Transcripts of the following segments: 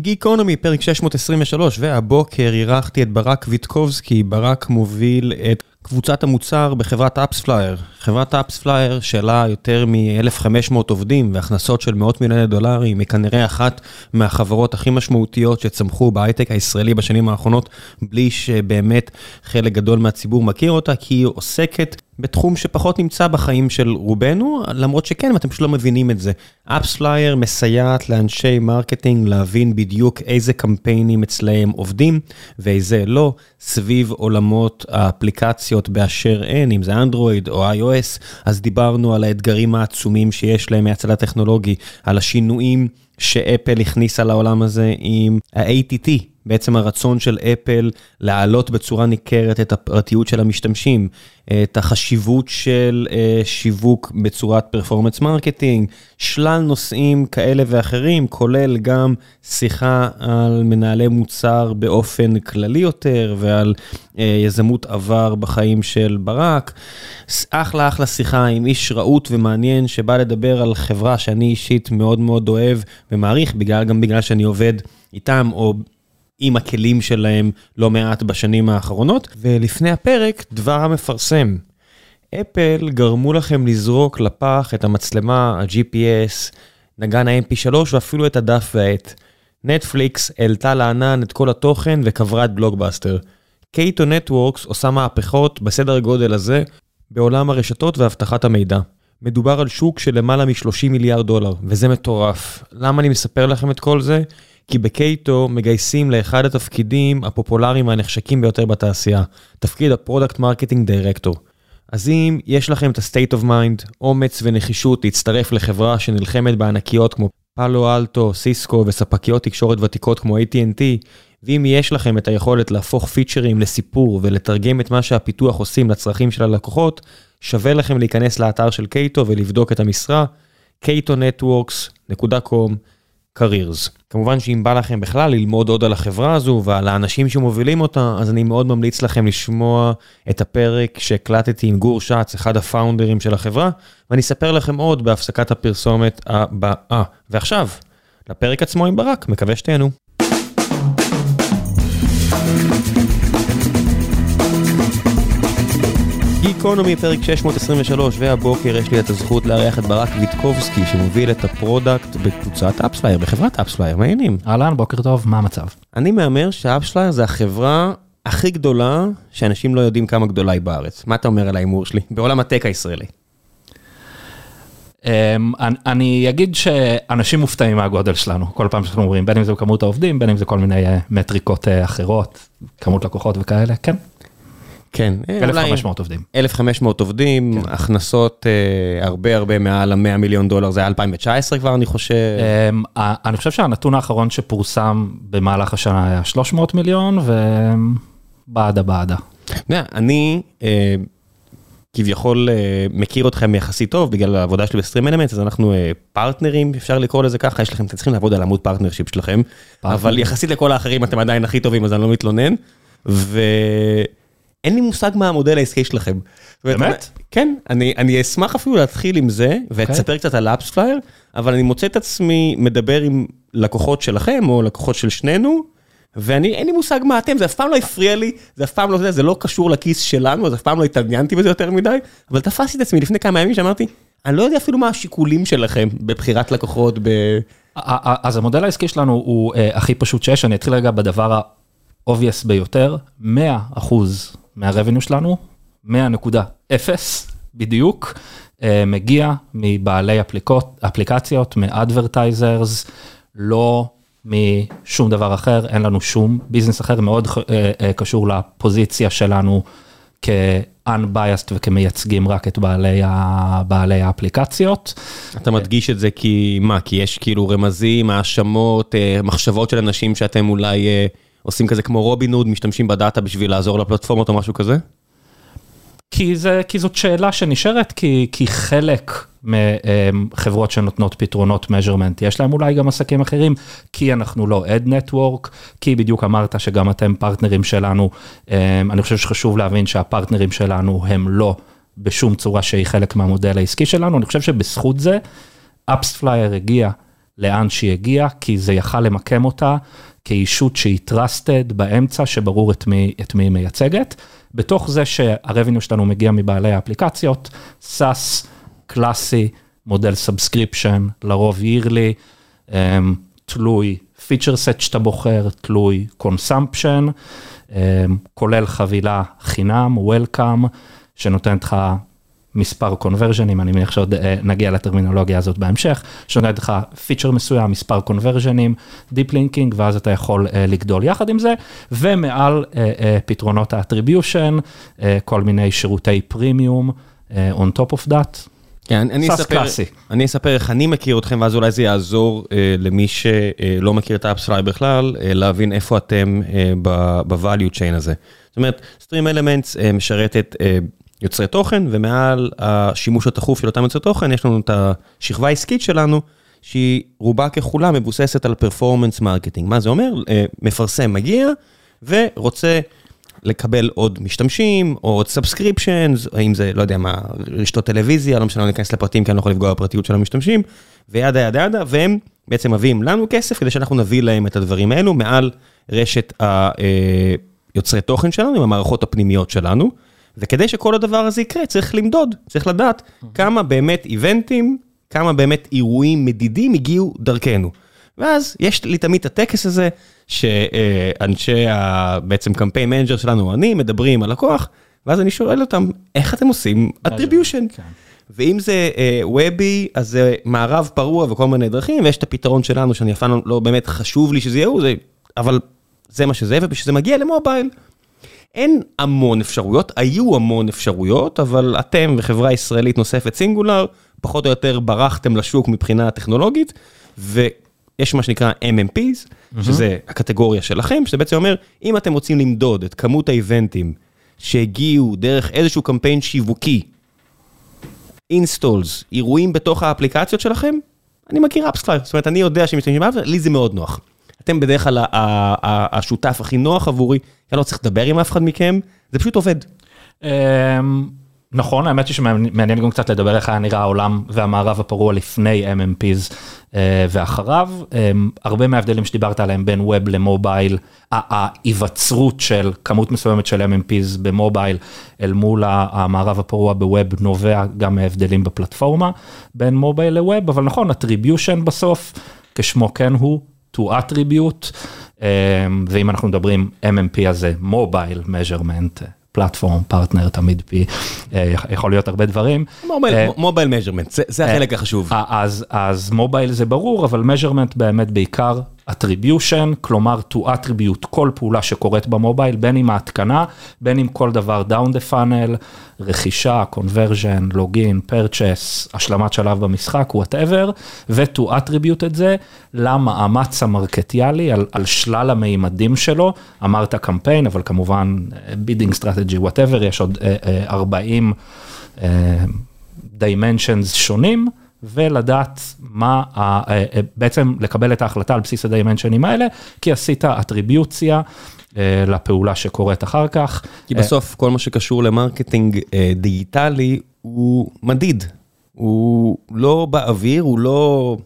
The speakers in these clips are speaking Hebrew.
גיקונומי, פרק 623, והבוקר אירחתי את ברק ויטקובסקי, ברק מוביל את קבוצת המוצר בחברת AppsFlyer. חברת AppsFlyer שלה יותר מ-1,500 עובדים והכנסות של מאות מיליוני דולרים, היא כנראה אחת מהחברות הכי משמעותיות שצמחו בהייטק הישראלי בשנים האחרונות, בלי שבאמת חלק גדול מהציבור מכיר אותה, כי היא עוסקת בתחום שפחות נמצא בחיים של רובנו, למרות שכן, אתם פשוט לא מבינים את זה. AppsFlyer מסייעת לאנשי marketing להבין בדיוק איזה קמפיינים אצלהם עובדים ואיזה לא, סביב עולמות האפליקציות באשר הן, אם זה אנדרואיד או iOS, אז דיברנו על האתגרים העצומים שיש להם מהצד הטכנולוגי, על השינויים שאפל הכניסה לעולם הזה עם ה-ATT. בעצם הרצון של אפל להעלות בצורה ניכרת את הפרטיות של המשתמשים, את החשיבות של שיווק בצורת performance marketing, שלל נושאים כאלה ואחרים, כולל גם שיחה על מנהלי מוצר באופן כללי יותר ועל יזמות עבר בחיים של ברק. אחלה אחלה שיחה עם איש רהוט ומעניין שבא לדבר על חברה שאני אישית מאוד מאוד אוהב ומעריך, בגלל, גם בגלל שאני עובד איתם או... עם הכלים שלהם לא מעט בשנים האחרונות. ולפני הפרק, דבר המפרסם. אפל גרמו לכם לזרוק לפח את המצלמה, ה-GPS, נגן ה-MP3 ואפילו את הדף והעט. נטפליקס העלתה לענן את כל התוכן וקברה את Blockbuster. Cato Networks עושה מהפכות בסדר הגודל הזה בעולם הרשתות ואבטחת המידע. מדובר על שוק של למעלה מ-30 מיליארד דולר, וזה מטורף. למה אני מספר לכם את כל זה? כי ב Cato מגייסים לאחד התפקידים הפופולריים והנחשקים ביותר בתעשייה, תפקיד ה product marketing director. אז אם יש לכם את ה-state of mind, אומץ ונחישות להצטרף לחברה שנלחמת בענקיות כמו פאלו אלטו, סיסקו וספקיות תקשורת ותיקות כמו AT&T, ואם יש לכם את היכולת להפוך פיצ'רים לסיפור ולתרגם את מה שהפיתוח עושים לצרכים של הלקוחות, שווה לכם להיכנס לאתר של Cato ולבדוק את המשרה, catonetworks.com. careers. כמובן שאם בא לכם בכלל ללמוד עוד על החברה הזו ועל האנשים שמובילים אותה, אז אני מאוד ממליץ לכם לשמוע את הפרק שהקלטתי עם גור שץ, אחד הפאונדרים של החברה, ואני אספר לכם עוד בהפסקת הפרסומת הבאה. ועכשיו, לפרק עצמו עם ברק, מקווה שתהנו. גיקונומי פרק 623 והבוקר יש לי את הזכות לארח את ברק ויטקובסקי שמוביל את ה product בקבוצת AppsFlyer בחברת AppsFlyer מה העניינים. אהלן בוקר טוב מה המצב? אני מהמר ש AppsFlyer זה החברה הכי גדולה שאנשים לא יודעים כמה גדולה היא בארץ מה אתה אומר על ההימור שלי בעולם הטק הישראלי. אני אגיד שאנשים מופתעים מהגודל שלנו כל פעם שאנחנו אומרים בין אם זה כמות העובדים בין אם זה כל מיני מטריקות אחרות כמות לקוחות וכאלה כן. כן, 1500 עובדים. 1500 עובדים, כן. הכנסות אה, הרבה הרבה מעל ה-100 מיליון דולר, זה היה 2019 כבר אני חושב. אה, אני חושב שהנתון האחרון שפורסם במהלך השנה היה 300 מיליון וידה ידה. אני אה, כביכול אה, מכיר אתכם יחסית טוב בגלל העבודה שלי ב-Stream Elements, אז אנחנו אה, פרטנרים, אפשר לקרוא לזה ככה, יש לכם, אתם צריכים לעבוד על עמוד partnership שלכם, פרטנר. אבל יחסית לכל האחרים אתם עדיין הכי טובים אז אני לא מתלונן. ו... אין לי מושג מה המודל העסקי שלכם. באמת? כן, אני, אני אשמח אפילו להתחיל עם זה ותספר okay. קצת על AppsFlyer, אבל אני מוצא את עצמי מדבר עם לקוחות שלכם או לקוחות של שנינו, ואני אין לי מושג מה אתם, זה אף פעם לא הפריע לי, זה אף פעם לא זה, זה לא קשור לכיס שלנו, אז אף פעם לא התעניינתי בזה יותר מדי, אבל תפסתי את עצמי לפני כמה ימים שאמרתי, אני לא יודע אפילו מה השיקולים שלכם בבחירת לקוחות, ב... אז המודל העסקי שלנו הוא הכי פשוט שיש, אני אתחיל רגע בדבר ה-obvious ביותר, 100 אחוז מהרבניו שלנו, 100.0 בדיוק, מגיע מבעלי אפליקות, אפליקציות, מאדברטייזרס, לא משום דבר אחר, אין לנו שום ביזנס אחר, מאוד קשור לפוזיציה שלנו כ-unbiased וכמייצגים רק את בעלי, ה, בעלי האפליקציות. אתה מדגיש את זה כי מה? כי יש כאילו רמזים, האשמות, מחשבות של אנשים שאתם אולי... עושים כזה כמו רובין הוד, משתמשים בדאטה בשביל לעזור לפלטפורמות או משהו כזה? כי, זה, כי זאת שאלה שנשארת, כי, כי חלק מחברות שנותנות פתרונות measurement, יש להם אולי גם עסקים אחרים, כי אנחנו לא ad network, כי בדיוק אמרת שגם אתם פרטנרים שלנו, אני חושב שחשוב להבין שהפרטנרים שלנו הם לא בשום צורה שהיא חלק מהמודל העסקי שלנו, אני חושב שבזכות זה, אפספלייר הגיע לאן שהיא הגיעה, כי זה יכל למקם אותה כישות שהיא trusted באמצע, שברור את מי, את מי היא מייצגת. בתוך זה שה-revenue שלנו מגיע מבעלי האפליקציות, SaaS, קלאסי, מודל subscription, לרוב yearly, um, תלוי feature set שאתה בוחר, תלוי consumption, um, כולל חבילה חינם, Welcome, שנותנת לך מספר conversion-ים, אני מניח שעוד אה, נגיע לטרמינולוגיה הזאת בהמשך, שנותנת לך פיצ'ר מסוים, מספר conversion-ים, deep linking, ואז אתה יכול uh, לגדול יחד עם זה, ומעל uh, uh, פתרונות ה-attribution, uh, כל מיני שירותי פרימיום, uh, on top of that. כן, אני אספר, קלאסי. אני אספר איך אני מכיר אתכם, ואז אולי זה יעזור אה, למי שלא מכיר את AppsFlyer בכלל, אה, להבין איפה אתם אה, ב-value chain הזה. זאת אומרת, Stream Elements אה, משרתת אה, יוצרי תוכן, ומעל השימוש התכוף של אותם יוצרי תוכן, יש לנו את השכבה העסקית שלנו, שהיא רובה ככולה מבוססת על performance marketing. מה זה אומר? אה, מפרסם מגיע ורוצה לקבל עוד משתמשים, או עוד subscriptions, האם זה, לא יודע מה, רשתות טלוויזיה, לא משנה, לא ניכנס לפרטים, כי אני לא יכול לפגוע בפרטיות של המשתמשים, וידה ידה ידה, והם בעצם מביאים לנו כסף כדי שאנחנו נביא להם את הדברים האלו מעל רשת היוצרי תוכן שלנו, עם המערכות הפנימיות שלנו, וכדי שכל הדבר הזה יקרה, צריך למדוד, צריך לדעת כמה באמת event-ים, כמה באמת אירועים מדידים הגיעו דרכנו. ואז יש לי תמיד את הטקס הזה, שאנשי ה... בעצם campaign manager שלנו, אני, מדברים על לקוח, ואז אני שואל אותם, איך אתם עושים attribution? כן. ואם זה web-י, אז זה מערב פרוע וכל מיני דרכים, ויש את הפתרון שלנו, שאני אף פעם לא- לא באמת חשוב לי שזה יהיה הוא, זה- אבל זה מה שזה, וכשזה מגיע למובייל, אין המון אפשרויות, היו המון אפשרויות, אבל אתם וחברה ישראלית נוספת סינגולר, פחות או יותר ברחתם לשוק מבחינה טכנולוגית, ויש מה שנקרא MMPs, שזה הקטגוריה שלכם, שזה בעצם אומר, אם אתם רוצים למדוד את כמות ה-event-ים שהגיעו דרך איזשהו קמפיין שיווקי, installs, אירועים בתוך האפליקציות שלכם, אני מכיר AppsFlyer, זאת אומרת, אני יודע שמשתמשים ב-AppsFlyer, לי זה מאוד נוח. אתם בדרך כלל השותף הכי נוח עבורי, אני לא צריך לדבר עם אף אחד מכם, זה פשוט עובד. אמ, נכון, האמת היא שמעניין גם קצת לדבר איך היה נראה העולם והמערב הפרוע לפני MMPs אה, ואחריו. אמ, הרבה מההבדלים שדיברת עליהם בין ווב למובייל, ההיווצרות של כמות מסוימת של MMPs במובייל אל מול המערב הפרוע בווב נובע גם מהבדלים בפלטפורמה בין מובייל ל-web, אבל נכון, attribution בסוף, כשמו כן הוא, to attribute, אמ, ואם אנחנו מדברים MMP הזה, mobile measurement. platform, partner, תמיד P, אה, יכול להיות הרבה דברים. אה, mobile measurement, זה החלק החשוב. אה, אז, מובייל זה ברור, אבל measurement באמת בעיקר attribution, כלומר to attribute כל פעולה שקורית במובייל, בין אם ההתקנה, בין אם כל דבר down the funnel, רכישה, conversion, login, purchase, השלמת שלב במשחק, whatever, ו-to attribute את זה למאמץ המרקטיאלי על, על שלל המימדים שלו, אמרת קמפיין, אבל כמובן bidding strategy, whatever, יש עוד אה, אה, 40 אה, dimensions שונים. ולדעת מה, ה- אה, אה, בעצם לקבל את ההחלטה על בסיס הדיימנשנים האלה, כי עשית אטריביוציה אה, לפעולה שקורית אחר כך. כי בסוף כל מה שקשור למרקטינג דיגיטלי הוא מדיד. הוא לא באוויר, הוא לא...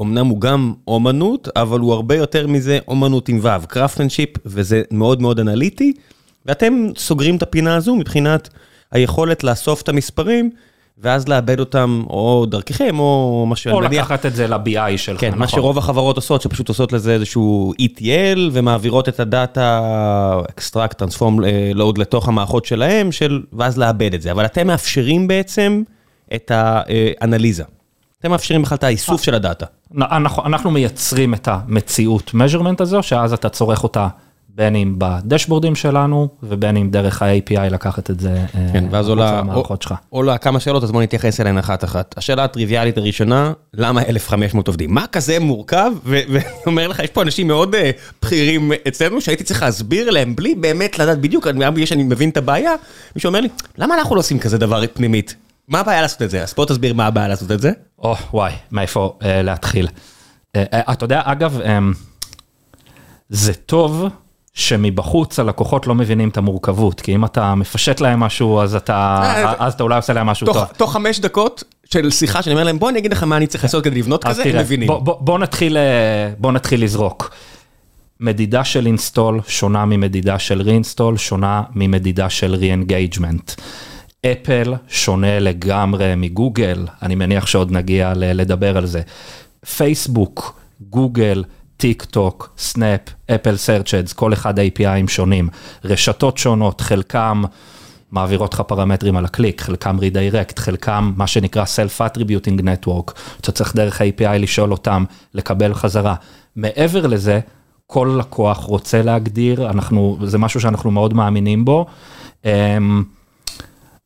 אמנם הוא גם אומנות, אבל הוא הרבה יותר מזה אומנות עם ו', craftsmanship, וזה מאוד מאוד אנליטי, ואתם סוגרים את הפינה הזו מבחינת היכולת לאסוף את המספרים, ואז לאבד אותם או דרככם, או מה שאני או. לקחת את זה ל-BI שלך, כן, מה נכון. שרוב החברות עושות, שפשוט עושות לזה איזשהו ETL, ומעבירות את הדאטה, extract, transform, load לתוך המערכות שלהם, של, ואז לאבד את זה. אבל אתם מאפשרים בעצם את האנליזה. אתם מאפשרים בכלל את האיסוף של הדאטה. אנחנו, אנחנו מייצרים את המציאות measurement הזו, שאז אתה צורך אותה בין אם בדשבורדים שלנו, ובין אם דרך ה-API לקחת את זה כן, ואז עולה. עולה כמה שאלות, אז בוא נתייחס אליהן אחת-אחת. השאלה הטריוויאלית הראשונה, למה 1,500 עובדים? מה כזה מורכב? ואני אומר לך, יש פה אנשים מאוד אה, בכירים אצלנו, שהייתי צריך להסביר להם, בלי באמת לדעת בדיוק, אני בגלל שאני מבין את הבעיה, מישהו אומר לי, למה אנחנו לא עושים כזה דבר פנימית? מה הבעיה לעשות את זה? אז בוא תסביר מה הבעיה לעשות את זה. או, וואי, מאיפה אה, להתחיל. אה, אה, אתה יודע, אגב, אה, זה טוב שמבחוץ הלקוחות לא מבינים את המורכבות, כי אם אתה מפשט להם משהו, אז אתה, אה, אז אתה אולי עושה להם משהו טוב. תוך חמש דקות, של שיחה שאני אומר להם, בוא אני אגיד לך מה אני צריך לעשות כדי לבנות כזה, הם מבינים. בוא נתחיל, בוא נתחיל לזרוק. מדידה של install שונה ממדידה של reinstall, שונה ממדידה של re-engagement. אפל שונה לגמרי מגוגל, אני מניח שעוד נגיע לדבר על זה. פייסבוק, גוגל, טיק טוק, סנאפ, Apple Search Ads, כל אחד API-ים שונים. רשתות שונות, חלקם מעבירות לך פרמטרים על הקליק, חלקם redirect, חלקם מה שנקרא Self-Attributing Network, אתה צריך דרך API לשאול אותם, לקבל חזרה. מעבר לזה, כל לקוח רוצה להגדיר, אנחנו, זה משהו שאנחנו מאוד מאמינים בו.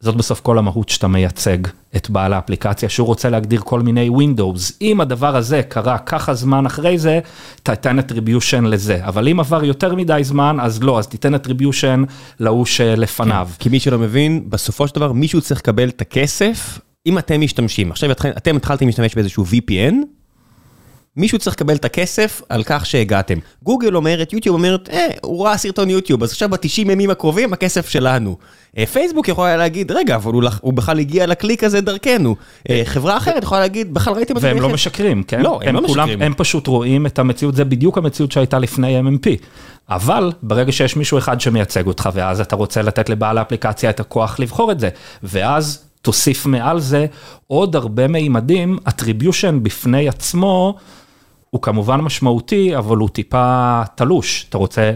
זאת בסוף כל המהות שאתה מייצג את בעל האפליקציה, שהוא רוצה להגדיר כל מיני Windows. אם הדבר הזה קרה ככה זמן אחרי זה, תיתן attribution לזה. אבל אם עבר יותר מדי זמן, אז לא, אז תיתן attribution להוא שלפניו. כן, כי מי שלא מבין, בסופו של דבר מישהו צריך לקבל את הכסף, אם אתם משתמשים. עכשיו אתם התחלתם להשתמש באיזשהו VPN, מישהו צריך לקבל את הכסף על כך שהגעתם. גוגל אומרת, יוטיוב אומרת, אה, הוא ראה סרטון יוטיוב, אז עכשיו ב-90 ימים הקרובים הכסף שלנו. אה, פייסבוק יכולה להגיד, רגע, אבל הוא בכלל הגיע לקליק הזה דרכנו. אה, חברה אחרת יכולה להגיד, בכלל ראיתם את זה. והם לא משקרים, כן? לא, הם לא משקרים. הם פשוט רואים את המציאות, זה בדיוק המציאות שהייתה לפני MMP. אבל ברגע שיש מישהו אחד שמייצג אותך, ואז אתה רוצה לתת לבעל האפליקציה את הכוח לבחור את זה, ואז תוסיף מעל זה עוד הרבה מימדים, attribution בפני עצמו. הוא כמובן משמעותי, אבל הוא טיפה תלוש. אתה רוצה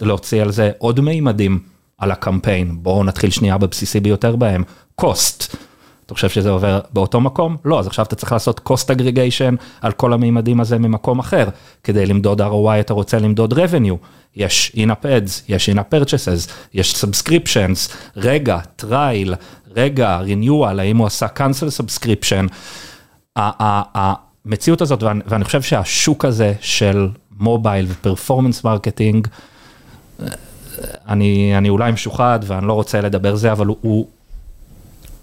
להוציא על זה עוד מימדים על הקמפיין. בואו נתחיל שנייה בבסיסי ביותר בהם, cost. אתה חושב שזה עובר באותו מקום? לא, אז עכשיו אתה צריך לעשות cost aggregation על כל המימדים הזה ממקום אחר. כדי למדוד ROI אתה רוצה למדוד revenue. יש in-app ads, יש in-app purchases, יש subscriptions, רגע, trial, רגע, renewal, האם הוא עשה cancel subscription. המציאות הזאת, ואני, ואני חושב שהשוק הזה של מובייל ו-performance marketing, אני, אני אולי משוחד ואני לא רוצה לדבר זה, אבל הוא, הוא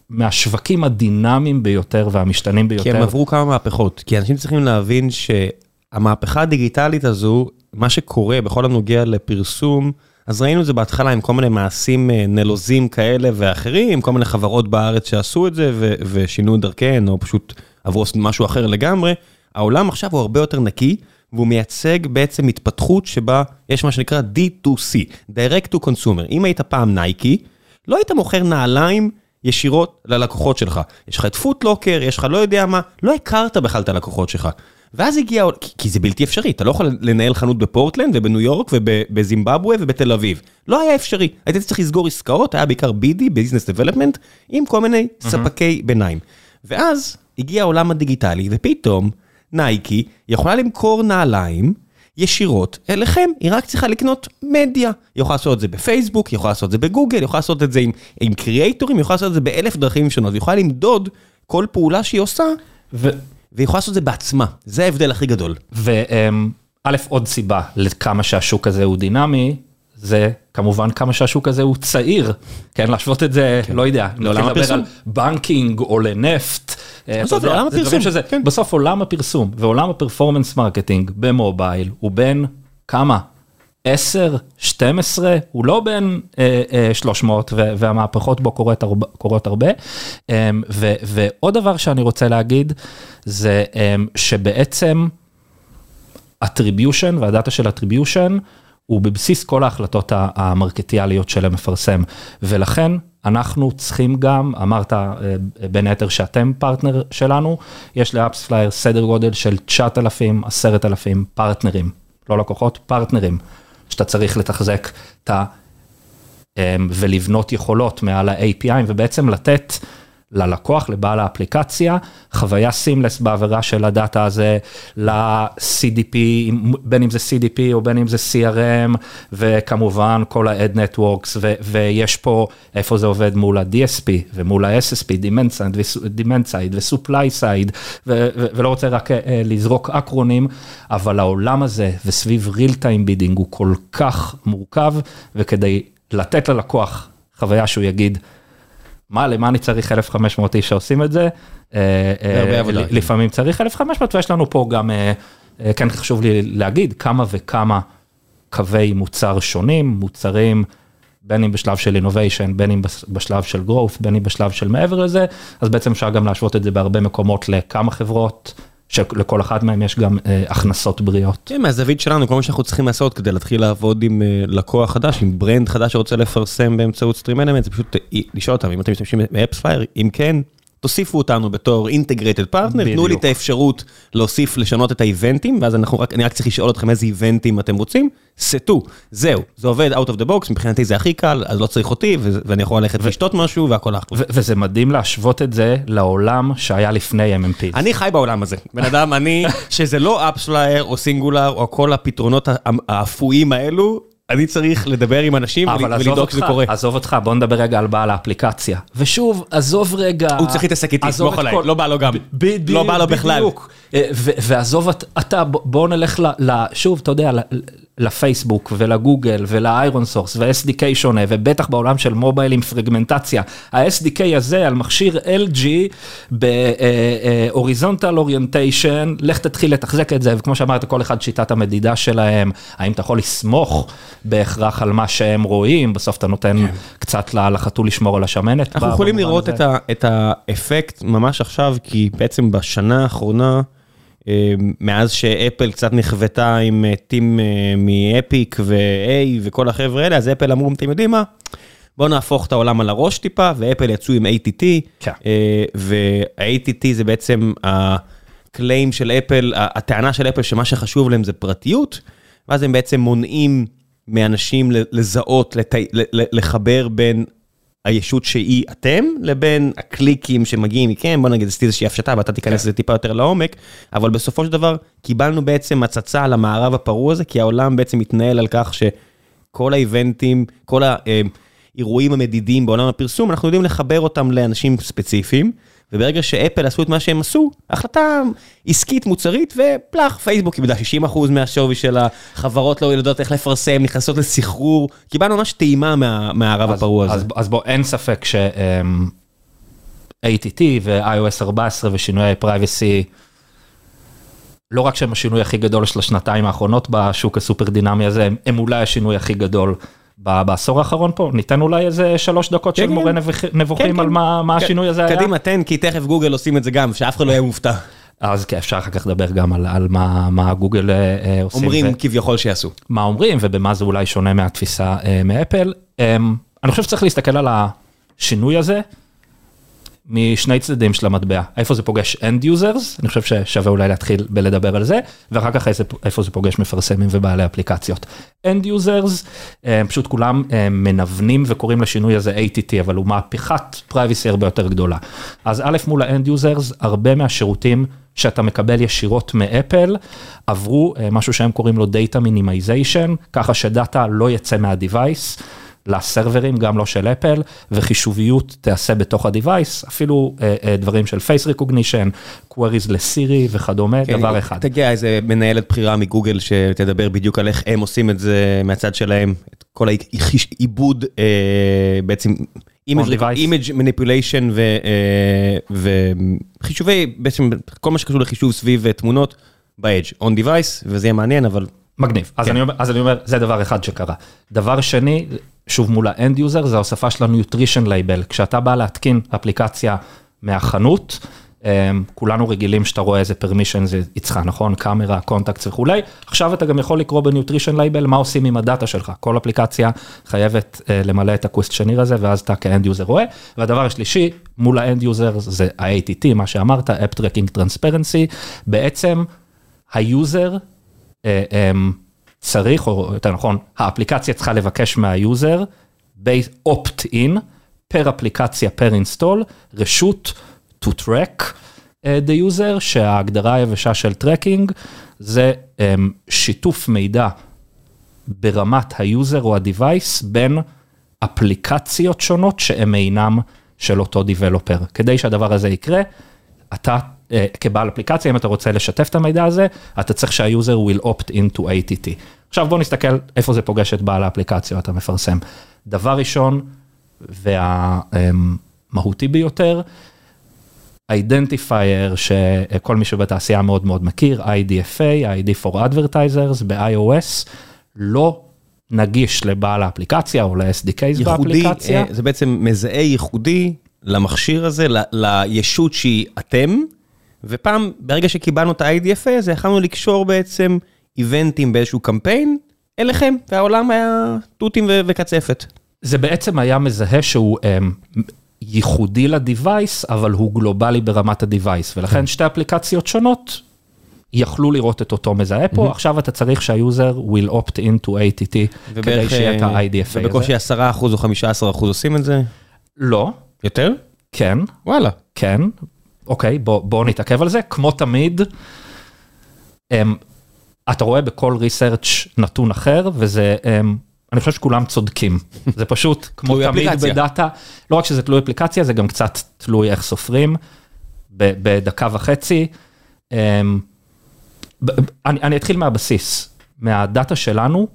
מהשווקים הדינמיים ביותר והמשתנים ביותר. כי הם עברו כמה מהפכות, כי אנשים צריכים להבין שהמהפכה הדיגיטלית הזו, מה שקורה בכל הנוגע לפרסום, אז ראינו את זה בהתחלה עם כל מיני מעשים אה, נלוזים כאלה ואחרים, כל מיני חברות בארץ שעשו את זה ושינו את דרכיהן, או פשוט עברו משהו אחר לגמרי. העולם עכשיו הוא הרבה יותר נקי, והוא מייצג בעצם התפתחות שבה יש מה שנקרא D2C, Direct to Consumer. אם היית פעם נייקי, לא היית מוכר נעליים ישירות ללקוחות שלך. יש לך את פוטלוקר, יש לך לא יודע מה, לא הכרת בכלל את הלקוחות שלך. ואז הגיע, כי זה בלתי אפשרי, אתה לא יכול לנהל חנות בפורטלנד ובניו יורק ובזימבבואה ובתל אביב. לא היה אפשרי, היית צריך לסגור עסקאות, היה בעיקר BD, Business Development, עם כל מיני ספקי ביניים. ואז הגיע העולם הדיגיטלי, ופתאום נייקי יכולה למכור נעליים ישירות אליכם, היא רק צריכה לקנות מדיה. היא יכולה לעשות את זה בפייסבוק, היא יכולה לעשות את זה בגוגל, היא יכולה לעשות את זה עם, עם קריאייטורים, היא יכולה לעשות את זה באלף דרכים שונות, היא יכולה למדוד כל פעולה שהיא עושה, ו... והיא יכולה לעשות את זה בעצמה, זה ההבדל הכי גדול. וא', עוד סיבה לכמה שהשוק הזה הוא דינמי, זה כמובן כמה שהשוק הזה הוא צעיר, כן, להשוות את זה, כן. לא יודע, לעולם הפרסום. banking או לנפט. אה, בסוף עולם הפרסום, שזה, כן. בסוף עולם הפרסום ועולם ה-performance marketing במובייל הוא בן כמה? 10, 12, הוא לא בן אה, אה, 300 ו- והמהפכות בו קורות הרבה, קורות הרבה. אה, ו- ועוד דבר שאני רוצה להגיד זה אה, שבעצם attribution והדאטה של attribution הוא בבסיס כל ההחלטות המרקטיאליות של המפרסם, ולכן אנחנו צריכים גם, אמרת אה, בין היתר שאתם פרטנר שלנו, יש ל-AppsFlyer סדר גודל של 9,000, 10,000 פרטנרים, לא לקוחות, פרטנרים, שאתה צריך לתחזק את ה... אה, ולבנות יכולות מעל ה-API ובעצם לתת ללקוח, לבעל האפליקציה, חוויה סימלס בעבירה של הדאטה הזה ל-CDP, בין אם זה CDP או בין אם זה CRM, וכמובן כל ה-Ad Networks, ויש פה איפה זה עובד מול ה-DSP ומול ה-SSP, Demand Side ו-Supply Side, ולא רוצה רק אה, לזרוק אקרונים, אבל העולם הזה וסביב real time bidding הוא כל כך מורכב, וכדי לתת ללקוח חוויה שהוא יגיד, מה, למה אני צריך 1,500 איש שעושים את זה? אה, אה, לפעמים צריך 1,500 ויש לנו פה גם, אה, כן חשוב לי להגיד, כמה וכמה קווי מוצר שונים, מוצרים בין אם בשלב של innovation, בין אם בשלב של growth, בין אם בשלב של מעבר לזה, אז בעצם אפשר גם להשוות את זה בהרבה מקומות לכמה חברות. שלכל אחת מהן יש גם אה, הכנסות בריאות. כן, מהזווית שלנו, כל מה שאנחנו צריכים לעשות כדי להתחיל לעבוד עם אה, לקוח חדש, עם brand חדש שרוצה לפרסם באמצעות StreamElements, זה פשוט אה, לשאול אותם אם אתם משתמשים ב AppsFlyer, אם כן, תוסיפו אותנו בתור integrated partner, תנו לי את האפשרות להוסיף, לשנות את האיבנטים, ואז אנחנו רק, אני רק צריך לשאול אתכם איזה איבנטים אתם רוצים, סטו, זהו, זה עובד out of the box, מבחינתי זה הכי קל, אז לא צריך אותי, ואני יכול ללכת ולשתות משהו והכל אחלה. וזה מדהים להשוות את זה לעולם שהיה לפני MMP. אני חי בעולם הזה, בן אדם, אני, שזה לא AppsFlyer או Singular או כל הפתרונות האפויים האלו, אני צריך לדבר עם אנשים ולדאוג שזה קורה. עזוב אותך, בוא נדבר רגע על בעל האפליקציה. ושוב, עזוב רגע... הוא צריך להתעסק איתי, סמוך עליי, לא בא לו גם. בדיוק, לא בא לו בכלל. אה, ועזוב אתה, בוא נלך. שוב, אתה יודע, לפייסבוק ולגוגל ול ironSource ו-SDK שונה ובטח בעולם של מובייל עם פרגמנטציה. ה-SDK הזה על מכשיר LG ב-Horizontal Orientation, לך תתחיל לתחזק את זה וכמו שאמרת כל אחד שיטת המדידה שלהם, האם אתה יכול לסמוך בהכרח על מה שהם רואים, בסוף אתה נותן כן. קצת לחתול לשמור על השמנת. אנחנו יכולים לראות את האפקט ממש עכשיו כי בעצם בשנה האחרונה. אמ, מאז שאפל קצת נכוותה עם אה, טים אה, מאפיק ו-A וכל החבר'ה האלה, אז אפל אמרו, אתם יודעים מה? בואו נהפוך את העולם על הראש טיפה, ואפל יצאו עם ATT, כן. אה, וה-ATT זה בעצם הקליים של אפל, הטענה של אפל שמה שחשוב להם זה פרטיות, ואז הם בעצם מונעים מאנשים לזהות, לחבר בין הישות שהיא אתם, לבין הקליקים שמגיעים מכם, בוא נגיד עשיתי איזושהי הפשטה ואתה תיכנס כן. לזה טיפה יותר לעומק, אבל בסופו של דבר קיבלנו בעצם הצצה על המערב הפרוע הזה, כי העולם בעצם מתנהל על כך שכל האיבנטים, כל האירועים המדידים בעולם הפרסום, אנחנו יודעים לחבר אותם לאנשים ספציפיים. וברגע שאפל עשו את מה שהם עשו, החלטה עסקית מוצרית ופלח, פייסבוק קיבלה 60% מהשווי של החברות לא יודעות איך לפרסם, נכנסות לסחרור, קיבלנו ממש טעימה מהמערב הפרוע הזה. אז, אז בוא, אין ספק ש-ATT ו-iOS 14 ושינויי privacy, לא רק שהם השינוי הכי גדול של השנתיים האחרונות בשוק הסופר דינמי הזה, הם, הם אולי השינוי הכי גדול. בעשור האחרון פה, ניתן אולי איזה שלוש דקות של כן, מורה כן. נבוכים כן, על מה השינוי הזה היה. קדימה, תן, כי תכף גוגל עושים את זה גם, שאף אחד לא יהיה מופתע. אז כן, אפשר אחר כך לדבר גם על מה גוגל אה, עושים. אומרים כביכול שיעשו. מה אומרים ובמה זה אולי שונה מהתפיסה אה, מאפל. אמ, אני חושב שצריך להסתכל על השינוי הזה משני צדדים של המטבע, איפה זה פוגש end users, אני חושב ששווה אולי להתחיל בלדבר על זה, ואחר כך איפה זה פוגש מפרסמים ובעלי אפליקציות. end users, אה, פשוט כולם אה, מנוונים וקוראים לשינוי הזה ATT, אבל הוא מהפכת privacy הרבה יותר גדולה. אז א' מול ה-end users, הרבה מהשירותים שאתה מקבל ישירות מאפל, עברו אה, משהו שהם קוראים לו Data Minimization, ככה שדאטה לא יצא מה-device. לסרברים, גם לא של אפל, וחישוביות תיעשה בתוך ה-Device, אפילו אה, אה, דברים של face recognition, queries לסירי וכדומה, כן, דבר אחד. תגיע איזה מנהלת בחירה מגוגל שתדבר בדיוק על איך הם עושים את זה מהצד שלהם, את כל העיבוד אה, בעצם. image manipulation וחישובי, בעצם כל מה שקשור לחישוב סביב תמונות ב-edge, on device, וזה יהיה מעניין, אבל... מגניב, אז, כן. אני אומר, אז אני אומר, זה דבר אחד שקרה. דבר שני, שוב מול ה end user, זה ההוספה של ה nutrition label. כשאתה בא להתקין אפליקציה מהחנות, אמ, כולנו רגילים שאתה רואה איזה permission זה איתך, נכון? camera, contact וכולי. עכשיו אתה גם יכול לקרוא ב nutrition label מה עושים עם הדאטה שלך. כל אפליקציה חייבת uh, למלא את ה questionnaire הזה, ואז אתה כ end user רואה. והדבר השלישי, מול ה end user זה ה-ATT, מה שאמרת, App Tracking Transparency. בעצם ה user, um, צריך, או יותר נכון, האפליקציה צריכה לבקש מה user, opt-in, פר אפליקציה, פר install, רשות to track uh, the user, שההגדרה היבשה של tracking זה um, שיתוף מידע ברמת ה user או ה-Device בין אפליקציות שונות שהם אינם של אותו Developer. כדי שהדבר הזה יקרה, אתה כבעל אפליקציה, אם אתה רוצה לשתף את המידע הזה, אתה צריך שה user will opt into ATT. עכשיו בוא נסתכל איפה זה פוגש את בעל האפליקציות המפרסם. דבר ראשון, והמהותי ביותר, identifier שכל מי שבתעשייה מאוד מאוד מכיר, IDFA, ID for Advertisers ב-iOS, לא נגיש לבעל האפליקציה או ל-SDKs באפליקציה. אה, זה בעצם מזהה ייחודי למכשיר הזה, לישות שהיא אתם, ופעם, ברגע שקיבלנו את ה-IDFA הזה, יכלנו לקשור בעצם איבנטים באיזשהו קמפיין אליכם, והעולם היה תותים וקצפת. זה בעצם היה מזהה שהוא um, ייחודי לדיווייס, אבל הוא גלובלי ברמת הדיווייס, ולכן שתי אפליקציות שונות יכלו לראות את אותו מזהה פה, עכשיו אתה צריך שהיוזר will opt into ATT כדי שיהיה את אה, ה-IDFA ובקושי הזה. 10% או 15% עושים את זה? לא, יותר? כן, וואלה. כן, אוקיי, בוא, בוא נתעכב על זה, כמו תמיד, um, אתה רואה בכל ריסרצ' נתון אחר, וזה, um, אני חושב שכולם צודקים, זה פשוט כמו תמיד אפליקציה. בדאטה, לא רק שזה תלוי אפליקציה, זה גם קצת תלוי איך סופרים, ב- בדקה וחצי. Um, ב- אני, אני אתחיל מהבסיס, מהדאטה שלנו,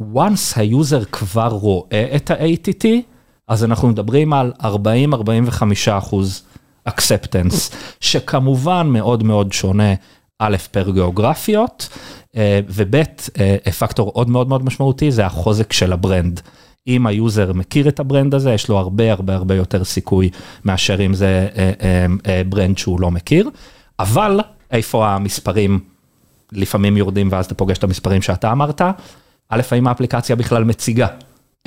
once ה user כבר רואה את ה-ATT, אז אנחנו מדברים על 40-45 אחוז acceptance, שכמובן מאוד מאוד שונה, א', פר גיאוגרפיות, אה, וב', אה, פקטור עוד מאוד מאוד משמעותי, זה החוזק של ה brand. אם ה user מכיר את ה brand הזה, יש לו הרבה הרבה הרבה יותר סיכוי מאשר אם זה אה, אה, אה, ברנד שהוא לא מכיר, אבל איפה המספרים לפעמים יורדים ואז אתה פוגש את המספרים שאתה אמרת, א', האם האפליקציה בכלל מציגה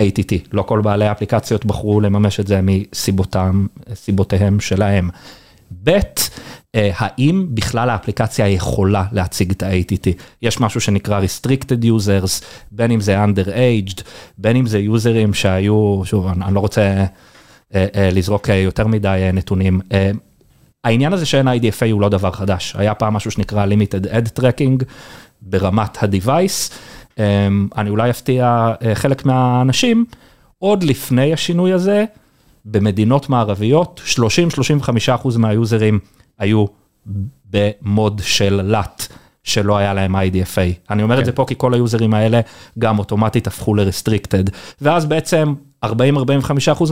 ATT, לא כל בעלי האפליקציות בחרו לממש את זה מסיבותם, סיבותיהם שלהם. ב', אה, האם בכלל האפליקציה יכולה להציג את ה-ATT? יש משהו שנקרא restricted users, בין אם זה underaged, בין אם זה יוזרים שהיו, שוב, אני לא רוצה אה, אה, לזרוק אה, יותר מדי אה, נתונים. אה, העניין הזה שאין IDFA הוא לא דבר חדש, היה פעם משהו שנקרא limited ad tracking ברמת ה-device, אני אולי אפתיע אה, חלק מהאנשים, עוד לפני השינוי הזה, במדינות מערביות, 30-35% מהיוזרים היו במוד של לת. שלא היה להם IDFA. אני אומר את זה פה כי כל היוזרים האלה גם אוטומטית הפכו ל-restricted, ואז בעצם 40-45%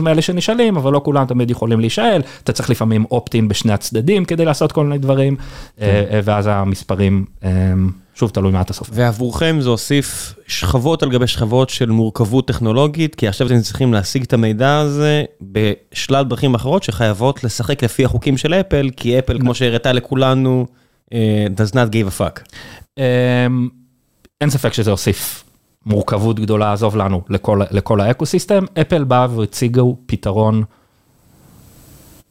מאלה שנשאלים, אבל לא כולם תמיד יכולים להישאל, אתה צריך לפעמים opt-in בשני הצדדים כדי לעשות כל מיני דברים, אה, אה, ואז המספרים, אה, שוב תלוי מה אתה סופר. ועבורכם זה הוסיף שכבות על גבי שכבות של מורכבות טכנולוגית, כי עכשיו אתם צריכים להשיג את המידע הזה בשלל דרכים אחרות שחייבות לשחק לפי החוקים של אפל, כי אפל, כמו שהראתה לכולנו, אה, does not give a fuck. אמ, אין ספק שזה הוסיף מורכבות גדולה, עזוב לנו, לכל, לכל האקוסיסטם. אפל באה והציגו פתרון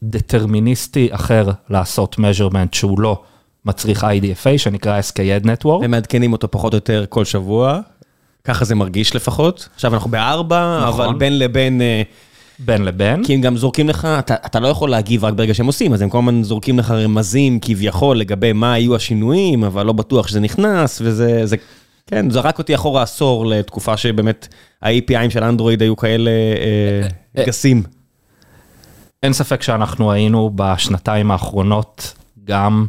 דטרמיניסטי אחר לעשות measurement שהוא לא מצריך IDFA, שנקרא SKAD Network. הם מעדכנים אותו פחות או יותר כל שבוע, ככה זה מרגיש לפחות. עכשיו אנחנו בארבע, נכון. אבל בין לבין, אה, בין לבין. כי הם גם זורקים לך, אתה, אתה לא יכול להגיב רק ברגע שהם עושים, אז הם כל הזמן זורקים לך רמזים כביכול לגבי מה היו השינויים, אבל לא בטוח שזה נכנס, וזה, זה, כן, זרק אותי אחורה עשור לתקופה שבאמת ה-APIים של אנדרואיד היו כאלה אה, אה, גסים. אין ספק שאנחנו היינו בשנתיים האחרונות גם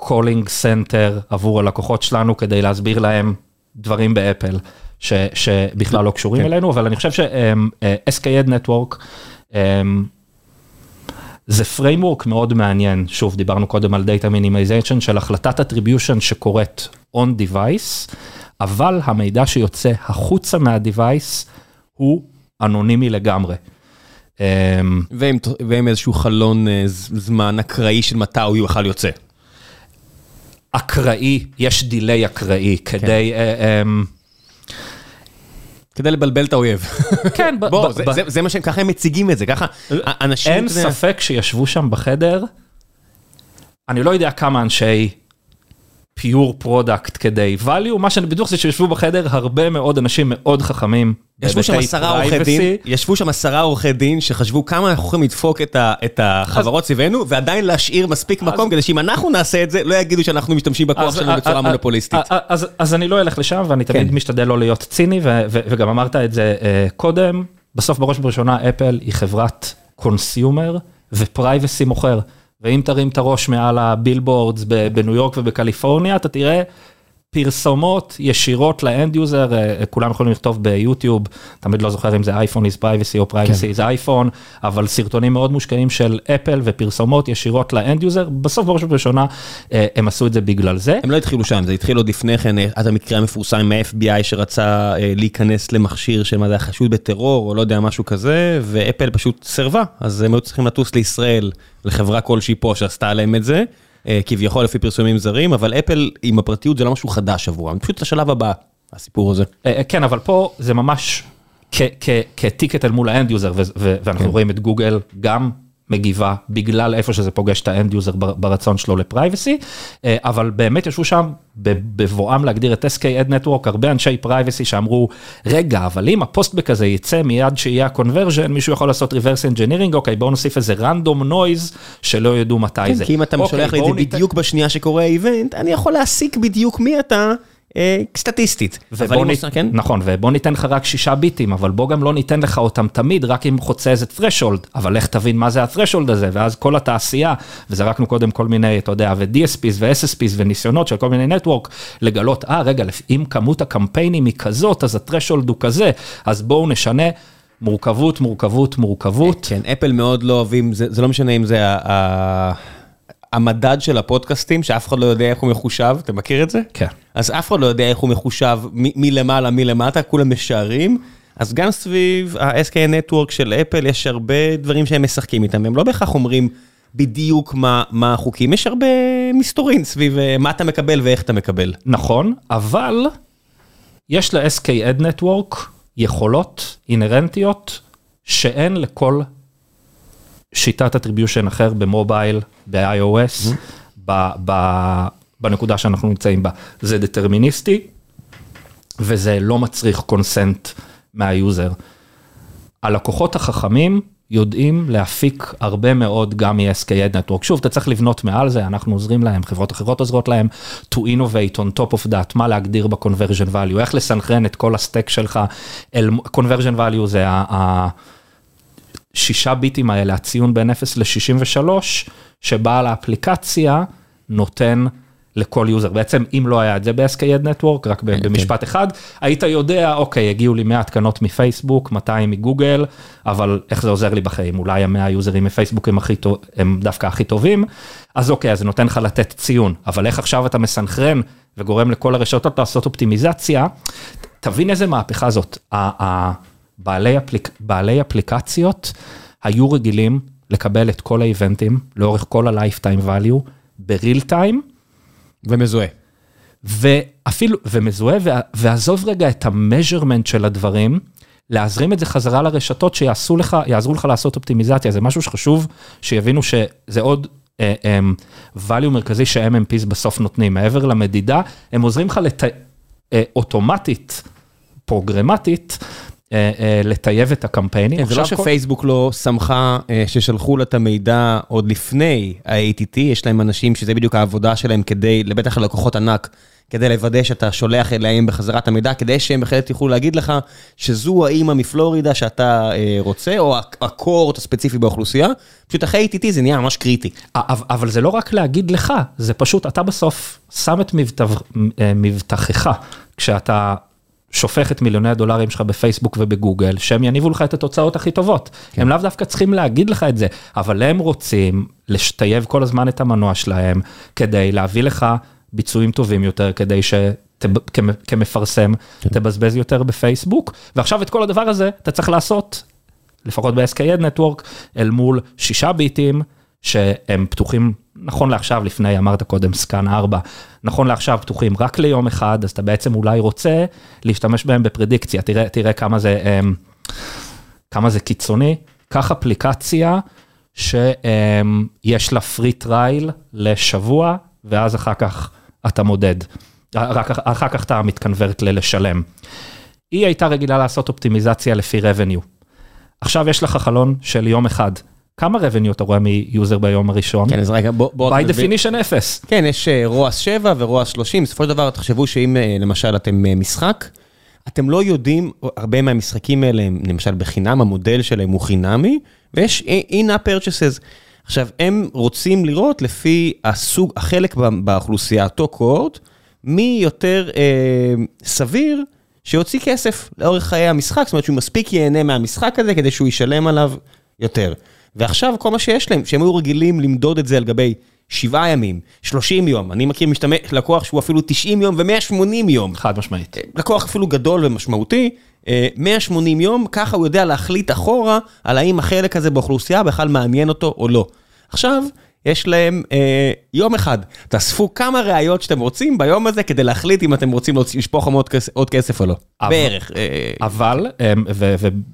calling center עבור הלקוחות שלנו כדי להסביר להם דברים באפל ש, שבכלל לא קשורים כן. אלינו, אבל אני חושב ש- SKAdNetwork אמ, זה framework מאוד מעניין, שוב דיברנו קודם על Data Minimization של החלטת attribution שקורית on device, אבל המידע שיוצא החוצה מה-device הוא אנונימי לגמרי. אמ, ועם, ועם איזשהו חלון אה, זמן אקראי של מתי הוא בכלל יוצא. אקראי, יש דיליי אקראי כדי, אה, אמ, כדי לבלבל את האויב. כן, בוא, זה, זה, זה מה שהם, ככה הם מציגים את זה, ככה אנשים... אין ספק שישבו שם בחדר, אני לא יודע כמה אנשי pure product כדי value, מה שאני בטוח זה שישבו בחדר הרבה מאוד אנשים מאוד חכמים. ישבו שם עשרה עורכי. דין, ישבו שם עשרה עורכי דין שחשבו כמה אנחנו יכולים לדפוק את ה- את החברות סביבנו, ועדיין להשאיר מספיק מקום כדי שאם אנחנו נעשה את זה, לא יגידו שאנחנו משתמשים בכוח אז- שלנו אה, בצורה אה, מונופוליסטית. אה, אה, אז- אז אני לא אלך לשם ואני תמיד כן. משתדל לא להיות ציני ו- ו- וגם אמרת את זה אה, קודם, בסוף בראש ובראשונה אפל היא חברת consumer ו privacy מוכר. ואם תרים את הראש מעל ה billboards בניו יורק ובקליפורניה אתה תראה פרסומות ישירות ל end user, כולם יכולים לכתוב ביוטיוב, תמיד לא זוכר אם זה iPhone is privacy או privacy כן. is iPhone, אבל סרטונים מאוד מושקעים של אפל ופרסומות ישירות ל end user, בסוף בראש ובראשונה הם עשו את זה בגלל זה. הם לא התחילו שם, זה התחיל עוד לפני כן, עד המקרה המפורסם מה-FBI שרצה להיכנס למכשיר של מה זה חשוד בטרור או לא יודע משהו כזה, ואפל פשוט סירבה, אז הם היו צריכים לטוס לישראל, לחברה כלשהי פה שעשתה להם את זה. אה, כביכול לפי פרסומים זרים, אבל אפל עם הפרטיות זה לא משהו חדש עבורם, פשוט השלב הבא, הסיפור הזה. אה, אה, כן, אבל פה זה ממש כ ticket אל מול ה end user, ואנחנו כן. רואים את גוגל גם מגיבה בגלל איפה שזה פוגש את ה end user ברצון שלו ל privacy, אה, אבל באמת ישבו שם בבואם להגדיר את SKAdNetwork, הרבה אנשי privacy שאמרו, רגע, אבל אם ה postback הזה יצא מיד שיהיה ה conversion, מישהו יכול לעשות reverse engineering, אוקיי, בואו נוסיף איזה random noise שלא ידעו מתי כן, זה. כי אם אתה אוקיי, שולח לי את זה בדיוק בשנייה שקורה האיבנט, אני יכול להסיק בדיוק מי אתה. אה, סטטיסטית. כן? נכון, ובוא ניתן לך רק שישה ביטים, אבל בוא גם לא ניתן לך אותם תמיד, רק אם חוצה איזה threshold, אבל איך תבין מה זה ה-threshold הזה, ואז כל התעשייה, וזרקנו קודם כל מיני, אתה יודע, ו-DSPs ו-SSPs וניסיונות של כל מיני נטוורק, לגלות, אה, רגע, אם כמות הקמפיינים היא כזאת, אז ה-threshold הוא כזה, אז בואו נשנה. מורכבות, מורכבות, מורכבות. כן, אפל מאוד לא אוהבים, זה, זה לא משנה אם זה ה... המדד של הפודקאסטים, שאף אחד לא יודע איך הוא מחושב, אתה מכיר את זה? כן. אז אף אחד לא יודע איך הוא מחושב מלמעלה, מלמטה, כולם משערים. אז גם סביב ה-SK Network של אפל יש הרבה דברים שהם משחקים איתם, הם לא בהכרח אומרים בדיוק מה, מה החוקים, יש הרבה מסתורין סביב אה, מה אתה מקבל ואיך אתה מקבל. נכון, אבל יש ל-SK Ad Network יכולות אינהרנטיות שאין לכל שיטת attribution אחר במובייל, ב-iOS, בנקודה שאנחנו נמצאים בה. זה דטרמיניסטי, וזה לא מצריך קונסנט מהיוזר. הלקוחות החכמים יודעים להפיק הרבה מאוד גם מ-SK Network. שוב, אתה צריך לבנות מעל זה, אנחנו עוזרים להם, חברות אחרות עוזרות להם, to innovate on top of that, מה להגדיר ב-conversion value, איך לסנכרן את כל הסטק שלך, אל, conversion value זה. השישה ביטים האלה, הציון בין 0 ל-63, שבעל האפליקציה נותן לכל יוזר. בעצם, אם לא היה את זה ב- SKAdNetwork, רק כן, במשפט כן. אחד, היית יודע, אוקיי, הגיעו לי 100 התקנות מפייסבוק, 200 מגוגל, אבל איך זה עוזר לי בחיים? אולי ה-100 יוזרים מפייסבוק הם, הכי טוב, הם דווקא הכי טובים, אז אוקיי, אז זה נותן לך לתת ציון, אבל איך עכשיו אתה מסנכרן וגורם לכל הרשתות לעשות אופטימיזציה, תבין איזה מהפכה זאת. בעלי, אפליק, בעלי אפליקציות היו רגילים לקבל את כל האיבנטים לאורך כל ה-lifetime value בריל טיים. ומזוהה. ואפילו, ומזוהה, ועזוב רגע את המז'רמנט של הדברים, להזרים את זה חזרה לרשתות שיעשו לך, יעזרו לך לעשות אופטימיזציה, זה משהו שחשוב שיבינו שזה עוד uh, um, value מרכזי ש-MMPs בסוף נותנים, מעבר למדידה, הם עוזרים לך לת... uh, אוטומטית, פרוגרמטית, לטייב את הקמפיינים. כן, זה לא שפייסבוק לא שמחה אה, ששלחו לה את המידע עוד לפני ה-ATT, יש להם אנשים שזה בדיוק העבודה שלהם כדי, לבטח ללקוחות ענק, כדי לוודא שאתה שולח אליהם בחזרת המידע, כדי שהם בהחלט יוכלו להגיד לך שזו האימא מפלורידה שאתה רוצה, או הקורט הספציפי באוכלוסייה, פשוט אחרי ATT זה נהיה ממש קריטי. אבל זה לא רק להגיד לך, זה פשוט, אתה בסוף שם את מבטחך, כשאתה שופך את מיליוני הדולרים שלך בפייסבוק ובגוגל, שהם יניבו לך את התוצאות הכי טובות. כן. הם לאו דווקא צריכים להגיד לך את זה, אבל הם רוצים לשטייב כל הזמן את המנוע שלהם, כדי להביא לך ביצועים טובים יותר, כדי ש... כמפרסם, כן. תבזבז יותר בפייסבוק, ועכשיו את כל הדבר הזה אתה צריך לעשות, לפחות ב- SKAdNetwork, אל מול שישה ביטים שהם פתוחים נכון לעכשיו, לפני, אמרת קודם, SKAN 4, נכון לעכשיו פתוחים רק ליום אחד, אז אתה בעצם אולי רוצה להשתמש בהם בפרדיקציה, תראה, תראה כמה זה, אמ, כמה זה קיצוני. קח אפליקציה שיש לה free trial לשבוע, ואז אחר כך אתה מודד. רק אחר כך אתה מתקנברט ללשלם. היא הייתה רגילה לעשות אופטימיזציה לפי revenue. עכשיו יש לך חלון של יום אחד. כמה revenue אתה רואה מיוזר ביום הראשון? כן, אז רגע, בוא... by definition אפס. כן, יש רועס 7 ורועס 30, בסופו של דבר תחשבו שאם אה, למשל אתם אה, משחק, אתם לא יודעים, הרבה מהמשחקים האלה הם למשל בחינם, המודל שלהם הוא חינמי, ויש in-app purchases. עכשיו, הם רוצים לראות לפי הסוג, החלק באוכלוסייה, אותו קורט, מי יותר אה, סביר שיוציא כסף לאורך חיי המשחק, זאת אומרת שהוא מספיק ייהנה מהמשחק הזה כדי שהוא ישלם עליו יותר. ועכשיו כל מה שיש להם, שהם היו רגילים למדוד את זה על גבי שבעה ימים, 30 יום, אני מכיר משתמש, לקוח שהוא אפילו 90 יום ו-180 יום. חד משמעית. לקוח אפילו גדול ומשמעותי, 180 יום, ככה הוא יודע להחליט אחורה על האם החלק הזה באוכלוסייה בכלל מעניין אותו או לא. עכשיו, יש להם אה, יום אחד, תאספו כמה ראיות שאתם רוצים ביום הזה כדי להחליט אם אתם רוצים לשפוך עוד עוד כסף או לא. אבל, בערך. אה, אבל,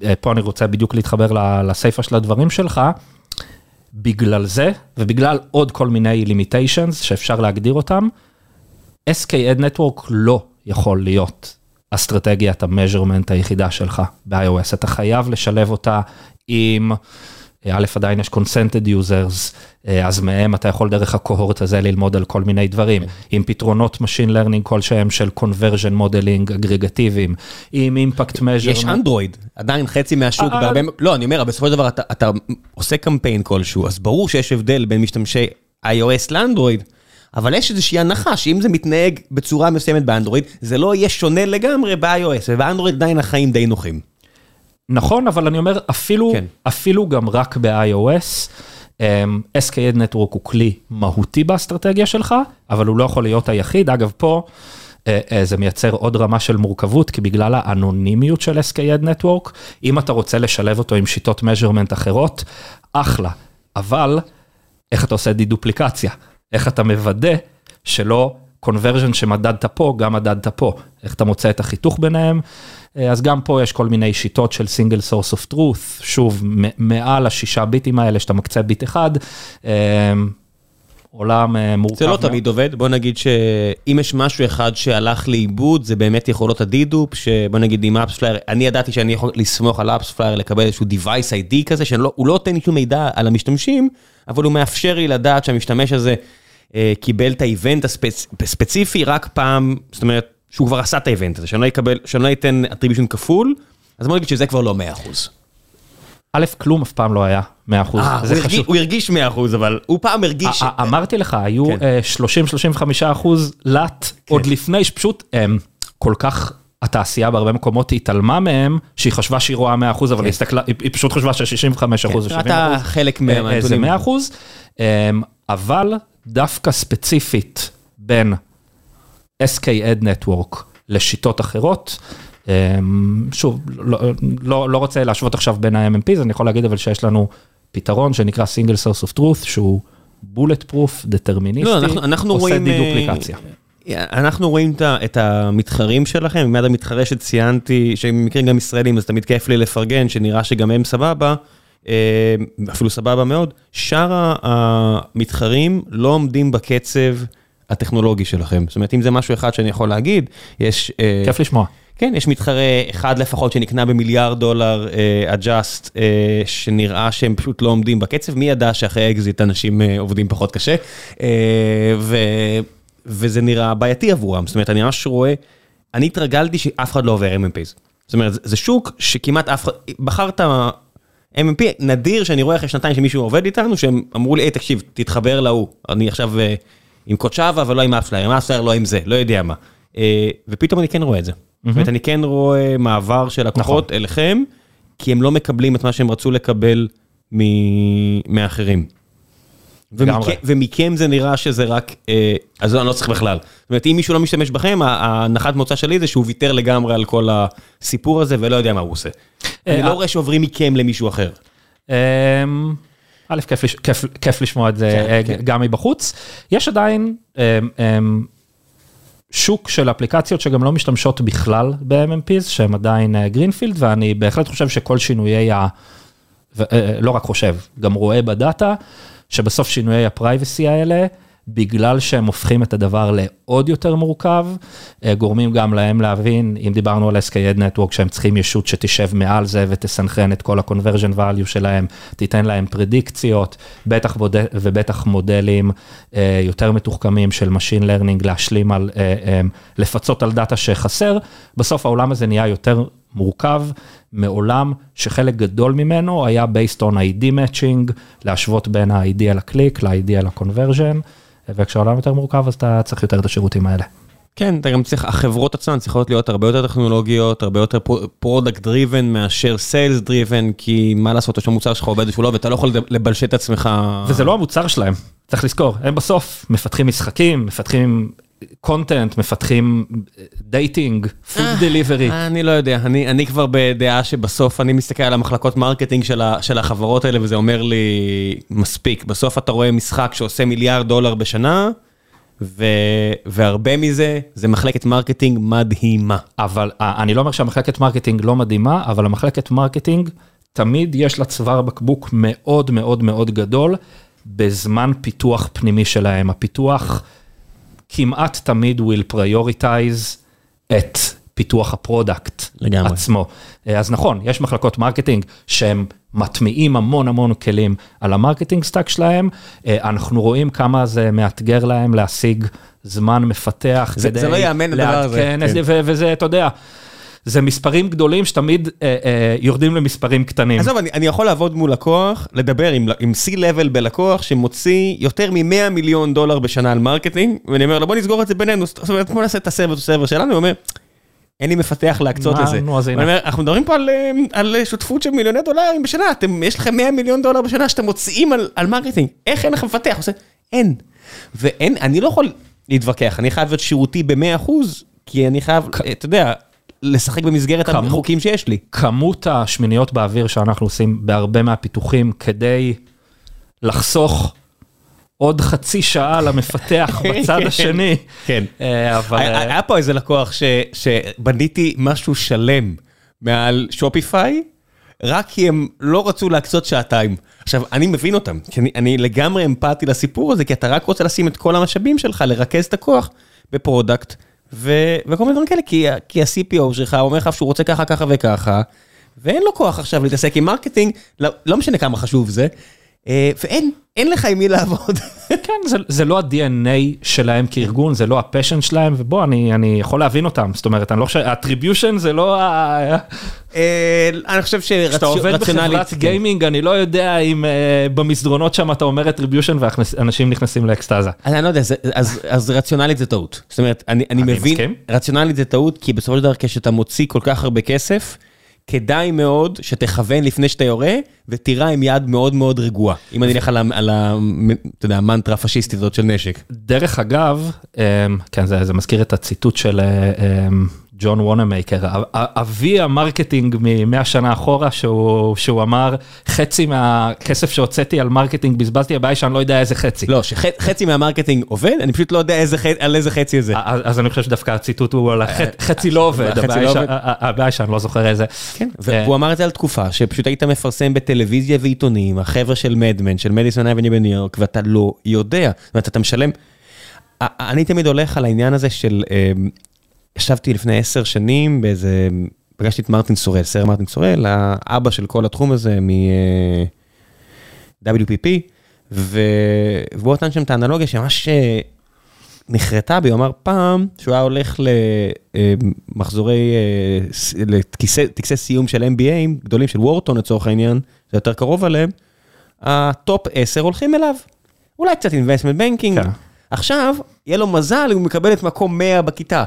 ופה אני רוצה בדיוק להתחבר לסיפה של הדברים שלך, בגלל זה, ובגלל עוד כל מיני limitations שאפשר להגדיר אותם, SK Ad Network לא יכול להיות אסטרטגיית המז'רמנט היחידה שלך ב-iOS, אתה חייב לשלב אותה עם... א', עדיין יש consented users, אה, אז מהם אתה יכול דרך הקוהורט הזה ללמוד על כל מיני דברים. עם פתרונות Machine Learning כלשהם של conversion modeling אגרגטיביים, עם impact measure. יש אנדרואיד, עדיין חצי מהשוק, אה, בהרבה, לא, אני אומר, בסופו של דבר אתה, אתה עושה קמפיין כלשהו, אז ברור שיש הבדל בין משתמשי iOS לאנדרואיד. אבל יש איזושהי הנחה שאם זה מתנהג בצורה מסוימת באנדרואיד, זה לא יהיה שונה לגמרי ב-iOS, ובאנדרואיד עדיין החיים די נוחים. נכון, אבל אני אומר, אפילו, כן. אפילו גם רק ב-iOS, um, SKAD Network הוא כלי מהותי באסטרטגיה שלך, אבל הוא לא יכול להיות היחיד. אגב, פה uh, uh, זה מייצר עוד רמה של מורכבות, כי בגלל האנונימיות של SKAD Network, אם אתה רוצה לשלב אותו עם שיטות measurement אחרות, אחלה. אבל איך אתה עושה deduplication? איך אתה מוודא שלא conversion שמדדת פה, גם מדדת פה. איך אתה מוצא את החיתוך ביניהם. אה, אז גם פה יש כל מיני שיטות של single source of truth, שוב, מעל השישה ביטים האלה שאתה מקצה ביט אחד. אה, עולם אה, מורכב. זה לא תמיד עובד, בוא נגיד שאם יש משהו אחד שהלך לאיבוד, זה באמת יכולות ה dedup, שבוא נגיד עם AppsFlyer, אני ידעתי שאני יכול לסמוך על AppsFlyer, לקבל איזשהו device ID כזה, שהוא לא נותן לי שום מידע על המשתמשים, אבל הוא מאפשר לי לדעת שהמשתמש הזה קיבל את האיבנט הספציפי רק פעם, זאת אומרת, שהוא כבר עשה את האיבנט הזה, שאני לא לא אתן attribution כפול, אז בוא נגיד שזה כבר לא 100%. א', כלום אף פעם לא היה 100%. 아, הוא, הרגיש, הוא הרגיש 100%, אבל הוא פעם הרגיש... 아, אמרתי לך, היו כן. 30-35% לט, כן. עוד לפני שפשוט הם כל כך... התעשייה בהרבה מקומות התעלמה מהם, שהיא חשבה שהיא רואה 100%, אבל כן. היא הסתכלה, היא פשוט חשבה ש-65% כן. ו-70%. אתה חלק מהנתונים. זה 100%, אבל דווקא ספציפית בין SK Ad Network לשיטות אחרות. אמ, שוב, לא, לא, לא רוצה להשוות עכשיו בין ה-MMPs, אני יכול להגיד אבל שיש לנו פתרון שנקרא Single Source of Truth, שהוא bullet proof, דטרמיניסטי, לא, אנחנו, אנחנו עושה רואים, דידופליקציה. אה, אנחנו רואים את המתחרים שלכם, מיד המתחרה שציינתי, שבמקרה גם ישראלים, אז תמיד כיף לי לפרגן, שנראה שגם הם סבבה, אה, אפילו סבבה מאוד. שאר המתחרים לא עומדים בקצב הטכנולוגי שלכם. זאת אומרת, אם זה משהו אחד שאני יכול להגיד, יש... אה, כיף לשמוע. כן, יש מתחרה אחד לפחות שנקנה במיליארד דולר Adjust, uh, uh, שנראה שהם פשוט לא עומדים בקצב, מי ידע שאחרי אקזיט אנשים uh, עובדים פחות קשה, uh, ו, וזה נראה בעייתי עבורם, זאת אומרת, אני ממש רואה, אני התרגלתי שאף אחד לא עובר MMPs. זאת אומרת, זה שוק שכמעט אף אחד, בחרת MMP, נדיר שאני רואה אחרי שנתיים שמישהו עובד איתנו, שהם אמרו לי, היי, תקשיב, תתחבר להוא, אני עכשיו uh, עם Kochava, אבל לא עם AppsFlyer, עם AppsFlyer לא עם זה, לא יודע מה. Uh, ופתאום אני כן רואה את זה. זאת אומרת, אני כן רואה מעבר של לקוחות נכון. אליכם, כי הם לא מקבלים את מה שהם רצו לקבל מאחרים. ומכם זה נראה שזה רק, אה, אז אני לא צריך בכלל. זאת אומרת, אם מישהו לא משתמש בכם, ההנחת מוצא שלי זה שהוא ויתר לגמרי על כל הסיפור הזה ולא יודע מה הוא עושה. אני לא רואה שעוברים מכם למישהו אחר. אמ, א', כיף לשמוע את זה כן, כן. גם מבחוץ. יש עדיין אמ, אמ, שוק של אפליקציות שגם לא משתמשות בכלל ב-MMPs, שהם עדיין greenfield, אה, ואני בהחלט חושב שכל שינויי ה... אה, לא רק חושב, גם רואה ב data, שבסוף שינויי ה privacy האלה, בגלל שהם הופכים את הדבר לעוד יותר מורכב, אה, גורמים גם להם להבין, אם דיברנו על SKAD Network, שהם צריכים ישות שתשב מעל זה ותסנכרן את כל ה-conversion value שלהם, תיתן להם פרדיקציות, בטח מודל, ובטח מודלים אה, יותר מתוחכמים של Machine Learning להשלים על, אה, לפצות על דאטה שחסר, בסוף העולם הזה נהיה יותר מורכב מעולם שחלק גדול ממנו היה based on ID matching, להשוות בין ה-ID על הקליק ל-ID על ה-conversion. וכשהעולם יותר מורכב אז אתה צריך יותר את השירותים האלה. כן, אתה גם צריך, החברות עצמן צריכות להיות הרבה יותר טכנולוגיות, הרבה יותר product driven מאשר sales driven, כי מה לעשות, יש מוצר שלך עובד ושהוא לא, ואתה לא יכול ל bullshit את עצמך. וזה לא המוצר שלהם, צריך לזכור, הם בסוף מפתחים משחקים, מפתחים content, מפתחים dating, food delivery. אני לא יודע, אני, אני כבר בדעה שבסוף אני מסתכל על המחלקות marketing של, ה, של החברות האלה וזה אומר לי מספיק, בסוף אתה רואה משחק שעושה מיליארד דולר בשנה. ו... והרבה מזה זה מחלקת marketing מדהימה. אבל אני לא אומר שהמחלקת marketing לא מדהימה, אבל המחלקת marketing תמיד יש לה צוואר בקבוק מאוד מאוד מאוד גדול בזמן פיתוח פנימי שלהם. הפיתוח כמעט תמיד will prioritize את פיתוח ה product לגמרי. עצמו. אז נכון, יש מחלקות marketing שהם מטמיעים המון המון כלים על ה marketing stack שלהם, אנחנו רואים כמה זה מאתגר להם להשיג זמן מפתח זה, כדי... זה לא יאמן הדבר הזה. כן. וזה, אתה יודע. זה מספרים גדולים שתמיד אה, אה, יורדים למספרים קטנים. עזוב, אני, אני יכול לעבוד מול לקוח, לדבר עם, עם C-Level בלקוח שמוציא יותר מ-100 מיליון דולר בשנה על marketing, ואני אומר לו בוא נסגור את זה בינינו, זאת אומרת בוא נעשה את ה server server שלנו, הוא אומר, אין לי מפתח להקצות לזה. נו, אז הנה. אנחנו מדברים פה על, אה, על שותפות של מיליוני דולרים בשנה, אתם, יש לכם 100 מיליון דולר בשנה שאתם מוציאים על, על marketing, איך אין לכם מפתח? עושה, אין. ואין, אני לא יכול להתווכח, אני חייב להיות שירותי ב-100%, כי אני חייב, אתה יודע, לשחק במסגרת כמות, החוקים שיש לי. כמות השמיניות באוויר שאנחנו עושים בהרבה מהפיתוחים כדי לחסוך עוד חצי שעה למפתח בצד כן, השני. כן, אה, אבל... היה פה איזה לקוח שבניתי משהו שלם מעל Shopify, רק כי הם לא רצו להקצות שעתיים. עכשיו, אני מבין אותם, כי אני, אני לגמרי אמפתי לסיפור הזה, כי אתה רק רוצה לשים את כל המשאבים שלך, לרכז את הכוח ב product. וכל מיני דברים כאלה, כי, כי ה-CPO שלך אומר לך שהוא רוצה ככה, ככה וככה, ואין לו כוח עכשיו להתעסק עם marketing, לא, לא משנה כמה חשוב זה, ואין, אין לך עם מי לעבוד. כן, זה, זה לא ה-DNA שלהם כארגון, זה לא ה passion שלהם, ובוא, אני, אני יכול להבין אותם, זאת אומרת, אני לא חושב, attribution זה לא ה... אה, אני חושב שרציונלית... כשאתה עובד בחברת כן. gaming, אני לא יודע אם אה, במסדרונות שם אתה אומר attribution ואנשים נכנסים לאקסטאזה. אני לא יודע, אז רציונלית זה טעות. זאת אומרת, אני מבין, רציונלית זה טעות, כי בסופו של דבר כשאתה מוציא כל כך הרבה כסף, כדאי מאוד שתכוון לפני שאתה יורה, ותירה עם יד מאוד מאוד רגועה. אם אני אלך על המנטרה הפשיסטית הזאת של נשק. דרך אגב, אמ, כן, זה מזכיר את הציטוט של אמ, ג'ון וונמייקר, אבי ה marketing מ-100 שנה אחורה, שהוא, שהוא אמר, חצי מהכסף שהוצאתי על marketing בזבזתי, הבעיה שאני לא יודע איזה חצי. לא, שחצי מה marketing עובד, אני פשוט לא יודע איזה, על איזה חצי זה. אז אני חושב שדווקא הציטוט הוא על החצי לא עובד, הבעיה שאני לא זוכר איזה. כן, והוא אמר את זה על תקופה, שפשוט היית מפרסם בטלוויזיה ועיתונים, החבר'ה של מדמן, של מדיסון אבני בניו יורק, ואתה לא יודע, זאת אומרת, אתה משלם. אני תמיד הולך על העניין הזה של אמ, ישבתי לפני עשר שנים באיזה, פגשתי את מרטין סורל, סר מרטין סורל, האבא של כל התחום הזה מ-WPP, והוא נתן שם את האנלוגיה שממש אה, נחרטה בי, הוא אמר פעם שהוא היה הולך למחזורי, אה, לטקסי סיום של MBA גדולים של וורטון לצורך העניין, זה יותר קרוב עליהם, ה top 10 הולכים אליו. אולי קצת investment banking. כן. עכשיו, יהיה לו מזל, הוא מקבל את מקום 100 בכיתה.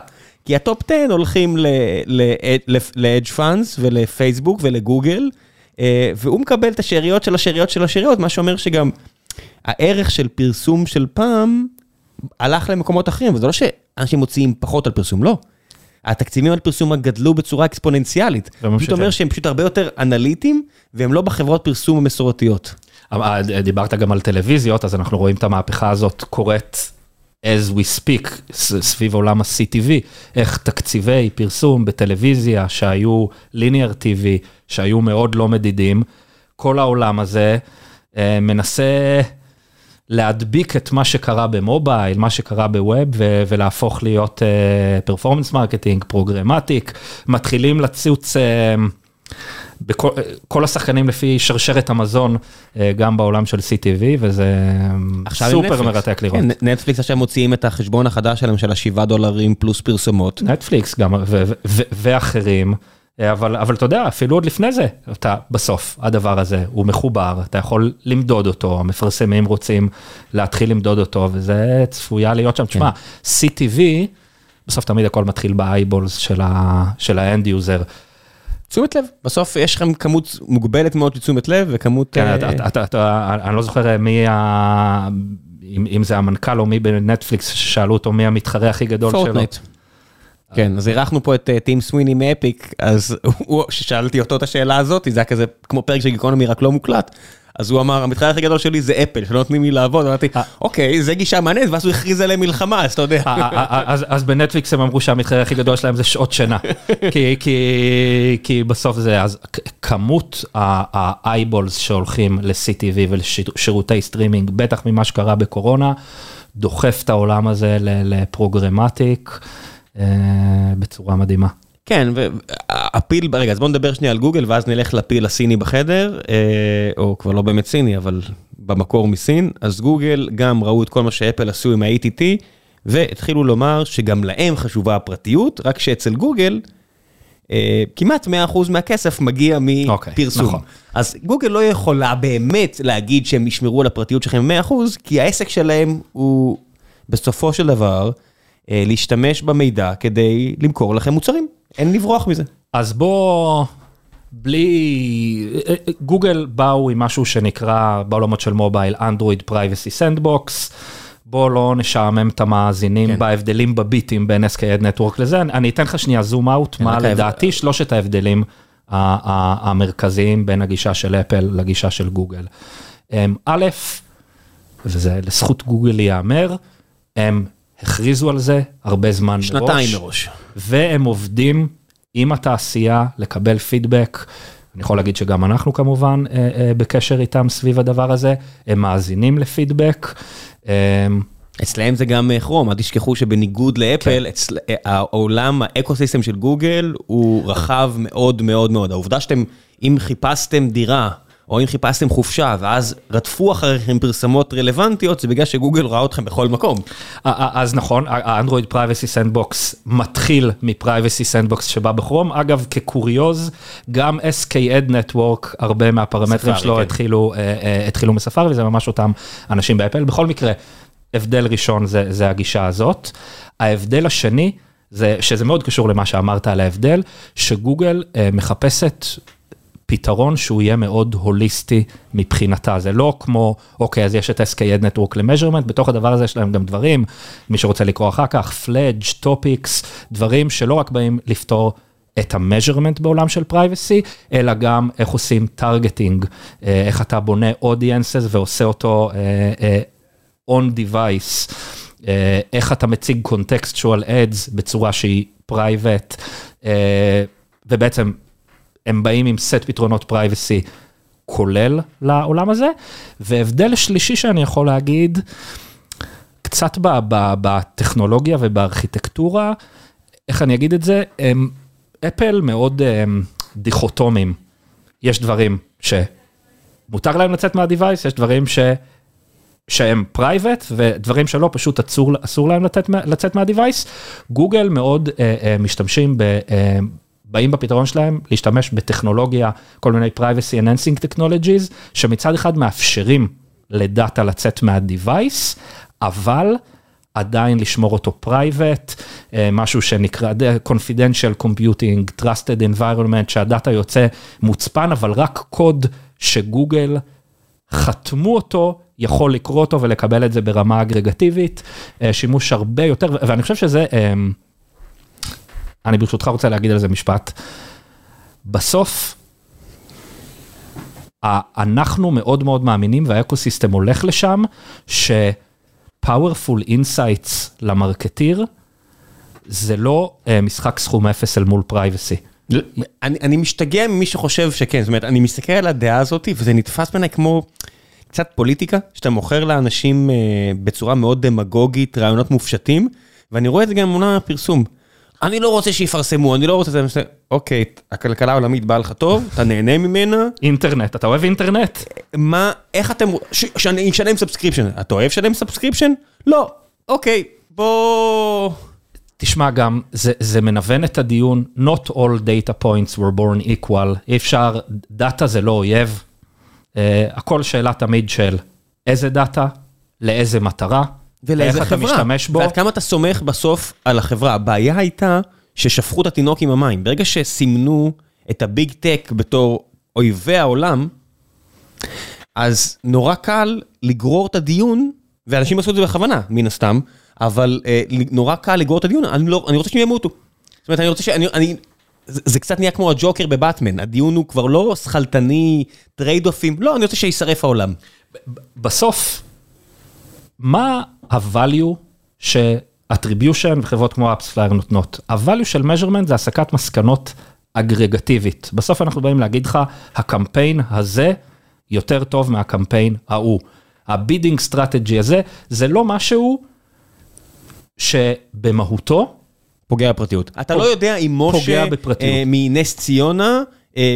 כי ה top 10 הולכים ל-hedge funds ולפייסבוק ולגוגל, אה, והוא מקבל את השאריות של השאריות של השאריות, מה שאומר שגם הערך של פרסום של פעם הלך למקומות אחרים, וזה לא שאנשים מוציאים פחות על פרסום, לא. התקציבים על פרסום גדלו בצורה אקספוננציאלית. זה פשוט אומר שהם פשוט הרבה יותר אנליטיים, והם לא בחברות פרסום המסורתיות. אה, דיברת גם על טלוויזיות, אז אנחנו רואים את המהפכה הזאת קורית as we speak, סביב עולם ה-CTV, איך תקציבי פרסום בטלוויזיה שהיו ליניאר TV, שהיו מאוד לא מדידים, כל העולם הזה אה, מנסה להדביק את מה שקרה ב mobile, מה שקרה ב web, ולהפוך להיות performance marketing, programmatic, מתחילים לצוץ... אה, בכל השחקנים לפי שרשרת המזון, אה, גם בעולם של CTV, וזה סופר מרתק לראות. כן, נטפליקס עכשיו מוציאים את החשבון החדש שלהם של ה-7 דולרים פלוס פרסומות. נטפליקס גם, ואחרים. אבל, אבל אתה יודע, אפילו עוד לפני זה, אתה בסוף, הדבר הזה הוא מחובר, אתה יכול למדוד אותו, המפרסמים רוצים להתחיל למדוד אותו, וזה צפויה להיות שם. תשמע, כן. CTV בסוף תמיד הכל מתחיל ב eyeballs של ה end user. תשומת לב, בסוף יש לכם כמות מוגבלת מאוד של תשומת לב וכמות... כן, אני לא זוכר מי, אם זה המנכ"ל או מי בנטפליקס ששאלו אותו מי המתחרה הכי גדול שלו. פורטנייט. כן, אז אירחנו פה את טים סוויני מאפיק, אז הוא, ששאלתי אותו את השאלה הזאת, זה היה כזה כמו פרק של גיקונומי רק לא מוקלט. אז הוא אמר, המתחרה הכי גדול שלי זה אפל, שלא נותנים לי לעבוד, אמרתי, אה. אוקיי, זה גישה מעניינת, ואז הוא הכריז עליהם מלחמה, אז אתה יודע. אה, אה, אז בנטפליקס הם אמרו שהמתחרה הכי גדול שלהם זה שעות שינה, כי בסוף זה, אז כמות ה eyeballs שהולכים ל-CTV ולשירותי סטרימינג, בטח ממה שקרה בקורונה, דוחף את העולם הזה לפרוגרמטיק בצורה מדהימה. כן, והפיל, רגע, אז בוא נדבר שנייה על גוגל, ואז נלך לפיל הסיני בחדר, אה, או כבר לא באמת סיני, אבל במקור מסין. אז גוגל גם ראו את כל מה שאפל עשו עם ה-ATT, והתחילו לומר שגם להם חשובה הפרטיות, רק שאצל גוגל, אה, כמעט 100% מהכסף מגיע מפרסום. Okay, נכון. אז גוגל לא יכולה באמת להגיד שהם ישמרו על הפרטיות שלכם 100%, כי העסק שלהם הוא בסופו של דבר אה, להשתמש במידע כדי למכור לכם מוצרים. אין לברוח מזה. אז בוא, בלי, גוגל באו עם משהו שנקרא בעולמות של mobile Android Privacy Sandbox. בוא לא נשעמם את המאזינים כן. בהבדלים בביטים בין SKAd Network לזה, אני אתן לך שנייה zoom out, מה לדעתי שלושת ההבדלים המרכזיים בין הגישה של אפל לגישה של גוגל. א', וזה לזכות גוגל ייאמר, הם הכריזו על זה הרבה זמן מראש. שנתיים מראש. והם עובדים עם התעשייה לקבל פידבק. אני יכול להגיד שגם אנחנו כמובן אה, אה, בקשר איתם סביב הדבר הזה, הם מאזינים לפידבק. אה, אצלהם זה גם כרום, אל תשכחו שבניגוד לאפל, כן. אצל, העולם, האקוסיסטם של גוגל הוא רחב מאוד מאוד מאוד. העובדה שאתם, אם חיפשתם דירה, או אם חיפשתם חופשה, ואז רדפו אחריכם פרסומות רלוונטיות, זה בגלל שגוגל ראה אתכם בכל מקום. אז נכון, ה Android Privacy Sandbox מתחיל מ Privacy Sandbox שבא בכרום. אגב, כקוריוז, גם SKAd Network, הרבה מהפרמטרים שלו כן. התחילו, אה, אה, התחילו מספארי, וזה ממש אותם אנשים באפל. בכל מקרה, הבדל ראשון זה, זה הגישה הזאת. ההבדל השני, זה, שזה מאוד קשור למה שאמרת על ההבדל, שגוגל אה, מחפשת פתרון שהוא יהיה מאוד הוליסטי מבחינתה, זה לא כמו, אוקיי, אז יש את SKAd Network ל-measurement, בתוך הדבר הזה יש להם גם דברים, מי שרוצה לקרוא אחר כך, FLEDGE, Topics, דברים שלא רק באים לפתור את ה-measurement בעולם של privacy, אלא גם איך עושים targeting, אה, איך אתה בונה audiences ועושה אותו uh, uh, on device, uh, איך אתה מציג contextual ads בצורה שהיא private, uh, ובעצם הם באים עם סט פתרונות פרייבסי כולל לעולם הזה. והבדל שלישי שאני יכול להגיד, קצת בטכנולוגיה ובארכיטקטורה, איך אני אגיד את זה, הם, אפל מאוד הם, דיכוטומיים. יש דברים שמותר להם לצאת מהדיווייס, יש דברים ש... שהם private ודברים שלא פשוט אסור, אסור להם לצאת, לצאת מה device. גוגל מאוד אה, אה, משתמשים ב... אה, באים בפתרון שלהם להשתמש בטכנולוגיה, כל מיני privacy enhancing technologies, שמצד אחד מאפשרים ל data לצאת מה-device, אבל עדיין לשמור אותו private, אה, משהו שנקרא confidential computing, trusted environment, שה data יוצא מוצפן, אבל רק קוד שגוגל חתמו אותו, יכול לקרוא אותו ולקבל את זה ברמה אגרגטיבית, אה, שימוש הרבה יותר, ואני חושב שזה... אה, אני ברשותך רוצה להגיד על זה משפט. בסוף, אנחנו מאוד מאוד מאמינים והאקוסיסטם הולך לשם, ש-powerful insights למרקטיר, זה לא uh, משחק סכום אפס אל מול פרייבסי. אני, אני משתגע ממי שחושב שכן, זאת אומרת, אני מסתכל על הדעה הזאת וזה נתפס בעיניי כמו קצת פוליטיקה, שאתה מוכר לאנשים uh, בצורה מאוד דמגוגית רעיונות מופשטים, ואני רואה את זה גם מעולם הפרסום. אני לא רוצה שיפרסמו, אני לא רוצה... אוקיי, הכלכלה העולמית באה לך טוב, אתה נהנה ממנה. אינטרנט, אתה אוהב אינטרנט? מה, איך אתם... שאני אשלם subscription. אתה אוהב לשלם subscription? לא. אוקיי, בוא... תשמע גם, זה, זה מנוון את הדיון, Not all data points were born equal, אי אפשר, data זה לא אויב. Uh, הכל שאלה תמיד של איזה data, לאיזה מטרה, ולאיזה איך אתה חברה. משתמש בו. ועד כמה אתה סומך בסוף על החברה. הבעיה הייתה ששפכו את התינוק עם המים. ברגע שסימנו את ה big tech בתור אויבי העולם, אז נורא קל לגרור את הדיון, ואנשים עשו את זה בכוונה, מן הסתם, אבל אה, נורא קל לגרור את הדיון, אני, לא, אני רוצה שהם ימותו. זאת אומרת, אני רוצה ש... אני, אני, זה, זה קצת נהיה כמו הג'וקר בבטמן, הדיון הוא כבר לא שכלתני, trade-off ים, לא, אני רוצה שישרף העולם. בסוף, מה ה-value ש-attribution וחברות כמו AppsFlyer נותנות? ה-value של measurement זה הסקת מסקנות אגרגטיבית. בסוף אנחנו באים להגיד לך, הקמפיין הזה יותר טוב מהקמפיין ההוא. ה bidding strategy הזה, זה לא משהו שבמהותו, פוגע בפרטיות. אתה פוג- לא יודע אם משה בפרטיות. אה, מנס ציונה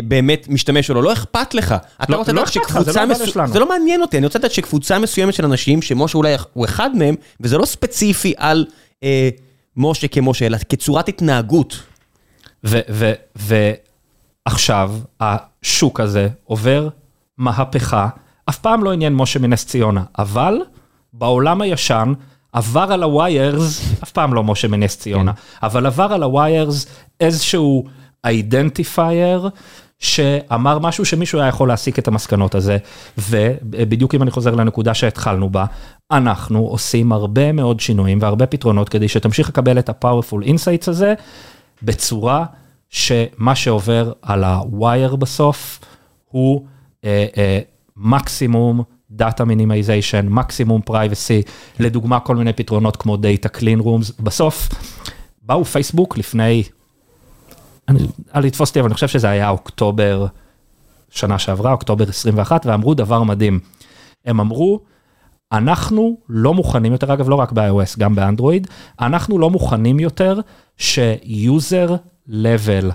באמת משתמש או לא, לא אכפת לך. אתה לא- רוצה לא לדעת אכפת לך, זה שקבוצה לא מסוימת, שלנו. זה לא מעניין אותי, אני רוצה לדעת שקבוצה מסוימת של אנשים, שמשה אולי הוא אחד מהם, וזה לא ספציפי על אה, משה כמשה, אלא כצורת התנהגות. ועכשיו השוק הזה עובר מהפכה, אף פעם לא עניין משה מנס ציונה, אבל בעולם הישן עבר על ה wires, אף פעם לא משה מנס ציונה, אבל עבר על ה wires איזשהו identifier. שאמר משהו שמישהו היה יכול להסיק את המסקנות הזה, ובדיוק אם אני חוזר לנקודה שהתחלנו בה, אנחנו עושים הרבה מאוד שינויים והרבה פתרונות כדי שתמשיך לקבל את ה-powerful insights הזה, בצורה שמה שעובר על ה-wire בסוף הוא אה, אה, מקסימום data minimization, מקסימום privacy, לדוגמה כל מיני פתרונות כמו data clean rooms, בסוף באו פייסבוק לפני, אני, אל תתפוס אותי אבל אני חושב שזה היה אוקטובר שנה שעברה, אוקטובר 21, ואמרו דבר מדהים, הם אמרו, אנחנו לא מוכנים יותר, אגב לא רק ב-iOS, גם באנדרואיד, אנחנו לא מוכנים יותר ש-user level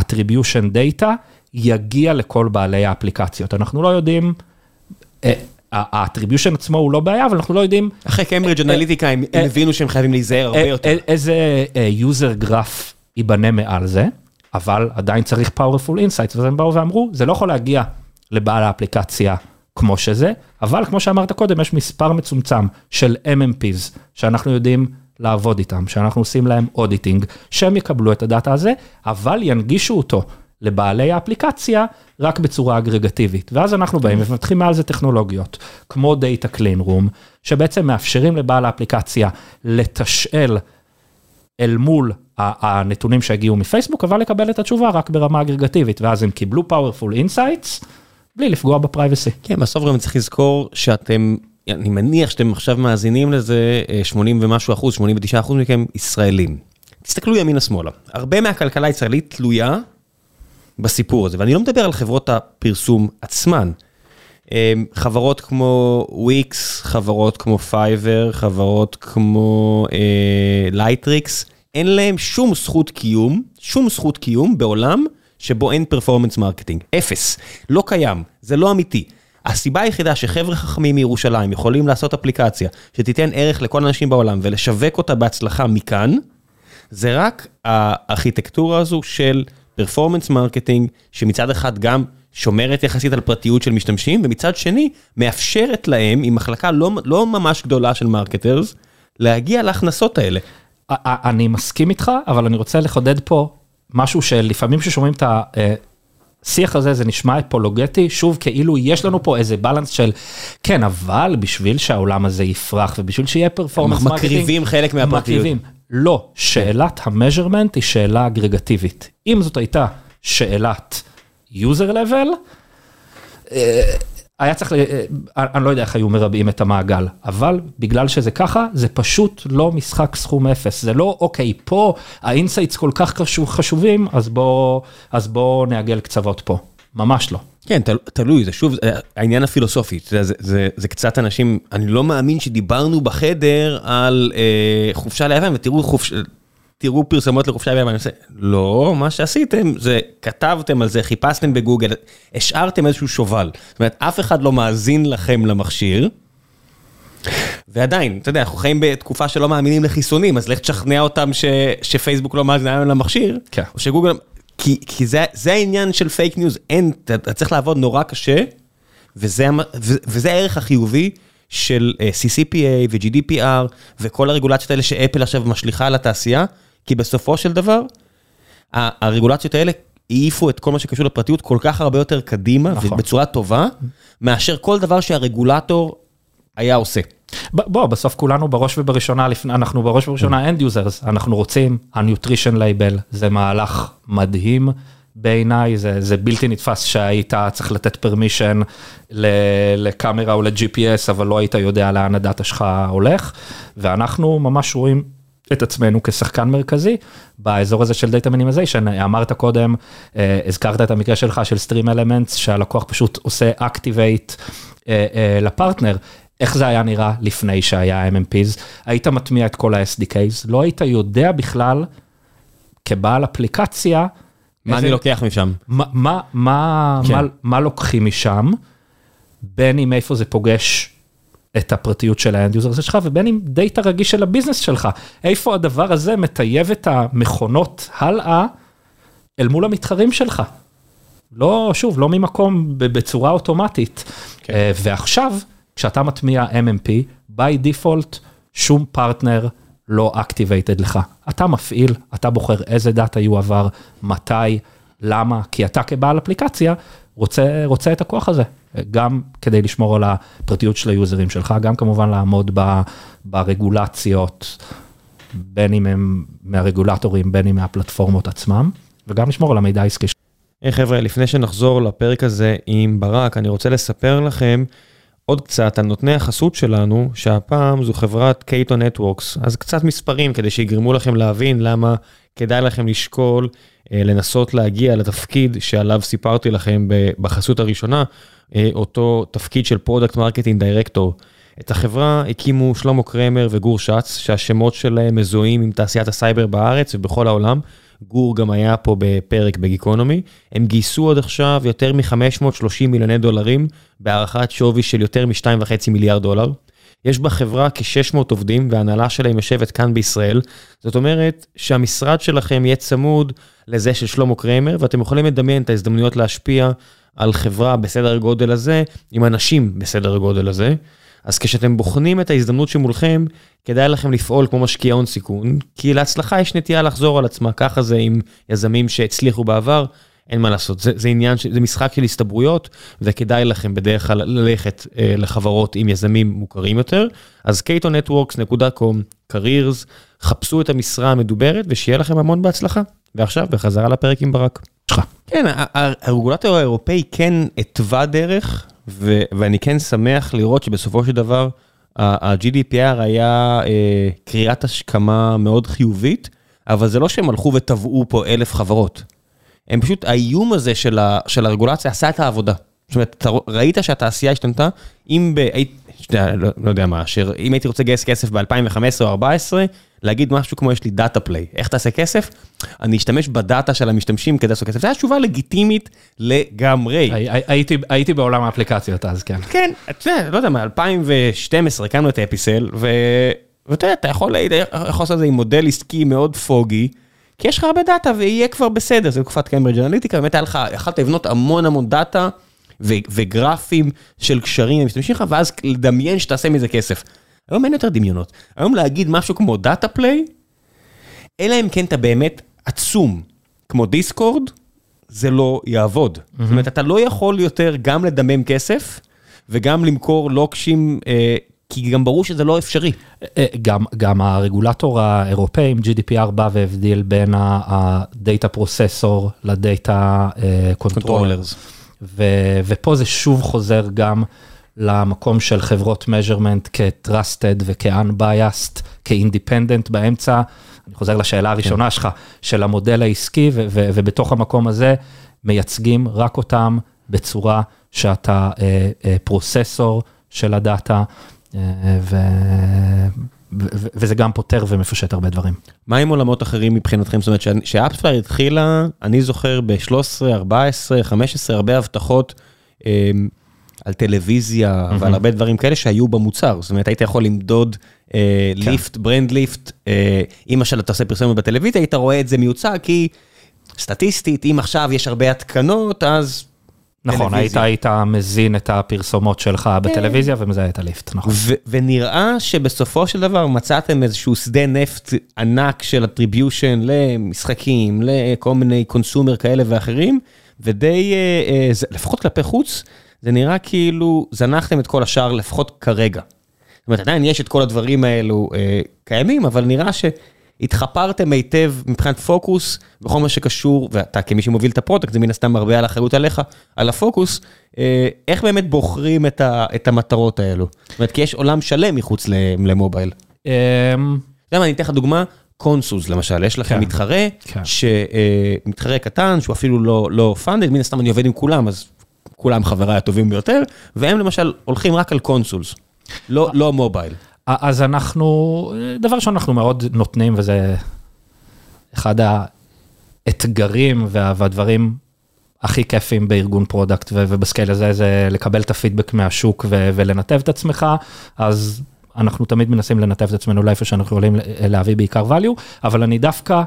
attribution data יגיע לכל בעלי האפליקציות. אנחנו לא יודעים, אה, ה-attribution עצמו הוא לא בעיה, אבל אנחנו לא יודעים אחרי קיימברידג' אנליטיקה הם הם אה, הבינו שהם חייבים להיזהר הרבה יותר. איזה אה, user graph ייבנה מעל זה, אבל עדיין צריך powerful insights, ואז הם באו ואמרו, זה לא יכול להגיע לבעל האפליקציה כמו שזה, אבל כמו שאמרת קודם, יש מספר מצומצם של MMPs שאנחנו יודעים לעבוד איתם, שאנחנו עושים להם אודיטינג, שהם יקבלו את הדאטה הזה, אבל ינגישו אותו לבעלי האפליקציה רק בצורה אגרגטיבית. ואז אנחנו באים ומפתחים מעל זה טכנולוגיות, כמו Data Clean Room, שבעצם מאפשרים לבעל האפליקציה לתשאל אל מול הנתונים שהגיעו מפייסבוק, אבל לקבל את התשובה רק ברמה אגרגטיבית, ואז הם קיבלו powerful insights, בלי לפגוע ב privacy. כן, בסוף גם צריך לזכור שאתם, אני מניח שאתם עכשיו מאזינים לזה, אה, 80 ומשהו אחוז, 89 אחוז מכם ישראלים. תסתכלו ימינה-שמאלה. הרבה מהכלכלה הישראלית תלויה בסיפור הזה, ואני לא מדבר על חברות הפרסום עצמן. אה, חברות כמו וויקס, חברות כמו פייבר, חברות כמו לייטריקס, אין להם שום זכות קיום, שום זכות קיום בעולם שבו אין performance marketing. אפס. לא קיים, זה לא אמיתי. הסיבה היחידה שחבר'ה חכמים מירושלים יכולים לעשות אפליקציה שתיתן ערך לכל האנשים בעולם ולשווק אותה בהצלחה מכאן, זה רק הארכיטקטורה הזו של performance marketing, שמצד אחד גם שומרת יחסית על פרטיות של משתמשים, ומצד שני מאפשרת להם, עם מחלקה לא, לא ממש גדולה של marketers, להגיע להכנסות האלה. אני מסכים איתך, אבל אני רוצה לחדד פה משהו שלפעמים כששומעים את השיח הזה זה נשמע אפולוגטי, שוב כאילו יש לנו פה איזה בלנס של כן, אבל בשביל שהעולם הזה יפרח ובשביל שיהיה פרפורמנס מקריבים חלק מהפרטיות. מקריבים. לא, שאלת המז'רמנט היא שאלה אגרגטיבית. אם זאת הייתה שאלת user level, אה, היה צריך, ל- אה, אני לא יודע איך היו מרבעים את המעגל, אבל בגלל שזה ככה, זה פשוט לא משחק סכום אפס. זה לא, אוקיי, פה ה insights כל כך חשוב, חשובים, אז בוא, אז בוא נעגל קצוות פה. ממש לא. כן, תל, תלוי, זה שוב, אה, העניין הפילוסופי, יודע, זה, זה, זה קצת אנשים, אני לא מאמין שדיברנו בחדר על אה, חופשה ליוון, ותראו חופש, תראו פרסומות לחופשה ליוון, אני עושה, לא, מה שעשיתם זה כתבתם על זה, חיפשתם בגוגל, השארתם איזשהו שובל, זאת אומרת, אף אחד לא מאזין לכם למכשיר, ועדיין, אתה יודע, אנחנו חיים בתקופה שלא מאמינים לחיסונים, אז לך תשכנע אותם ש, שפייסבוק לא מאזין להם למכשיר, כן. או שגוגל, כי, כי זה, זה העניין של פייק ניוז, אין, אתה, אתה צריך לעבוד נורא קשה, וזה, וזה הערך החיובי של אה, CCPA ו-GDPR וכל הרגולציות האלה שאפל עכשיו משליכה על התעשייה, כי בסופו של דבר, הרגולציות האלה העיפו את כל מה שקשור לפרטיות כל כך הרבה יותר קדימה, נכון. ובצורה טובה, מאשר כל דבר שהרגולטור היה עושה. בוא, בסוף כולנו בראש ובראשונה, לפני, אנחנו בראש ובראשונה end users, אנחנו רוצים, ה-nutrition label זה מהלך מדהים בעיניי, זה, זה בלתי נתפס שהיית צריך לתת permission ל- לקאמרה או ל-GPS, אבל לא היית יודע לאן הדאטה שלך הולך, ואנחנו ממש רואים את עצמנו כשחקן מרכזי באזור הזה של data minimization, אמרת קודם, אה, הזכרת את המקרה שלך של סטרים אלמנטס, שהלקוח פשוט עושה activate אה, אה, לפרטנר. איך זה היה נראה לפני שהיה MMPs? היית מטמיע את כל ה-SDKs, לא היית יודע בכלל, כבעל אפליקציה, מה איזה- אני לוקח משם? מה, מה, מה, כן. מה, מה לוקחים משם, בין אם איפה זה פוגש את הפרטיות של ה end user שלך, ובין אם דאטה רגיש של הביזנס שלך. איפה הדבר הזה מטייב את המכונות הלאה אל מול המתחרים שלך. לא, שוב, לא ממקום בצורה אוטומטית. כן. אה, ועכשיו, כשאתה מטמיע MMP, by default, שום פרטנר לא activated לך. אתה מפעיל, אתה בוחר איזה דאטה יועבר, מתי, למה, כי אתה כבעל אפליקציה רוצה, רוצה את הכוח הזה, גם כדי לשמור על הפרטיות של היוזרים שלך, גם כמובן לעמוד ב, ברגולציות, בין אם הם מהרגולטורים, בין אם מהפלטפורמות עצמם, וגם לשמור על המידע העסקי. היי חבר'ה, לפני שנחזור לפרק הזה עם ברק, אני רוצה לספר לכם עוד קצת על נותני החסות שלנו, שהפעם זו חברת קייטו נטוורקס. אז קצת מספרים כדי שיגרמו לכם להבין למה כדאי לכם לשקול לנסות להגיע לתפקיד שעליו סיפרתי לכם בחסות הראשונה, אה, אותו תפקיד של product marketing director. את החברה הקימו שלמה קרמר וגור שץ, שהשמות שלהם מזוהים עם תעשיית הסייבר בארץ ובכל העולם. גור גם היה פה בפרק בגיקונומי. הם גייסו עד עכשיו יותר מ-530 מיליוני דולרים, בהערכת שווי של יותר מ-2.5 מיליארד דולר. יש בחברה כ-600 עובדים וההנהלה שלהם יושבת כאן בישראל. זאת אומרת שהמשרד שלכם יהיה צמוד לזה של שלמה קרמר, ואתם יכולים לדמיין את ההזדמנויות להשפיע על חברה בסדר הגודל הזה, עם אנשים בסדר הגודל הזה. אז כשאתם בוחנים את ההזדמנות שמולכם, כדאי לכם לפעול כמו משקיע הון סיכון, כי להצלחה יש נטייה לחזור על עצמה, ככה זה עם יזמים שהצליחו בעבר, אין מה לעשות, זה, זה עניין, זה משחק של הסתברויות, וכדאי לכם בדרך כלל ללכת אה, לחברות עם יזמים מוכרים יותר. אז ktonetworks.com, careers, חפשו את המשרה המדוברת ושיהיה לכם המון בהצלחה. ועכשיו, בחזרה לפרק עם ברק. שלך. כן, הרגולטור האירופאי כן התווה דרך, ו- ואני כן שמח לראות שבסופו של דבר ה-GDPR היה אה, קריאת השכמה מאוד חיובית, אבל זה לא שהם הלכו וטבעו פה אלף חברות. הם פשוט, האיום הזה של, ה- של הרגולציה עשה את העבודה. זאת אומרת, אתה ראית שהתעשייה השתנתה, אם ב... היית- שאתה- לא, לא יודע מה, אשר, אם הייתי רוצה לגייס כסף ב-2015 או 2014, להגיד משהו כמו יש לי data play, איך תעשה כסף? אני אשתמש בדאטה של המשתמשים כדי לעשות כסף. זו הייתה תשובה לגיטימית לגמרי. הי- הי- הייתי, הייתי בעולם האפליקציות אז, כן. כן, אתה יודע, לא יודע מה, 2012 הקמנו את אפיסל. ואתה יודע, אתה יכול, אתה יכול לעשות את זה עם מודל עסקי מאוד foggy, כי יש לך הרבה דאטה ויהיה כבר בסדר, זה תקופת קיימברידג' אנליטיקה, באמת היה לך, יכלת לבנות המון המון דאטה ו- וגרפים של קשרים עם משתמשים לך, ואז לדמיין שתעשה מזה כסף. היום אין יותר דמיונות. היום להגיד משהו כמו data play, אלא אם כן אתה באמת עצום, כמו Discord, זה לא יעבוד. זאת אומרת, אתה לא יכול יותר גם לדמם כסף, וגם למכור לוקשים, אה, כי גם ברור שזה לא אפשרי. אה, גם, גם הרגולטור האירופאי עם GDPR בא והבדיל בין ה data processor ל data controller. ופה זה שוב חוזר גם למקום של חברות measurement כ-trusted וכ-unbiased, כ-independent באמצע. אני חוזר לשאלה הראשונה שלך, של המודל העסקי, ו- ו- ובתוך המקום הזה מייצגים רק אותם בצורה שאתה אה, אה, processor של הדאטה, ו- ו- וזה גם פותר ומפשט הרבה דברים. מה עם עולמות אחרים מבחינתכם? זאת אומרת, כש AppsFlyer התחילה, אני זוכר ב-13, 14, 15, הרבה הבטחות אה, על טלוויזיה ועל הרבה דברים כאלה שהיו במוצר. זאת אומרת, היית יכול למדוד אה, lift, brand lift, אה, אם למשל אתה עושה פרסומת בטלוויזיה, היית רואה את זה מיוצר, כי סטטיסטית, אם עכשיו יש הרבה התקנות, אז נכון, היית, היית מזין את הפרסומות שלך בטלוויזיה ומזהה את ה lift, נכון. ו- ונראה שבסופו של דבר מצאתם איזשהו שדה נפט ענק של attribution למשחקים, לכל מיני consumer כאלה ואחרים, ודי, אה, אה, זה- לפחות כלפי חוץ, זה נראה כאילו זנחתם את כל השאר לפחות כרגע. זאת אומרת, עדיין יש את כל הדברים האלו אה, קיימים, אבל נראה שהתחפרתם היטב מבחינת פוקוס בכל מה שקשור, ואתה כמי שמוביל את ה product, זה מן הסתם הרבה על האחריות עליך, על הפוקוס, אה, איך באמת בוחרים את, ה, את המטרות האלו? זאת אומרת, כי יש עולם שלם מחוץ למובייל. אמ, אתה יודע אני אתן לך דוגמה, consoles למשל, יש לכם כן. מתחרה, כן. שמתחרה קטן, שהוא אפילו לא, לא funded, מן הסתם אני עובד עם כולם, אז כולם חבריי הטובים ביותר, והם למשל הולכים רק על consoles, לא, לא מובייל. אז אנחנו, דבר ראשון אנחנו מאוד נותנים וזה אחד האתגרים וה- והדברים הכי כיפים בארגון product וב scale הזה זה לקבל את הפידבק מהשוק ו- ולנתב את עצמך, אז אנחנו תמיד מנסים לנתב את עצמנו לאיפה שאנחנו יכולים להביא בעיקר value, אבל אני דווקא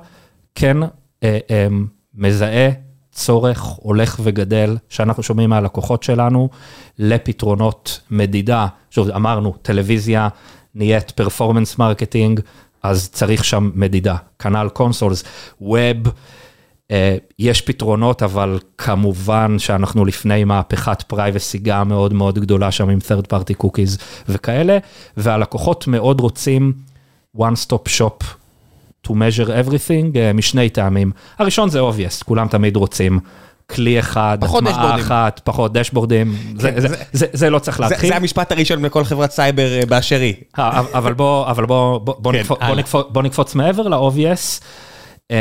כן אה, אה, מזהה צורך הולך וגדל שאנחנו שומעים מהלקוחות שלנו לפתרונות מדידה. שוב, אמרנו, טלוויזיה נהיית performance marketing, אז צריך שם מדידה. כנ"ל consoles, web, אה, יש פתרונות, אבל כמובן שאנחנו לפני מהפכת privacy גם מאוד מאוד גדולה שם עם third party cookies וכאלה, והלקוחות מאוד רוצים one stop shop to measure everything אה, משני טעמים. הראשון זה obvious, כולם תמיד רוצים כלי אחד, הטמעה. אחת, פחות דשבורדים, זה- כן, זה- זה- זה- זה לא צריך זה, להתחיל. זה המשפט הראשון בכל חברת סייבר באשר היא. אבל נקפוץ, בוא נקפוץ מעבר ל-obvious, um,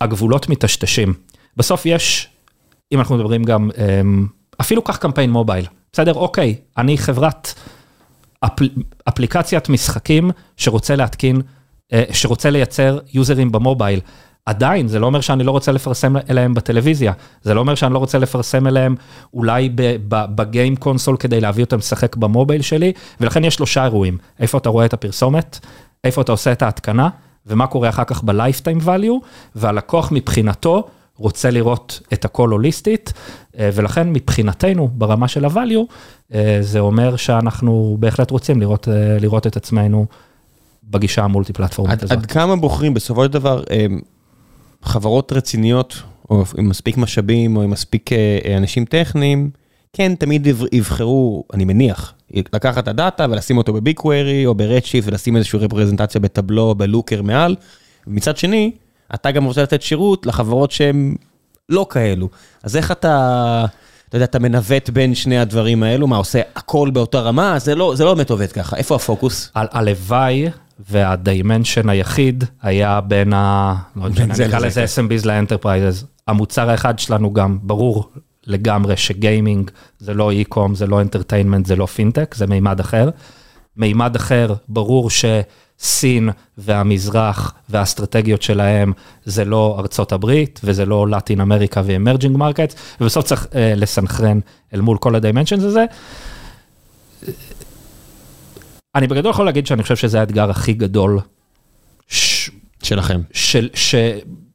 הגבולות מטשטשים. בסוף יש, אם אנחנו מדברים גם, um, אפילו קח קמפיין מובייל, בסדר? אוקיי, אני חברת אפל, אפליקציית משחקים שרוצה להתקין, אה, שרוצה לייצר יוזרים במובייל. עדיין, זה לא אומר שאני לא רוצה לפרסם אליהם בטלוויזיה, זה לא אומר שאני לא רוצה לפרסם אליהם אולי בגיים קונסול כדי להביא אותם לשחק במובייל שלי, ולכן יש שלושה אירועים, איפה אתה רואה את הפרסומת, איפה אתה עושה את ההתקנה, ומה קורה אחר כך ב-lifetime value, והלקוח מבחינתו רוצה לראות את הכל הוליסטית, אה, ולכן מבחינתנו ברמה של ה-value, אה, זה אומר שאנחנו בהחלט רוצים לראות, אה, לראות את עצמנו בגישה ה multi פלטפורמית הזאת. עד כמה בוחרים בסופו של דבר חברות רציניות, או עם מספיק משאבים, או עם מספיק אה, אה, אנשים טכניים, כן, תמיד יב- יבחרו, אני מניח, לקחת את הדאטה ולשים אותו ב BigQuery, או ב Redshift, ולשים איזושהי רפרזנטציה ב Tableau, ב Looker מעל. מצד שני, אתה גם רוצה לתת שירות לחברות שהן לא כאלו. אז איך אתה, אתה יודע, אתה מנווט בין שני הדברים האלו, מה, עושה הכל באותה רמה? זה לא, זה לא באמת עובד ככה. איפה הפוקוס? הלוואי וה dimension היחיד היה בין ה... לא משנה, זה נקרא לזה, SMBs ל enterprises. המוצר האחד שלנו גם ברור לגמרי שגיימינג זה לא e-com, זה לא entertainment, זה לא פינטק, זה מימד אחר. מימד אחר, ברור שסין והמזרח והאסטרטגיות שלהם זה לא ארצות הברית וזה לא לטין אמריקה ו emerging market, ובסוף צריך אה, לסנכרן אל מול כל ה dimensions הזה. אני בגדול יכול להגיד שאני חושב שזה האתגר הכי גדול ש... שלכם. של, ש,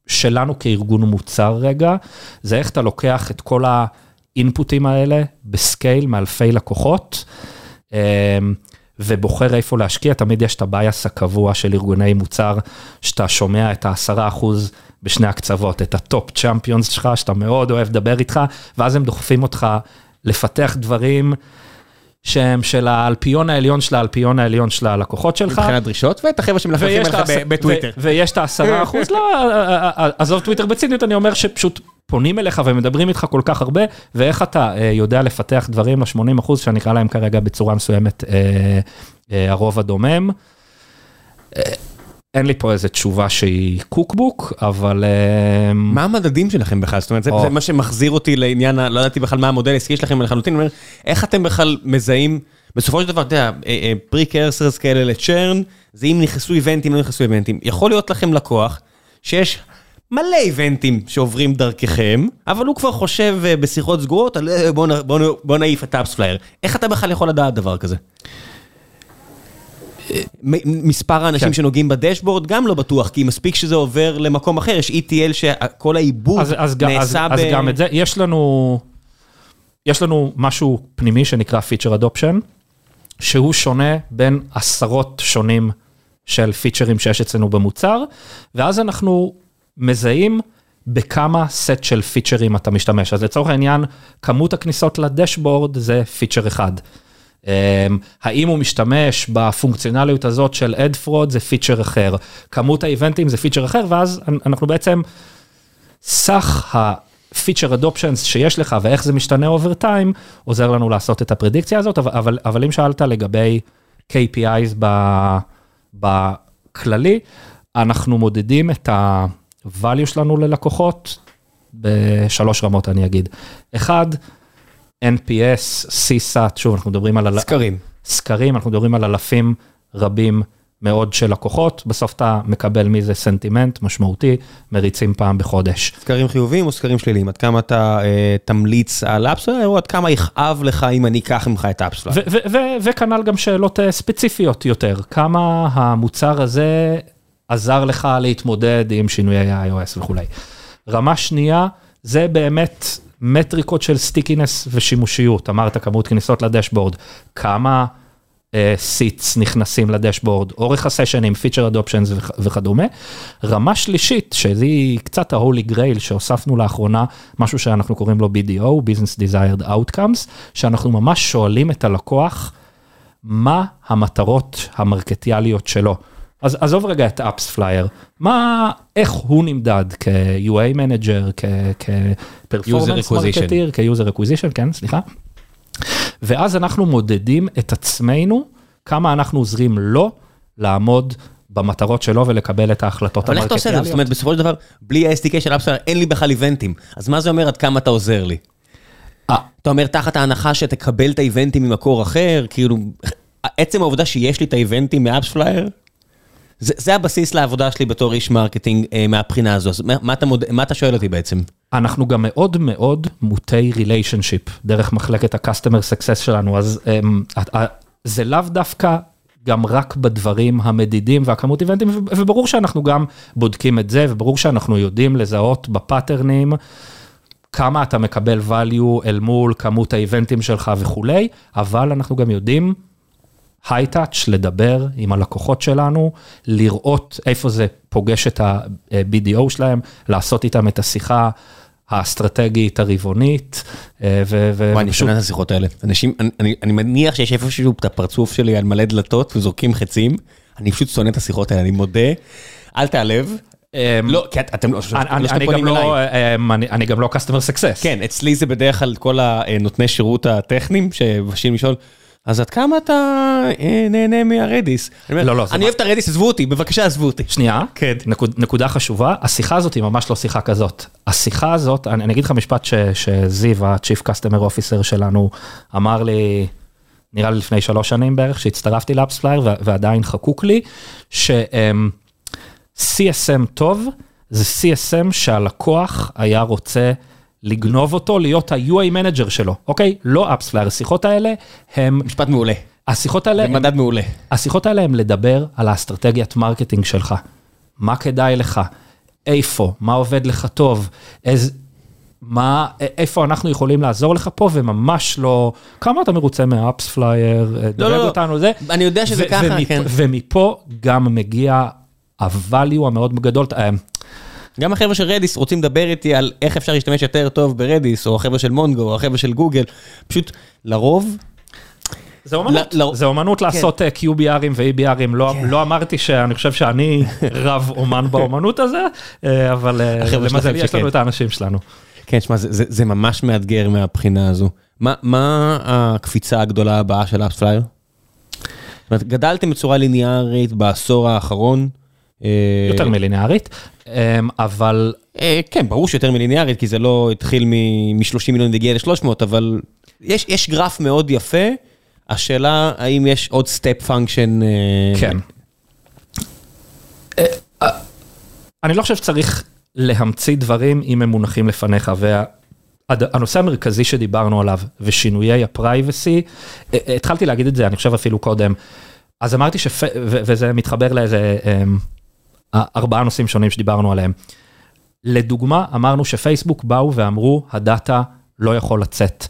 שלנו כארגון מוצר רגע, זה איך אתה לוקח את כל האינפוטים האלה ב scale מאלפי לקוחות, אמ, ובוחר איפה להשקיע, תמיד יש את ה bias הקבוע של ארגוני מוצר, שאתה שומע את העשרה אחוז בשני הקצוות, את ה top champions שלך, שאתה מאוד אוהב לדבר איתך, ואז הם דוחפים אותך לפתח דברים שהם של האלפיון העליון של האלפיון העליון של הלקוחות שלך. מבחינת דרישות, ואת החבר'ה שמלכלכים עליך בטוויטר. ויש את העשרה אחוז, לא, עזוב טוויטר בציניות, אני אומר שפשוט פונים אליך ומדברים איתך כל כך הרבה, ואיך אתה אה, יודע לפתח דברים ל-80 אחוז, שאני אקרא להם כרגע בצורה מסוימת אה, אה, הרוב הדומם. אה, אין לי פה איזה תשובה שהיא קוקבוק, אבל... אה, מה המדדים שלכם בכלל? זאת אומרת, זה, מה שמחזיר אותי לעניין, לא ידעתי בכלל מה המודל העסקי שלכם לחלוטין, איך אתם בכלל מזהים, בסופו של דבר, אתה יודע, פרי קרסרס כאלה לצ'רן, זה אם נכנסו איבנטים, לא נכנסו איבנטים. יכול להיות לכם לקוח שיש מלא איבנטים שעוברים דרככם, אבל הוא כבר חושב אה, בשיחות סגורות על אה, בוא, בוא, בוא נעיף את ה AppsFlyer. איך אתה בכלל יכול לדעת דבר כזה? מספר האנשים כן. שנוגעים בדשבורד גם לא בטוח, כי מספיק שזה עובר למקום אחר, יש ETL שכל העיבוד אז, אז, אז, נעשה אז ב... גם את זה, יש לנו, יש לנו משהו פנימי שנקרא Feature Adoption, שהוא שונה בין עשרות שונים של פיצ'רים שיש אצלנו במוצר, ואז אנחנו מזהים בכמה סט של פיצ'רים אתה משתמש. אז לצורך העניין, כמות הכניסות לדשבורד זה פיצ'ר אחד. Um, האם הוא משתמש בפונקציונליות הזאת של ad fraud זה פיצ'ר אחר, כמות האיבנטים זה פיצ'ר אחר, ואז אנחנו בעצם, סך ה-feature adoptions שיש לך ואיך זה משתנה over time, עוזר לנו לעשות את הפרדיקציה הזאת, אבל, אבל, אם שאלת לגבי KPIs בכללי, אנחנו מודדים את ה-value שלנו ללקוחות בשלוש רמות אני אגיד. אחד, NPS, CSAT, שוב אנחנו מדברים על... סקרים. סקרים, אנחנו מדברים על אלפים רבים מאוד של לקוחות, בסוף אתה מקבל מזה סנטימנט משמעותי, מריצים פעם בחודש. סקרים חיוביים או סקרים שליליים? עד כמה אתה אה, תמליץ על AppsFlyer, או עד כמה יכאב לך אם אני אקח ממך את AppsFlyer? וכנ"ל גם שאלות אה, ספציפיות יותר, כמה המוצר הזה עזר לך להתמודד עם שינויי ה-iOS וכולי. רמה שנייה, זה באמת מטריקות של stickiness ושימושיות, אמרת כמות כניסות לדשבורד, כמה seats uh, נכנסים לדשבורד, אורך הסשנים, feature adoptions וכדומה. רמה שלישית, שהיא קצת ה-Holy Grail שהוספנו לאחרונה, משהו שאנחנו קוראים לו BDO, Business Desired Outcomes, שאנחנו ממש שואלים את הלקוח, מה המטרות המרקטיאליות שלו. אז עזוב רגע את AppsFlyer, מה, איך הוא נמדד כ-UA manager, כ-performance marketer, כ-user acquisition, כן, סליחה. ואז אנחנו מודדים את עצמנו, כמה אנחנו עוזרים לו לעמוד במטרות שלו ולקבל את ההחלטות המרקטיאליות. אבל איך אתה עושה את זה? זאת אומרת, בסופו של דבר, בלי ה-SDK של AppsFlyer אין לי בכלל event־ים. אז מה זה אומר עד כמה אתה עוזר לי? אה. אתה אומר, תחת ההנחה שתקבל את ה-event־ים ממקור אחר, כאילו, עצם העובדה שיש לי את ה-event־ים מ-AppsFlyer, זה, זה הבסיס לעבודה שלי בתור איש marketing אה, מהבחינה הזו, אז מה אתה, מוד... מה אתה שואל אותי בעצם? אנחנו גם מאוד מאוד מוטי relationship, דרך מחלקת ה-customer success שלנו, אז אה, זה לאו דווקא גם רק בדברים המדידים והכמות event־ים, וברור שאנחנו גם בודקים את זה, וברור שאנחנו יודעים לזהות ב-pattern־ים. כמה אתה מקבל value אל מול כמות ה-event־ים שלך וכולי, אבל אנחנו גם יודעים high-touch, לדבר עם הלקוחות שלנו, לראות איפה זה פוגש את ה-BDO שלהם, לעשות איתם את השיחה האסטרטגית הרבעונית. אה, וואי, אני שונא את השיחות האלה. אנשים, אני מניח שיש איפשהו את הפרצוף שלי על מלא דלתות וזורקים חצים, אני פשוט שונא את השיחות האלה, אני מודה, אל תעלב. אמ, לא, כי אתם לא, אני גם לא customer success. כן, אצלי זה בדרך כלל כל הנותני שירות הטכניים שבאים לשאול. אז עד כמה אתה אה, נהנה מהרדיס? לא, לא. אני אוהב את הרדיס, עזבו אותי, בבקשה עזבו אותי. שנייה, כן. נקודה חשובה, השיחה הזאת היא ממש לא שיחה כזאת. השיחה הזאת, אני אגיד לך משפט שזיו, ה-Chief Customer Officer שלנו, אמר לי, נראה לי לפני שלוש שנים בערך, שהצטרפתי ל-AppsFlyer ועדיין חקוק לי, ש-CSM טוב זה CSM שהלקוח היה רוצה לגנוב אותו, להיות ה-UA manager שלו, אוקיי? לא AppsFlyer, השיחות האלה הם... משפט מעולה. השיחות האלה... זה מדד מעולה. השיחות האלה הם לדבר על האסטרטגיית marketing שלך. מה כדאי לך? איפה? מה עובד לך טוב? איזה... מה, איפה אנחנו יכולים לעזור לך פה, וממש לא, כמה אתה מרוצה מה-AppsFlyer, לא, דרג לא, לא. אותנו, זה. אני יודע שזה ככה, ומפ, כן. ומפה גם מגיע ה-value המאוד גדול, אה, גם החבר'ה של Redis רוצים לדבר איתי על איך אפשר להשתמש יותר טוב ב-Redis, או החבר'ה של Mongo, או החבר'ה של גוגל, פשוט לרוב... זה אומנות, ל, זה אומנות כן. לעשות uh, QBRים ו-ABRים, לא, כן. לא אמרתי שאני חושב שאני רב אומן באומנות הזה, אה, אבל uh, למזל יש לנו את האנשים שלנו. כן, שמע, זה, זה, זה ממש מאתגר מהבחינה הזו. מה, מה הקפיצה הגדולה הבאה של AppsFlyer? זאת אומרת, גדלתם בצורה ליניארית בעשור האחרון. יותר מליניארית, אמ, אבל... אה, כן, ברור שיותר מליניארית, כי זה לא התחיל מ-30 מיליון והגיע ל-300, אבל יש, יש גרף מאוד יפה. השאלה, האם יש עוד step function... אה, כן. אה, אני לא חושב שצריך להמציא דברים אם הם מונחים לפניך, והנושא המרכזי שדיברנו עליו, ושינויי הפרייבסי, התחלתי להגיד את זה, אני חושב אפילו קודם, אז אמרתי ש... וזה מתחבר לאיזה... ארבעה נושאים שונים שדיברנו עליהם. לדוגמה, אמרנו שפייסבוק באו ואמרו, הדאטה לא יכול לצאת.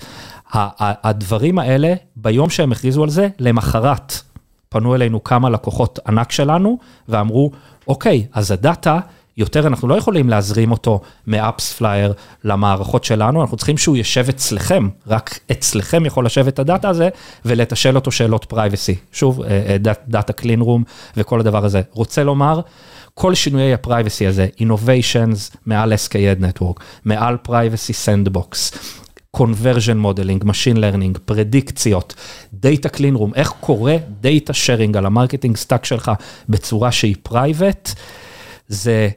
הדברים האלה, ביום שהם הכריזו על זה, למחרת פנו אלינו כמה לקוחות ענק שלנו ואמרו, אוקיי, אז הדאטה, יותר אנחנו לא יכולים להזרים אותו מ-AppsFlyer למערכות שלנו, אנחנו צריכים שהוא יושב אצלכם, רק אצלכם יכול לשבת הדאטה הזה ולתשאל אותו שאלות privacy. שוב, data clean room וכל הדבר הזה. רוצה לומר, כל שינויי ה-privacy הזה, innovations מעל SKAD Network, מעל privacy sandbox, conversion modeling, machine learning, פרדיקציות, data clean room, איך קורה data sharing על ה-marketing stack שלך בצורה שהיא private, זה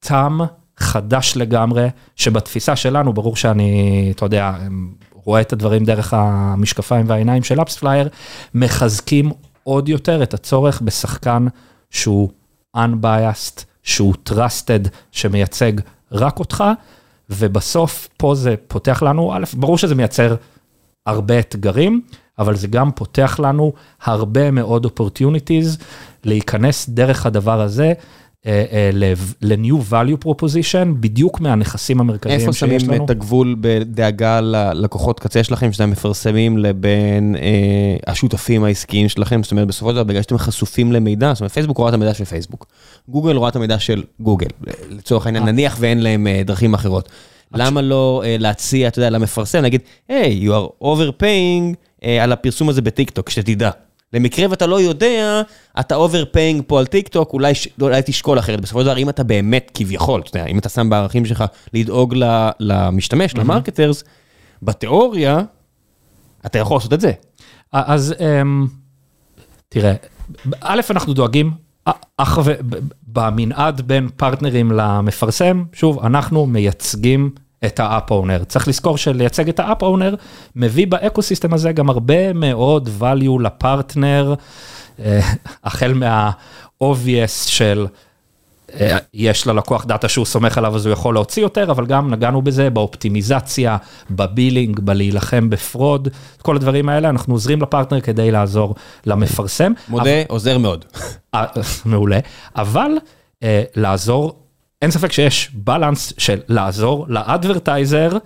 טעם חדש לגמרי, שבתפיסה שלנו, ברור שאני, אתה יודע, רואה את הדברים דרך המשקפיים והעיניים של AppsFlyer, מחזקים עוד יותר את הצורך בשחקן שהוא unbiased, שהוא trusted, שמייצג רק אותך, ובסוף פה זה פותח לנו, א', ברור שזה מייצר הרבה אתגרים, אבל זה גם פותח לנו הרבה מאוד opportunities להיכנס דרך הדבר הזה. אה, אה, ל-new value proposition, בדיוק מהנכסים המרכזיים שיש לנו. איפה שמים את הגבול בדאגה ללקוחות קצה שלכם, שאתם מפרסמים לבין אה, השותפים העסקיים שלכם? זאת אומרת, בסופו של דבר, בגלל שאתם חשופים למידע, זאת אומרת, פייסבוק רואה את המידע של פייסבוק, גוגל רואה את המידע של גוגל, לצורך העניין, נניח ואין להם דרכים אחרות. למה לא להציע, אתה יודע, למפרסם, להגיד, היי, you are overpaying על הפרסום הזה ב-TikTok, שתדע. למקרה ואתה לא יודע, אתה overpaying פה על טיק טוק, אולי, אולי תשקול אחרת. בסופו של דבר, אם אתה באמת, כביכול, אתה יודע, אם אתה שם בערכים שלך לדאוג למשתמש, mm-hmm. ל-marketers, בתיאוריה, אתה יכול לעשות את זה. אז um, תראה, א', אנחנו דואגים, אך במנעד בין partner־ים למפרסם, שוב, אנחנו מייצגים את ה-app owner. צריך לזכור שלייצג את ה-app owner מביא ב-ecosystem הזה גם הרבה מאוד value ל-partner, אה, החל מה-obvious של אה, יש ללקוח דאטה שהוא סומך עליו אז הוא יכול להוציא יותר, אבל גם נגענו בזה באופטימיזציה, ב-billing, בלהילחם ב-fraud, כל הדברים האלה, אנחנו עוזרים ל-partner כדי לעזור למפרסם. מודה, אבל... עוזר מאוד. אה, מעולה, אבל לעזור אין ספק שיש balance של לעזור ל advertiser.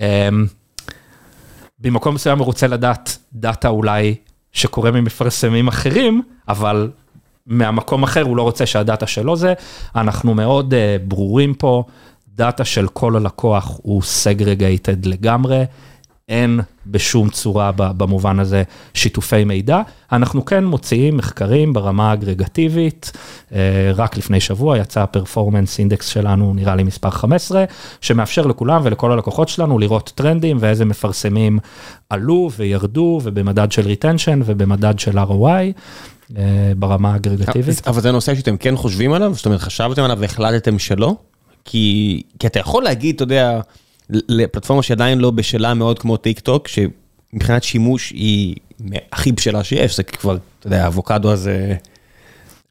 אמ, במקום מסוים הוא רוצה לדעת data אולי שקורה ממפרסמים אחרים, אבל מהמקום אחר הוא לא רוצה שה data שלו זה. אנחנו מאוד uh, ברורים פה, data של כל הלקוח הוא segregated לגמרי. אין בשום צורה במובן הזה שיתופי מידע. אנחנו כן מוציאים מחקרים ברמה אגרגטיבית, אה, רק לפני שבוע יצא ה performance index שלנו, נראה לי מספר 15, שמאפשר לכולם ולכל הלקוחות שלנו לראות טרנדים ואיזה מפרסמים עלו וירדו, ובמדד של retention ובמדד של ROI. אה, ברמה האגרגטיבית. אבל זה נושא שאתם כן חושבים עליו? זאת אומרת, חשבתם עליו והחלטתם שלא? כי, כי אתה יכול להגיד, אתה יודע, לפלטפורמה שעדיין לא בשלה מאוד כמו טיק טוק, שמבחינת שימוש היא הכי בשלה שיש, זה כבר, אתה יודע, האבוקדו הזה...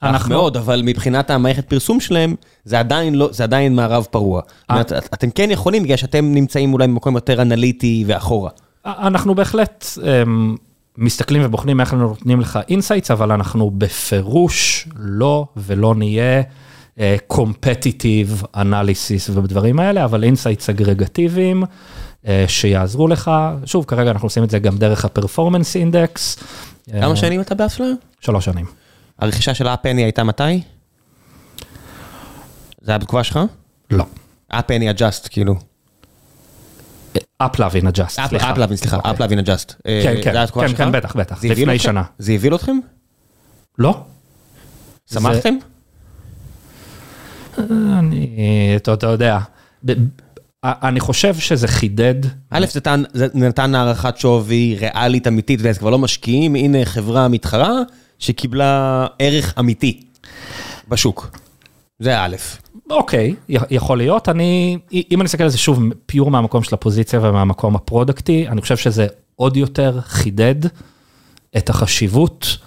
אנחנו מאוד, אבל מבחינת המערכת פרסום שלהם, זה עדיין לא, זה עדיין מערב פרוע. זאת אומרת, אתם כן יכולים, בגלל שאתם נמצאים אולי במקום יותר אנליטי ואחורה. אנחנו בהחלט אמ, מסתכלים ובוחנים איך אנחנו נותנים לך insights, אבל אנחנו בפירוש לא ולא נהיה. competitive uh, analysis ובדברים האלה, אבל insights אגרגטיביים uh, שיעזרו לך. שוב, כרגע אנחנו עושים את זה גם דרך ה performance index. כמה uh, שנים אתה באפספלייר? שלוש שנים. הרכישה של אפלאבין הייתה מתי? זה היה בתקופה שלך? לא. אפלאבין אג'אסט, כאילו. אפלאבין אג'אסט, סליחה. אפלאבין, סליחה, אפלאבין אג'אסט. כן, כן, כן, כן, בטח, בטח, לפני שנה. זה הביא אתכם? לא. שמחתם? אני, אתה יודע, אני חושב שזה חידד. א', זה נתן הערכת שווי ריאלית אמיתית, זה כבר לא משקיעים, הנה חברה מתחרה שקיבלה ערך אמיתי בשוק. זה א'. אוקיי, יכול להיות. אני, אם אני אסתכל על זה שוב, פיור מהמקום של הפוזיציה ומהמקום הפרודקטי, אני חושב שזה עוד יותר חידד את החשיבות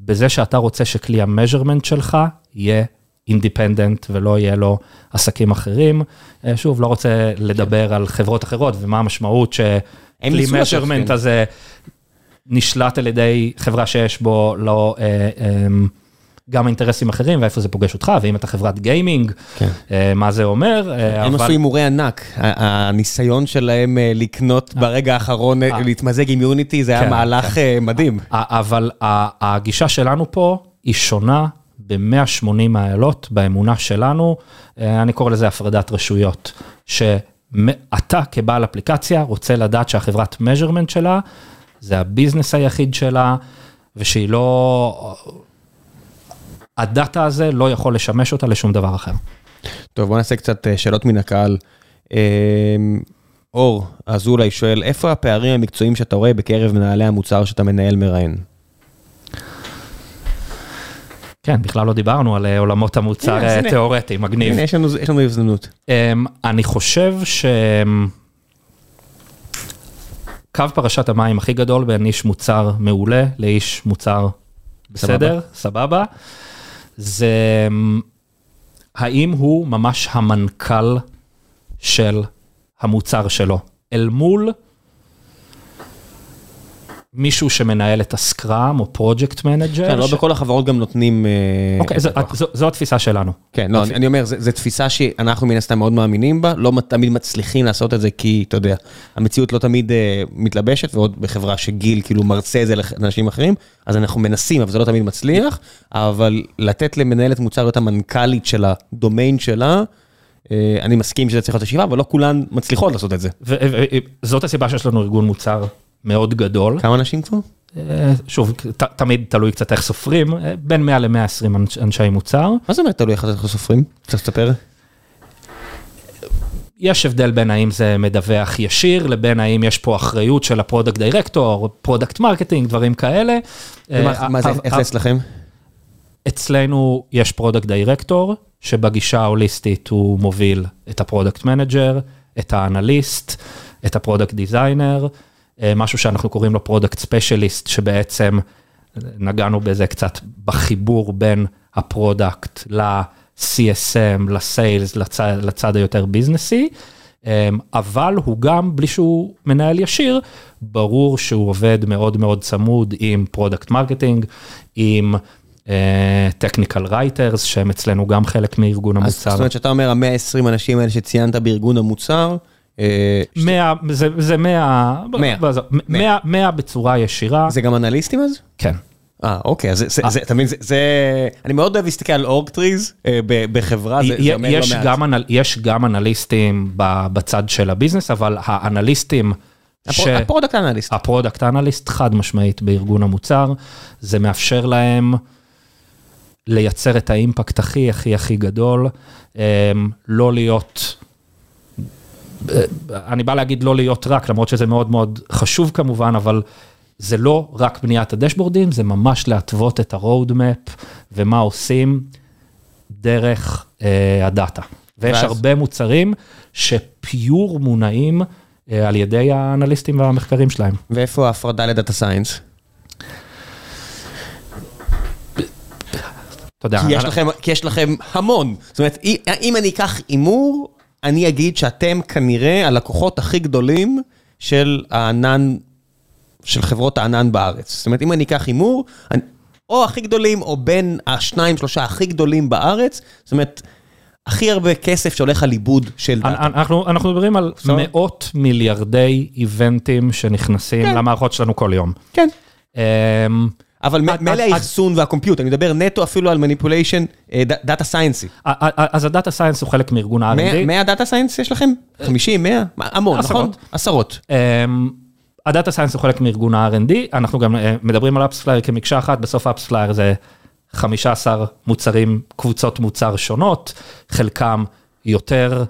בזה שאתה רוצה שכלי ה measurement שלך יהיה independent ולא יהיה לו עסקים אחרים. אה, שוב, לא רוצה לדבר על חברות אחרות ומה המשמעות שכלי measurement הזה נשלט על ידי חברה שיש בו לא, אה, אמ, גם אינטרסים אחרים ואיפה זה פוגש אותך, ואם אתה חברת gaming, כן. אה, מה זה אומר. הם אבל- עשו הימורי ענק, הניסיון שלהם לקנות ברגע האחרון, להתמזג עם יוניטי, זה היה כן, מהלך אה, מדהים. אבל הגישה שלנו פה היא שונה ב-180 מעלות באמונה שלנו, אה, אני קורא לזה הפרדת רשויות, שאתה כבעל אפליקציה רוצה לדעת שהחברת measurement שלה זה הביזנס היחיד שלה, ושהיא לא... הדאטה הזה לא יכול לשמש אותה לשום דבר אחר. טוב, בוא נעשה קצת אה, שאלות מן הקהל. אה, אור אזולאי שואל, איפה הפערים המקצועיים שאתה רואה בקרב מנהלי המוצר שאתה מנהל מראיין? כן, בכלל לא דיברנו על אה, עולמות המוצר אז אה, הנה. תיאורטי, מגניב. הנה, יש לנו- יש לנו הזדמנות. Um, אני חושב ש... קו פרשת המים הכי גדול בין איש מוצר מעולה לאיש מוצר בסדר, סבבה, זה אמ, האם הוא ממש המנכ"ל של המוצר שלו, אל מול מישהו שמנהל את ה scrum או project manager. כן, לא בכל החברות גם נותנים... אה, אוקיי, זו- התפיסה שלנו. כן, לא, אני אומר, זו תפיסה שאנחנו מן הסתם מאוד מאמינים בה, לא תמיד מצליחים לעשות את זה, כי, אתה יודע, המציאות לא תמיד אה, מתלבשת, ועוד בחברה שגיל כאילו מרצה את זה לאנשים אחרים, אז אנחנו מנסים, אבל זה לא תמיד מצליח, אבל לתת למנהלת מוצר להיות המנכ"לית של הדומיין שלה, אה, אני מסכים שזה צריך להיות ישיבה, אבל לא כולן מצליחות לעשות את זה. וזאת הסיבה שיש לנו ארגון מוצר מאוד גדול. כמה אנשים כבר? אה, שוב, ת, תמיד תלוי קצת איך סופרים, אה, בין 100 ל-120 אנש, אנשי מוצר. מה זה אומר תלוי איך אנחנו סופרים? צריך לספר? יש הבדל בין האם זה מדווח ישיר, לבין האם יש פה אחריות של ה product director, product marketing, דברים כאלה. ומה- אה, מה זה, איך זה אצלכם? אצלנו יש product director, שבגישה ההוליסטית הוא מוביל את ה product manager, את האנליסט, את ה product designer, משהו שאנחנו קוראים לו product specialist, שבעצם אה, נגענו בזה קצת בחיבור בין ה product ל-CSM, ל sales, לצד, לצד היותר ביזנסי. אה, אבל הוא גם, בלי שהוא מנהל ישיר, ברור שהוא עובד מאוד מאוד צמוד עם product marketing, עם technical writers, שהם אצלנו גם חלק מארגון אז המוצר. זאת אומרת שאתה אומר, ה-120 אנשים האלה שציינת בארגון המוצר, אה, 100, זה, זה 100, מאה. בעזוב, 100, 100 בצורה ישירה, זה גם אנליסטים אז? כן. אה, אוקיי, אז זה, אתה מבין, זה, אני מאוד אוהב להסתכל על org trees בחברה, זה, אומר לא מעט. יש גם אנליסטים בצד של הביזנס, אבל האנליסטים, ה pro- ה product analyst. ה product analyst חד משמעית בארגון המוצר, זה מאפשר להם לייצר את ה impact הכי הכי הכי גדול, אמ, לא להיות, אה, אני בא להגיד לא להיות רק, למרות שזה מאוד מאוד חשוב כמובן, אבל זה לא רק בניית הדשבורדים, זה ממש להתוות את ה-roadmap ומה עושים דרך אה, הדאטה. ויש ואז? הרבה מוצרים שפיור מונעים אה, על ידי האנליסטים והמחקרים שלהם. ואיפה ההפרדה לדאטה סיינס? אתה יודע, כי יש לכם, כי יש לכם המון. זאת אומרת, אם אני אקח הימור, אני אגיד שאתם כנראה הלקוחות הכי גדולים של הענן, של חברות הענן בארץ. זאת אומרת, אם אני אקח הימור, אני- או הכי גדולים, או בין השניים, שלושה הכי גדולים בארץ, זאת אומרת, הכי הרבה כסף שהולך על עיבוד של דאטה. אנחנו, אנחנו מדברים על בסדר. מאות מיליארדי איבנטים שנכנסים כן. למערכות שלנו כל יום. כן. אמ, אבל מ- עד- מילא עד- האחסון וה compute, אני מדבר נטו אפילו על manipulation, data science-י. אז ה data science הוא חלק מארגון ה-R&D. 100 data science יש לכם? 50, 100? מה, המון, נכון? עשרות. אמ, ה data science הוא חלק מארגון ה-R&D, אנחנו גם אה, מדברים על אפספלייר כמקשה אחת, בסוף אפספלייר זה 15 מוצרים, קבוצות מוצר שונות, חלקם יותר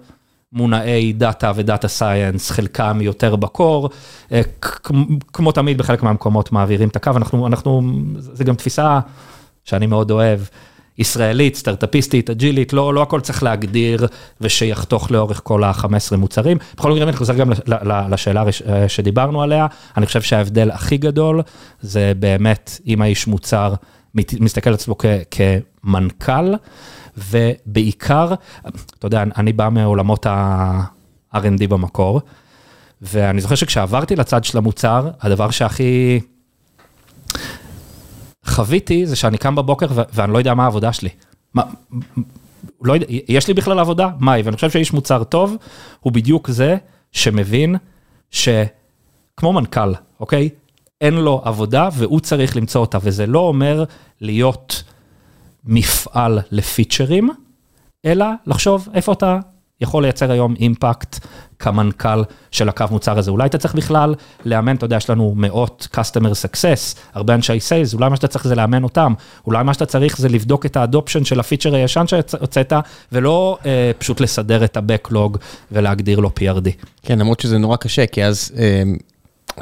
מונעי data ו data science, חלקם יותר ב core, אה, כמו תמיד בחלק מהמקומות מעבירים את הקו, אנחנו, אנחנו, זה גם תפיסה שאני מאוד אוהב. ישראלית, סטארטאפיסטית, אג'ילית, לא, לא הכל צריך להגדיר ושיחתוך לאורך כל ה-15 מוצרים. בכל מקרה, אני חוזר גם לשאלה אה, שדיברנו עליה, אני חושב שההבדל הכי גדול זה באמת אם האיש מוצר מסתכל על עצמו כמנכ"ל, ובעיקר, אתה יודע, אני בא מעולמות ה-R&D במקור, ואני זוכר שכשעברתי לצד של המוצר, הדבר שהכי חוויתי זה שאני קם בבוקר ואני לא יודע מה העבודה שלי. מה, לא יודע, יש לי בכלל עבודה? מהי? ואני חושב שאיש מוצר טוב הוא בדיוק זה שמבין שכמו מנכ"ל, אוקיי? אין לו עבודה והוא צריך למצוא אותה, וזה לא אומר להיות מפעל לפיצ'רים, אלא לחשוב איפה אתה יכול לייצר היום אימפקט כמנכ"ל של הקו מוצר הזה. אולי אתה צריך בכלל לאמן, אתה יודע, יש לנו מאות customer success, הרבה אנשי סיילס, אולי מה שאתה צריך זה לאמן אותם, אולי מה שאתה צריך זה לבדוק את האדופשן של הפיצ'ר הישן שהוצאת, ולא אה, פשוט לסדר את ה-Backlog ולהגדיר לו PRD. כן, למרות שזה נורא קשה, כי אז... אה...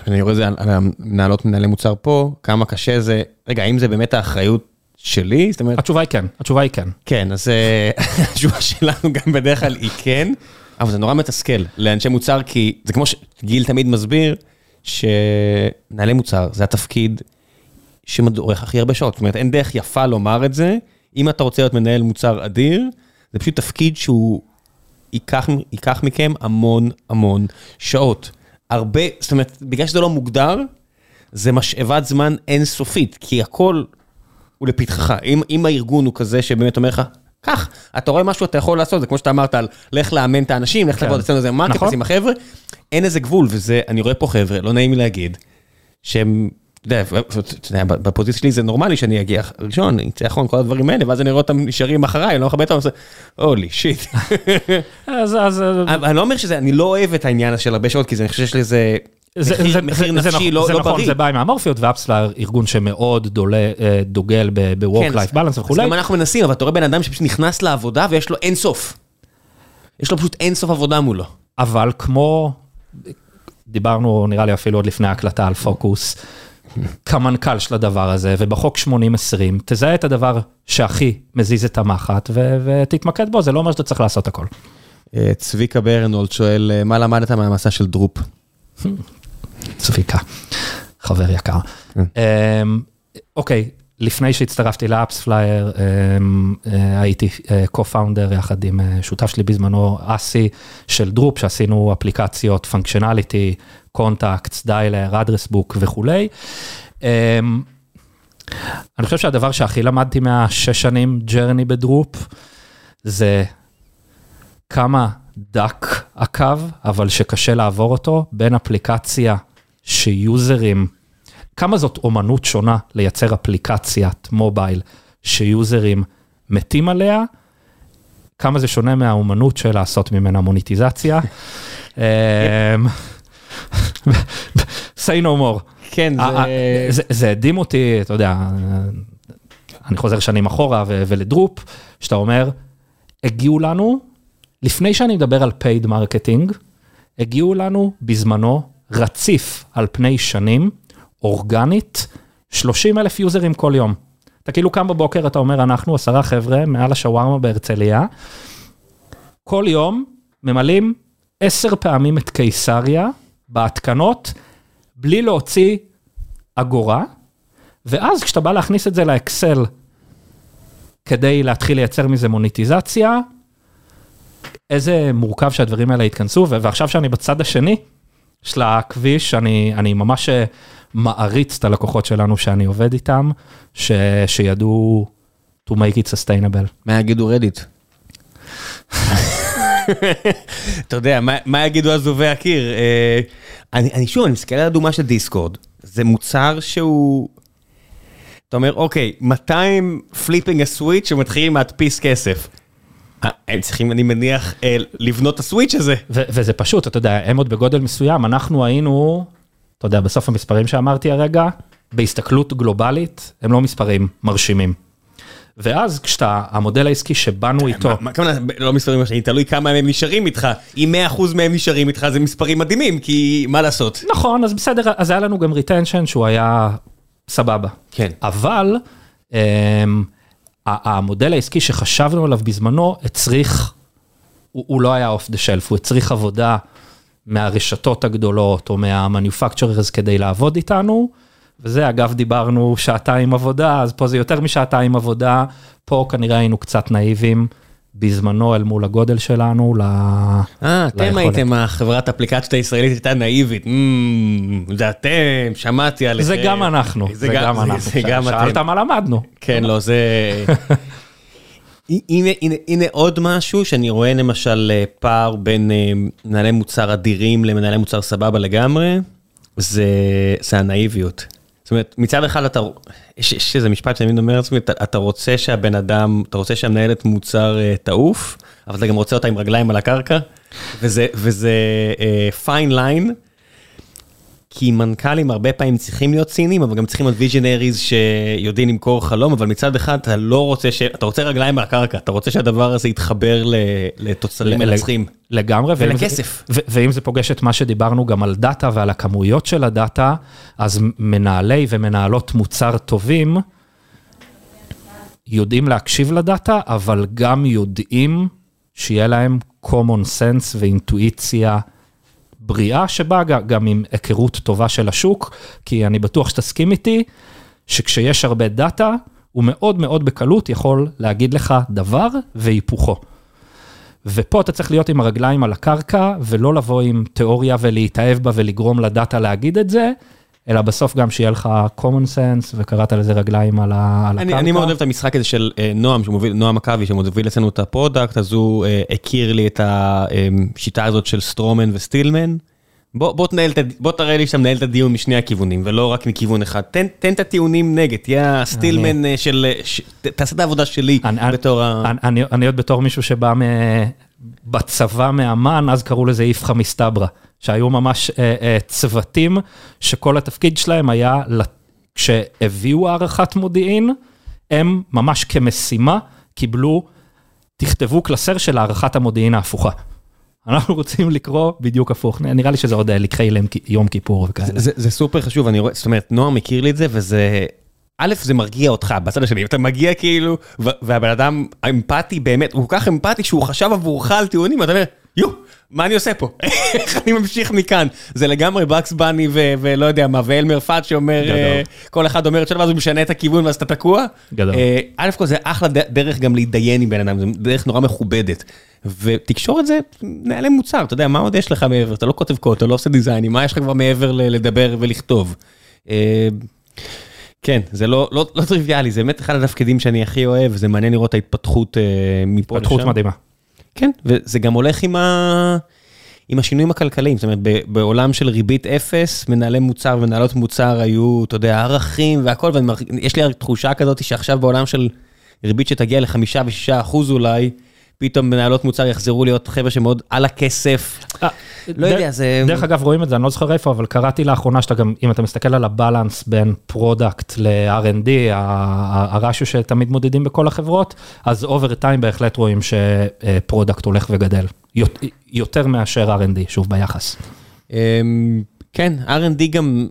אני רואה את זה על המנהלות מנהלי מוצר פה, כמה קשה זה, רגע, האם זה באמת האחריות שלי? זאת אומרת... התשובה היא כן, התשובה היא כן. כן, אז אה, התשובה שלנו גם בדרך כלל היא כן, אבל זה נורא מתסכל לאנשי מוצר, כי זה כמו שגיל תמיד מסביר, שמנהלי מוצר זה התפקיד שמדורך הכי הרבה שעות. זאת אומרת, אין דרך יפה לומר את זה. אם אתה רוצה להיות מנהל מוצר אדיר, זה פשוט תפקיד שהוא ייקח, ייקח מכם המון המון שעות. הרבה, זאת אומרת, בגלל שזה לא מוגדר, זה משאבת זמן אינסופית, כי הכל הוא לפתחך. אם, אם הארגון הוא כזה שבאמת אומר לך, קח, אתה רואה משהו, אתה יכול לעשות, זה כמו שאתה אמרת על לך לאמן את האנשים, לך כן. תעבוד אצלנו איזה market, נכון. עם החבר'ה, אין איזה גבול, וזה, אני רואה פה חבר'ה, לא נעים לי להגיד, שהם, אתה יודע, בפוזיציה שלי זה נורמלי שאני אגיע ראשון, יצא אחרון, כל הדברים האלה, ואז אני רואה אותם נשארים אחריי, אני לא מכבד אותם, אני הולי, שיט. אז, אז... אני לא אומר שזה, אני לא אוהב את העניין הזה של הרבה שעות, כי אני חושב שיש לזה... מחיר נפשי נכון, לא, לא בריא. נכון, זה בא עם אמורפיות, ואפסלר ארגון שמאוד אה, דוגל ב-work life balance וכולי. אז גם אנחנו מנסים, אבל אתה רואה בן אדם שפשוט נכנס לעבודה ויש לו אין סוף. יש לו פשוט אין סוף עבודה מולו. אבל כמו, דיברנו נראה לי אפילו עוד לפני ההקלטה על פוקוס, כמנכ"ל של הדבר הזה, ובחוק 80-20, תזהה את הדבר שהכי מזיז את המחט ותתמקד בו, זה לא אומר שאתה צריך לעשות הכל. אה, צביקה ברנולד שואל, אה, מה למדת מהמסע של דרופ? צביקה, חבר יקר. כן. אמ, אוקיי, לפני שהצטרפתי לאפספלייר, אמ, אה, הייתי co-founder יחד עם שותף שלי בזמנו, אסי, של דרופ, שעשינו אפליקציות, functionality, contacts, dialer, address book וכולי. אמ, אני חושב שהדבר שהכי למדתי מהשש שנים journey בדרופ, זה כמה דק הקו, אבל שקשה לעבור אותו, בין אפליקציה ש users, כמה זאת אומנות שונה לייצר אפליקציית מובייל ש users מתים עליה, כמה זה שונה מהאומנות של לעשות ממנה מוניטיזציה. אמ, say no more. כן, זה... זה הדהים אותי, אתה יודע, אני חוזר שנים אחורה ולדרופ, שאתה אומר, הגיעו לנו, לפני שאני מדבר על paid marketing, הגיעו לנו בזמנו רציף על פני שנים, אורגנית, 30 אלף יוזרים כל יום. אתה כאילו קם בבוקר, אתה אומר, אנחנו עשרה חבר'ה מעל השווארמה בהרצליה, כל יום ממלאים עשר פעמים את קיסריה בהתקנות, בלי להוציא אגורה, ואז כשאתה בא להכניס את זה לאקסל כדי להתחיל לייצר מזה מוניטיזציה, איזה מורכב שהדברים האלה יתכנסו, ועכשיו שאני בצד השני של הכביש, אני, אני ממש אה, מעריץ את הלקוחות שלנו שאני עובד איתם, ש, שידעו to make it sustainable. מה יגידו רדיט? אתה יודע, מה יגידו עזובי הקיר? אה, אני שוב, אני מסתכל על הדוגמה של דיסקורד, זה מוצר שהוא... אתה אומר, אוקיי, 200 flipping ה switch שמתחילים להדפיס כסף. אה, הם צריכים, אני מניח, אה, לבנות את ה switch הזה. וזה פשוט, אתה יודע, הם עוד בגודל מסוים, אנחנו היינו, אתה יודע, בסוף המספרים שאמרתי הרגע, בהסתכלות גלובלית, הם לא מספרים מרשימים. ואז כשאתה, המודל העסקי שבאנו איתו... מה כמובן, לא מספרים מרשימים, תלוי כמה מהם נשארים איתך. אם 100% מהם נשארים איתך, זה מספרים מדהימים, כי מה לעשות? נכון, אז בסדר, אז היה לנו גם retention שהוא היה סבבה. כן. אבל... המודל העסקי שחשבנו עליו בזמנו הצריך, הוא, הוא לא היה off the shelf, הוא הצריך עבודה מהרשתות הגדולות או מהמניופקצ'ררס כדי לעבוד איתנו, וזה אגב דיברנו שעתיים עבודה, אז פה זה יותר משעתיים עבודה, פה כנראה היינו קצת נאיבים בזמנו אל מול הגודל שלנו, ל... אה, אתם. הייתם החברת אפליקציות הישראלית הייתה נאיבית. "אמ, זה אתם, שמעתי עליכם. זה גם אנחנו, זה גם אנחנו. שאלת. מה למדנו. כן, לא, זה... הנה, הנה, הנה עוד משהו שאני רואה למשל אה, פער בין אה, מנהלי מוצר אדירים למנהלי מוצר סבבה לגמרי, זה, זה הנאיביות. זאת אומרת, מצד אחד אתה, יש, איזה משפט שאני אומר לעצמי, אתה, אתה רוצה שהבן אדם, אתה רוצה שהמנהלת מוצר אה, תעוף, אבל אתה גם רוצה אותה עם רגליים על הקרקע, וזה, וזה uh, line. כי מנכ"לים הרבה פעמים צריכים להיות ציניים, אבל גם צריכים להיות visionaries שיודעים למכור חלום, אבל מצד אחד אתה לא רוצה ש... אתה רוצה רגליים על הקרקע, אתה רוצה שהדבר הזה יתחבר לתוצרים מנצחים. לגמרי. ואם זה- ולכסף. ואם זה פוגש את מה שדיברנו גם על דאטה ועל הכמויות של הדאטה, אז מנהלי ומנהלות מוצר טובים יודעים להקשיב לדאטה, אבל גם יודעים שיהיה להם common sense ואינטואיציה בריאה, שבאה ג- גם עם היכרות טובה של השוק, כי אני בטוח שתסכים איתי, שכשיש הרבה דאטה, הוא מאוד מאוד בקלות יכול להגיד לך דבר והיפוכו. ופה אתה צריך להיות עם הרגליים על הקרקע, ולא לבוא עם תיאוריה ולהתאהב בה ולגרום לדאטה להגיד את זה, אלא בסוף גם שיהיה לך common sense, וקראת לזה רגליים על, ה, על אני, הקרקע. אני מאוד אוהב את המשחק הזה של אה, נועם, שמוביל, נועם מכבי, שמוביל אצלנו את ה product, אז הוא אה, הכיר לי את השיטה הזאת של straw man ו steel man. בוא, בוא, תנהל, בוא תראה לי שאתה מנהל את הדיון משני הכיוונים, ולא רק מכיוון אחד. תן, תן את הטיעונים נגד, תהיה הסטילמן אה, של... אה, ש, תעשה את העבודה שלי אני- אני- בתור ה... אני, אני, אני עוד בתור מישהו שבא מ... בצבא מאמן, אז קראו לזה איפכא מסתברא, שהיו ממש אה, אה, צוותים שכל התפקיד שלהם היה, כשהביאו הערכת מודיעין, הם ממש כמשימה קיבלו, תכתבו קלסר של הערכת המודיעין ההפוכה. אנחנו רוצים לקרוא בדיוק הפוך, נראה לי שזה עוד אה, לקחי יום- כיפור וכאלה. זה, זה סופר חשוב, אני רואה, זאת אומרת, נועם מכיר לי את זה, וזה... א', זה מרגיע אותך, בצד השני, אתה מגיע כאילו, והבן אדם אמפתי באמת, הוא כל כך אמפתי שהוא חשב עבורך על טיעונים, ואתה אומר, יו, מה אני עושה פה? איך אני ממשיך מכאן? זה לגמרי בקס בני ו- ולא יודע מה, ואלמר פאט שאומר. אה, כל אחד אומר את שלו, ואז הוא משנה את הכיוון ואז אתה תקוע. גדול. אה, א' כל זה אחלה דרך גם להתדיין עם בן אדם, זו דרך נורא מכובדת. ותקשורת זה נהלי מוצר, אתה יודע, מה עוד יש לך מעבר? אתה לא כותב קוד, אתה לא עושה דיזיינים, מה יש לך כבר מעבר לדבר ולכתוב? אה, כן, זה לא, לא, לא טריוויאלי, זה באמת אחד התפקידים שאני הכי אוהב, זה מעניין לראות ההתפתחות אה, מפה לשם. התפתחות מדהימה. כן, וזה גם הולך עם, ה... עם השינויים הכלכליים, זאת אומרת, ב- בעולם של ריבית אפס, מנהלי מוצר ומנהלות מוצר היו, אתה יודע, ערכים והכל, ויש לי תחושה כזאת שעכשיו בעולם של ריבית שתגיע לחמישה ושישה אחוז אולי, פתאום מנהלות מוצר יחזרו להיות חבר'ה שמאוד על הכסף. אה, לא יודע, זה... דרך אגב, רואים את זה, אני לא זוכר איפה, אבל קראתי לאחרונה שאתה גם, אם אתה מסתכל על ה balance בין product ל-R&D, הרשיו שתמיד מודדים בכל החברות, אז over time בהחלט רואים ש product הולך וגדל. יות- יותר מאשר R&D, שוב ביחס. אמ, כן, R&D גם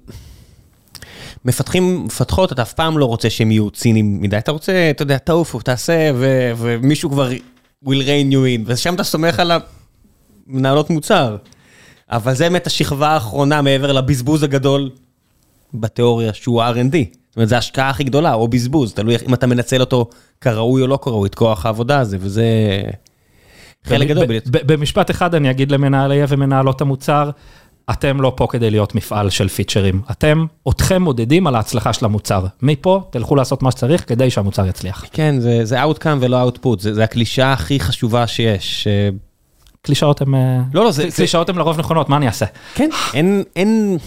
מפתחים, מפתחות, אתה אף פעם לא רוצה שהם יהיו ציניים מדי, אתה רוצה, אתה יודע, תעופו, תעשה, ו- ומישהו כבר will rain you in, ושם אתה סומך על המנהלות מוצר. אבל זה באמת השכבה האחרונה מעבר לבזבוז הגדול בתיאוריה, שהוא R&D. זאת אומרת, זו ההשקעה הכי גדולה, או בזבוז, תלוי אם אתה מנצל אותו כראוי או לא כראוי, את כוח העבודה הזה, וזה חלק גדול. במשפט אחד אני אגיד למנהלי ומנהלות המוצר, אתם לא פה כדי להיות מפעל של פיצ'רים, אתם, אתכם מודדים על ההצלחה של המוצר. מפה תלכו לעשות מה שצריך כדי שהמוצר יצליח. כן, זה, זה outcome ולא output, זה, זה הקלישאה הכי חשובה שיש. אה, קלישאות הן... אה, לא, לא, זה- זה- קלישאות הן לרוב נכונות, מה אני אעשה? כן, אין, אין,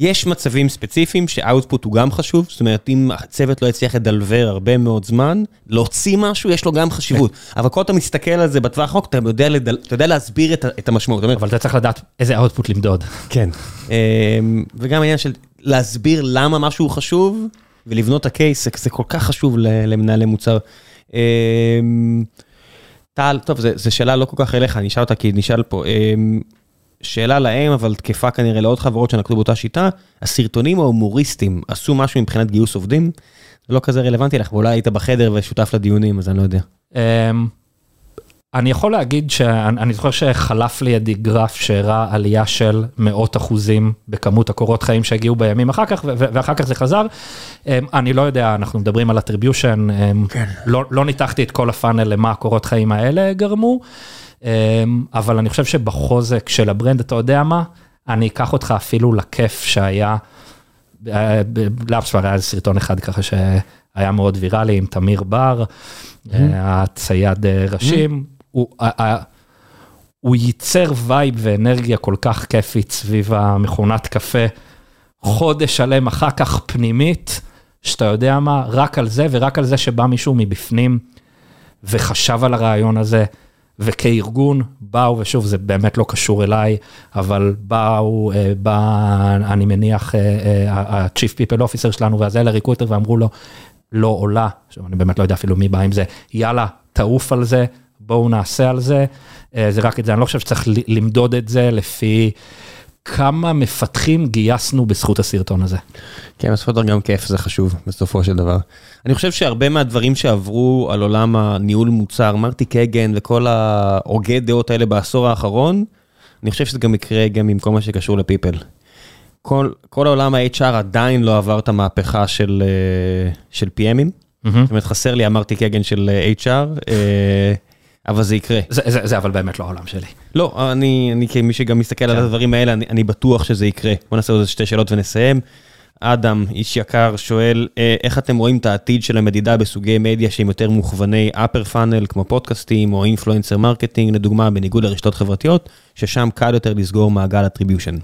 יש מצבים ספציפיים ש-output הוא גם חשוב, זאת אומרת, אם הצוות לא יצליח לדלבר הרבה מאוד זמן, להוציא משהו, יש לו גם חשיבות. אבל כל אתה מסתכל על זה בטווח רחוק, אתה יודע, לדל, אתה יודע להסביר את, את המשמעות. אבל אתה צריך לדעת איזה output למדוד. כן. אמ, וגם העניין של להסביר למה משהו חשוב, ולבנות את הקייס, זה- כל כך חשוב למנהלי מוצר. אמ, טל, טוב, זו שאלה לא כל כך אליך, אני אשאל אותה כי נשאל פה. אמ, שאלה להם, אבל תקפה כנראה לעוד חברות שנקטו באותה שיטה, הסרטונים ההומוריסטים עשו משהו מבחינת גיוס עובדים? זה לא כזה רלוונטי לך, ואולי היית בחדר ושותף לדיונים, אז אני לא יודע. אמ, אני יכול להגיד שאני זוכר שחלף לידי גרף שהראה עלייה של מאות אחוזים בכמות הקורות חיים שהגיעו בימים אחר כך, ואחר כך זה חזר. אני לא יודע, אנחנו מדברים על attribution, כן. לא, לא ניתחתי את כל הפאנל למה הקורות חיים האלה גרמו, אבל אני חושב שבחוזק של ה brand, אתה יודע מה? אני אקח אותך אפילו לכיף שהיה, לאפספלייר היה איזה סרטון אחד ככה שהיה מאוד ויראלי עם תמיר בר, הצייד ראשים. הוא, הוא ייצר vibe ואנרגיה כל כך כיפית סביב המכונת קפה, חודש שלם אחר כך פנימית, שאתה יודע מה, רק על זה ורק על זה שבא מישהו מבפנים וחשב על הרעיון הזה. וכארגון באו, ושוב, זה באמת לא קשור אליי, אבל באו, אה, בא, אני מניח, אה, אה, ה-Chief People Officer שלנו והזה לריקרוטר ואמרו לו, לא עולה, עכשיו אני באמת לא יודע אפילו מי בא עם זה, יאללה, תעוף על זה, בואו נעשה על זה, אה, זה רק את זה, אני לא חושב שצריך למדוד את זה לפי כמה מפתחים גייסנו בזכות הסרטון הזה. כן, בסופו של דבר גם כיף זה חשוב בסופו של דבר. אני חושב שהרבה מהדברים שעברו על עולם הניהול מוצר, מרטי קגן וכל ההוגי דעות האלה בעשור האחרון, אני חושב שזה גם יקרה גם עם כל מה שקשור לפיפל. כל, כל העולם ה-HR עדיין לא עבר את המהפכה של, אה, של PMים. Mm-hmm. זאת אומרת, חסר לי אמרתי קגן של אה, HR. אבל זה יקרה. זה, זה, זה אבל באמת לא העולם שלי. לא, אני, אני כמי שגם מסתכל כן. על הדברים האלה, אני, אני בטוח שזה יקרה. בוא נעשה עוד שתי שאלות ונסיים. אדם, איש יקר, שואל, אה, איך אתם רואים את העתיד של המדידה בסוגי מדיה שהם יותר מוכווני upper funnel, כמו פודקאסטים או influencer marketing, לדוגמה, בניגוד לרשתות חברתיות, ששם קל יותר לסגור מעגל attribution.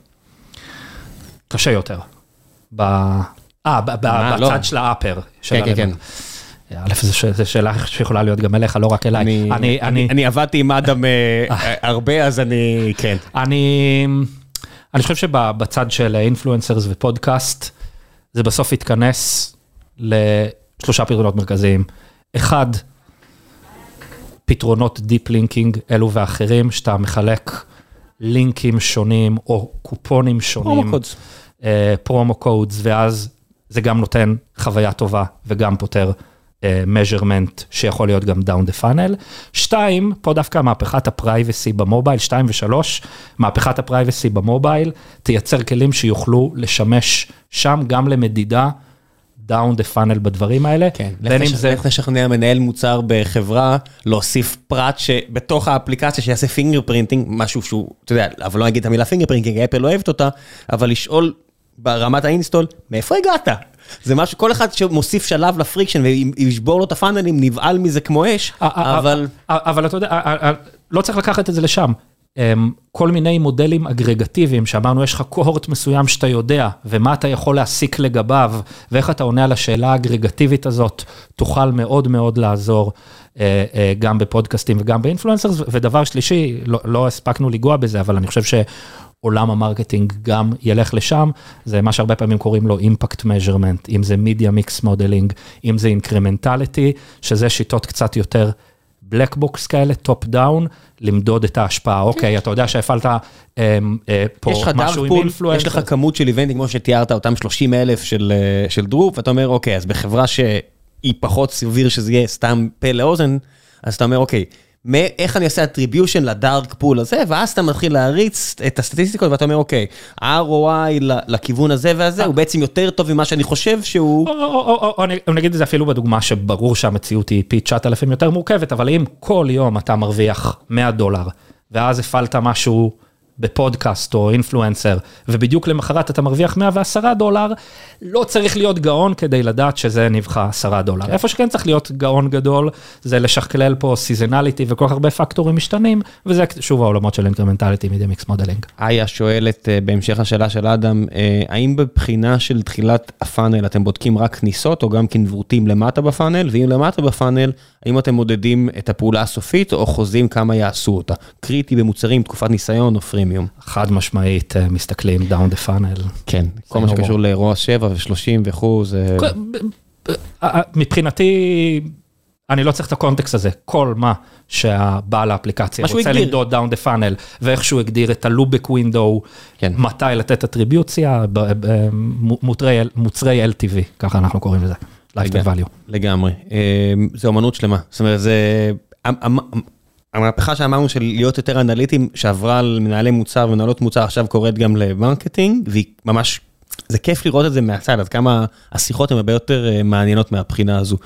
קשה יותר. ב... אה, בצד לא. של ה upper. כן, כן, כן. א', זו שאלה שיכולה להיות גם אליך, לא רק אליי. אני עבדתי עם אדם אה, הרבה, אז אני, כן. אני חושב שבצד של influencers ופודקאסט, זה בסוף יתכנס לשלושה פתרונות מרכזיים. אחד, פתרונות deep linking אלו ואחרים, שאתה מחלק לינקים שונים או קופונים שונים. promo codes. promo codes, ואז זה גם נותן חוויה טובה וגם פותר. Measurement שיכול להיות גם down the funnel. שתיים, פה דווקא מהפכת ה privacy במובייל, שתיים ושלוש, מהפכת ה privacy במובייל, תייצר כלים שיוכלו לשמש שם גם למדידה. down the funnel בדברים האלה. כן, לך לשכנע מנהל מוצר בחברה, להוסיף פרט שבתוך האפליקציה שיעשה fingerprinting, משהו שהוא, אתה יודע, אבל לא אגיד את המילה fingerprinting, אפל לא אוהבת אותה, אבל לשאול ברמת ה install, מאיפה הגעת? זה משהו, כל אחד שמוסיף שלב friction וישבור לו את הפאנלים, נבהל מזה כמו אש, אבל... אבל אתה יודע, לא צריך לקחת את זה לשם. אמ, כל מיני מודלים אגרגטיביים, שאמרנו, יש לך cohort מסוים שאתה יודע, ומה אתה יכול להסיק לגביו, ואיך אתה עונה על השאלה האגרגטיבית הזאת, תוכל מאוד מאוד לעזור אה, אה, גם בפודקאסטים וגם ב influencers. ודבר שלישי, לא, לא הספקנו לנגוע בזה, אבל אני חושב ש... עולם ה marketing גם ילך לשם, זה מה שהרבה פעמים קוראים לו impact measurement, אם זה media mix modeling, אם זה incrementality, שזה שיטות קצת יותר black box כאלה, top down, למדוד את ההשפעה. אוקיי, אתה יודע שהפעלת אה, אה, פה משהו עם influence. יש לך כמות של איבנטים, כמו שתיארת, אותם 30 אלף של, אה, של drop, ואתה אומר, אוקיי, אז בחברה שהיא פחות סביר שזה יהיה סתם מפה לאוזן, אז אתה אומר, אוקיי, איך אני עושה attribution לדארק פול הזה, ואז אתה מתחיל להריץ את הסטטיסטיקות ואתה אומר, אוקיי, ה-ROI לכיוון הזה והזה הוא בעצם יותר טוב ממה שאני חושב שהוא... או אני אגיד את זה אפילו בדוגמה שברור שהמציאות היא פי 9,000 יותר מורכבת, אבל אם כל יום אתה מרוויח 100 דולר, ואז הפעלת משהו... בפודקאסט או אינפלואנסר, ובדיוק למחרת אתה מרוויח 110 דולר, לא צריך להיות גאון כדי לדעת שזה נבחר 10 דולר. כן. איפה שכן צריך להיות גאון גדול, זה לשקלל פה seasonality וכל כך הרבה פקטורים משתנים, וזה שוב העולמות של incrementality media mix modeling. איה שואלת אה, בהמשך השאלה של אדם, אה, האם בבחינה של תחילת ה funnel אתם בודקים רק כניסות או גם כנבורתים למטה ב funnel, ואם למטה ב funnel, האם אתם מודדים את הפעולה הסופית או חוזים כמה יעשו אותה? קריטי במוצרים, תקופת ניסיון פרימיום. חד משמעית אה, מסתכלים down the funnel. כן, כל מה שקשור לאירוע 7 ו-30 וכו', זה... אה, מבחינתי, אני לא צריך את ה context הזה, כל מה שהבעל האפליקציה רוצה למדוד down the funnel, ואיך שהוא הגדיר את ה lookback window, כן. מתי לתת אטריביוציה, מוצרי LTV, ככה אנחנו קוראים לזה. value. לגמרי, אמ, זה אומנות שלמה, זאת אומרת זה, המהפכה שאמרנו של להיות יותר אנליטים, שעברה על מנהלי מוצר ומנהלות מוצר, עכשיו קורית גם ל marketing, והיא ממש, זה כיף לראות את זה מהצד, עד כמה השיחות הן הרבה יותר אה, מעניינות מהבחינה הזו.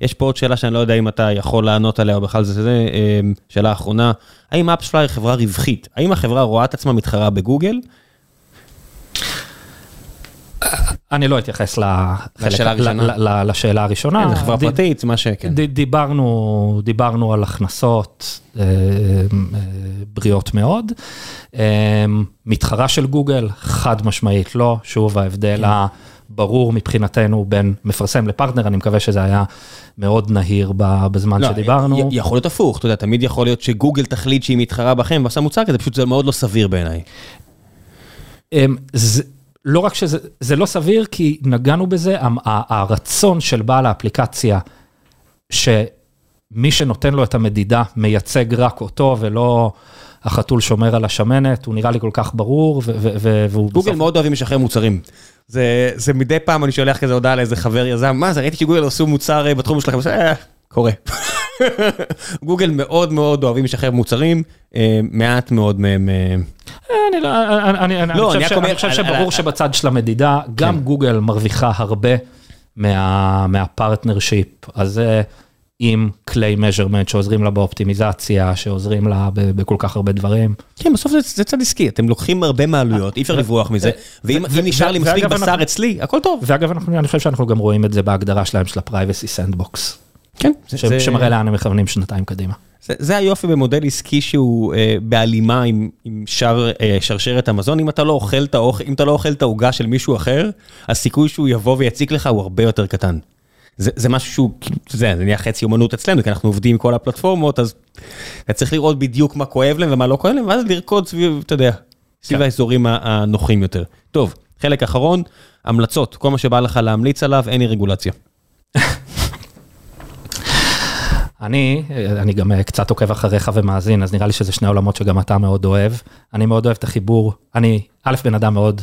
יש פה עוד שאלה שאני לא יודע אם אתה יכול לענות עליה, או בכלל זה, זה אה, שאלה אחרונה, האם אפספלייר חברה רווחית? האם החברה רואה את עצמה מתחרה בגוגל? אני לא אתייחס לשאלה הראשונה. כן, זה חברה פרטית, מה שכן. דיברנו, על הכנסות אה, אה, בריאות מאוד. אה, מתחרה של גוגל, חד משמעית לא, שוב ההבדל כן. הברור מבחינתנו בין מפרסם לפרטנר, אני מקווה שזה היה מאוד נהיר בזמן לא, שדיברנו. יכול להיות הפוך, אתה יודע, תמיד יכול להיות שגוגל תחליט שהיא מתחרה בכם ועושה מוצר כזה, פשוט זה מאוד לא סביר בעיניי. זה, לא רק שזה זה לא סביר, כי נגענו בזה, הרצון של בעל האפליקציה, שמי שנותן לו את המדידה מייצג רק אותו ולא החתול שומר על השמנת, הוא נראה לי כל כך ברור, והוא גוגל בסוף... מאוד אוהבים לשחרר מוצרים. זה, זה מדי פעם אני שולח כזה הודעה לאיזה חבר יזם, מה זה, ראיתי שגוגל עשו מוצר אה, בתחום שלכם, אה, קורה. גוגל מאוד מאוד אוהבים לשחרר מוצרים, אה, מעט מאוד מהם... אני לא, אני, אני, לא, אני, חושב, אני חושב שברור שבצד של המדידה, גם כן. גוגל מרוויחה הרבה מה, מהפרטנר שיפ הזה. עם כלי measurement שעוזרים לה באופטימיזציה, שעוזרים לה בכל כך הרבה דברים. כן, בסוף זה, זה צד עסקי, אתם לוקחים הרבה מעלויות, אי אפשר לברוח מזה, ואם נשאר לי מספיק בשר אצלי, הכל טוב. ואגב, אני חושב שאנחנו גם רואים את זה בהגדרה שלהם של ה-Privacy Sandbox. כן. זה... שמראה לאן הם מכוונים שנתיים קדימה. זה, זה היופי במודל עסקי שהוא אה, בהלימה עם, עם שר, אה, שרשרת המזון, אם אתה לא אוכל את האוכל, אם אתה לא אוכל את העוגה של מישהו אחר, הסיכוי שהוא יבוא ויציק לך הוא הרבה יותר קטן. זה, זה משהו שהוא, זה, זה נהיה חצי אומנות אצלנו, כי אנחנו עובדים עם כל הפלטפורמות, אז אתה צריך לראות בדיוק מה כואב להם ומה לא כואב להם, ואז לרקוד סביב, אתה יודע, סביב כן. האזורים הנוחים יותר. טוב, חלק אחרון, המלצות, כל מה שבא לך להמליץ עליו, אין לי רגולציה. אני, אני גם אה, קצת עוקב אחריך ומאזין, אז נראה לי שזה שני עולמות שגם אתה מאוד אוהב. אני מאוד אוהב את החיבור, אני א', בן אדם מאוד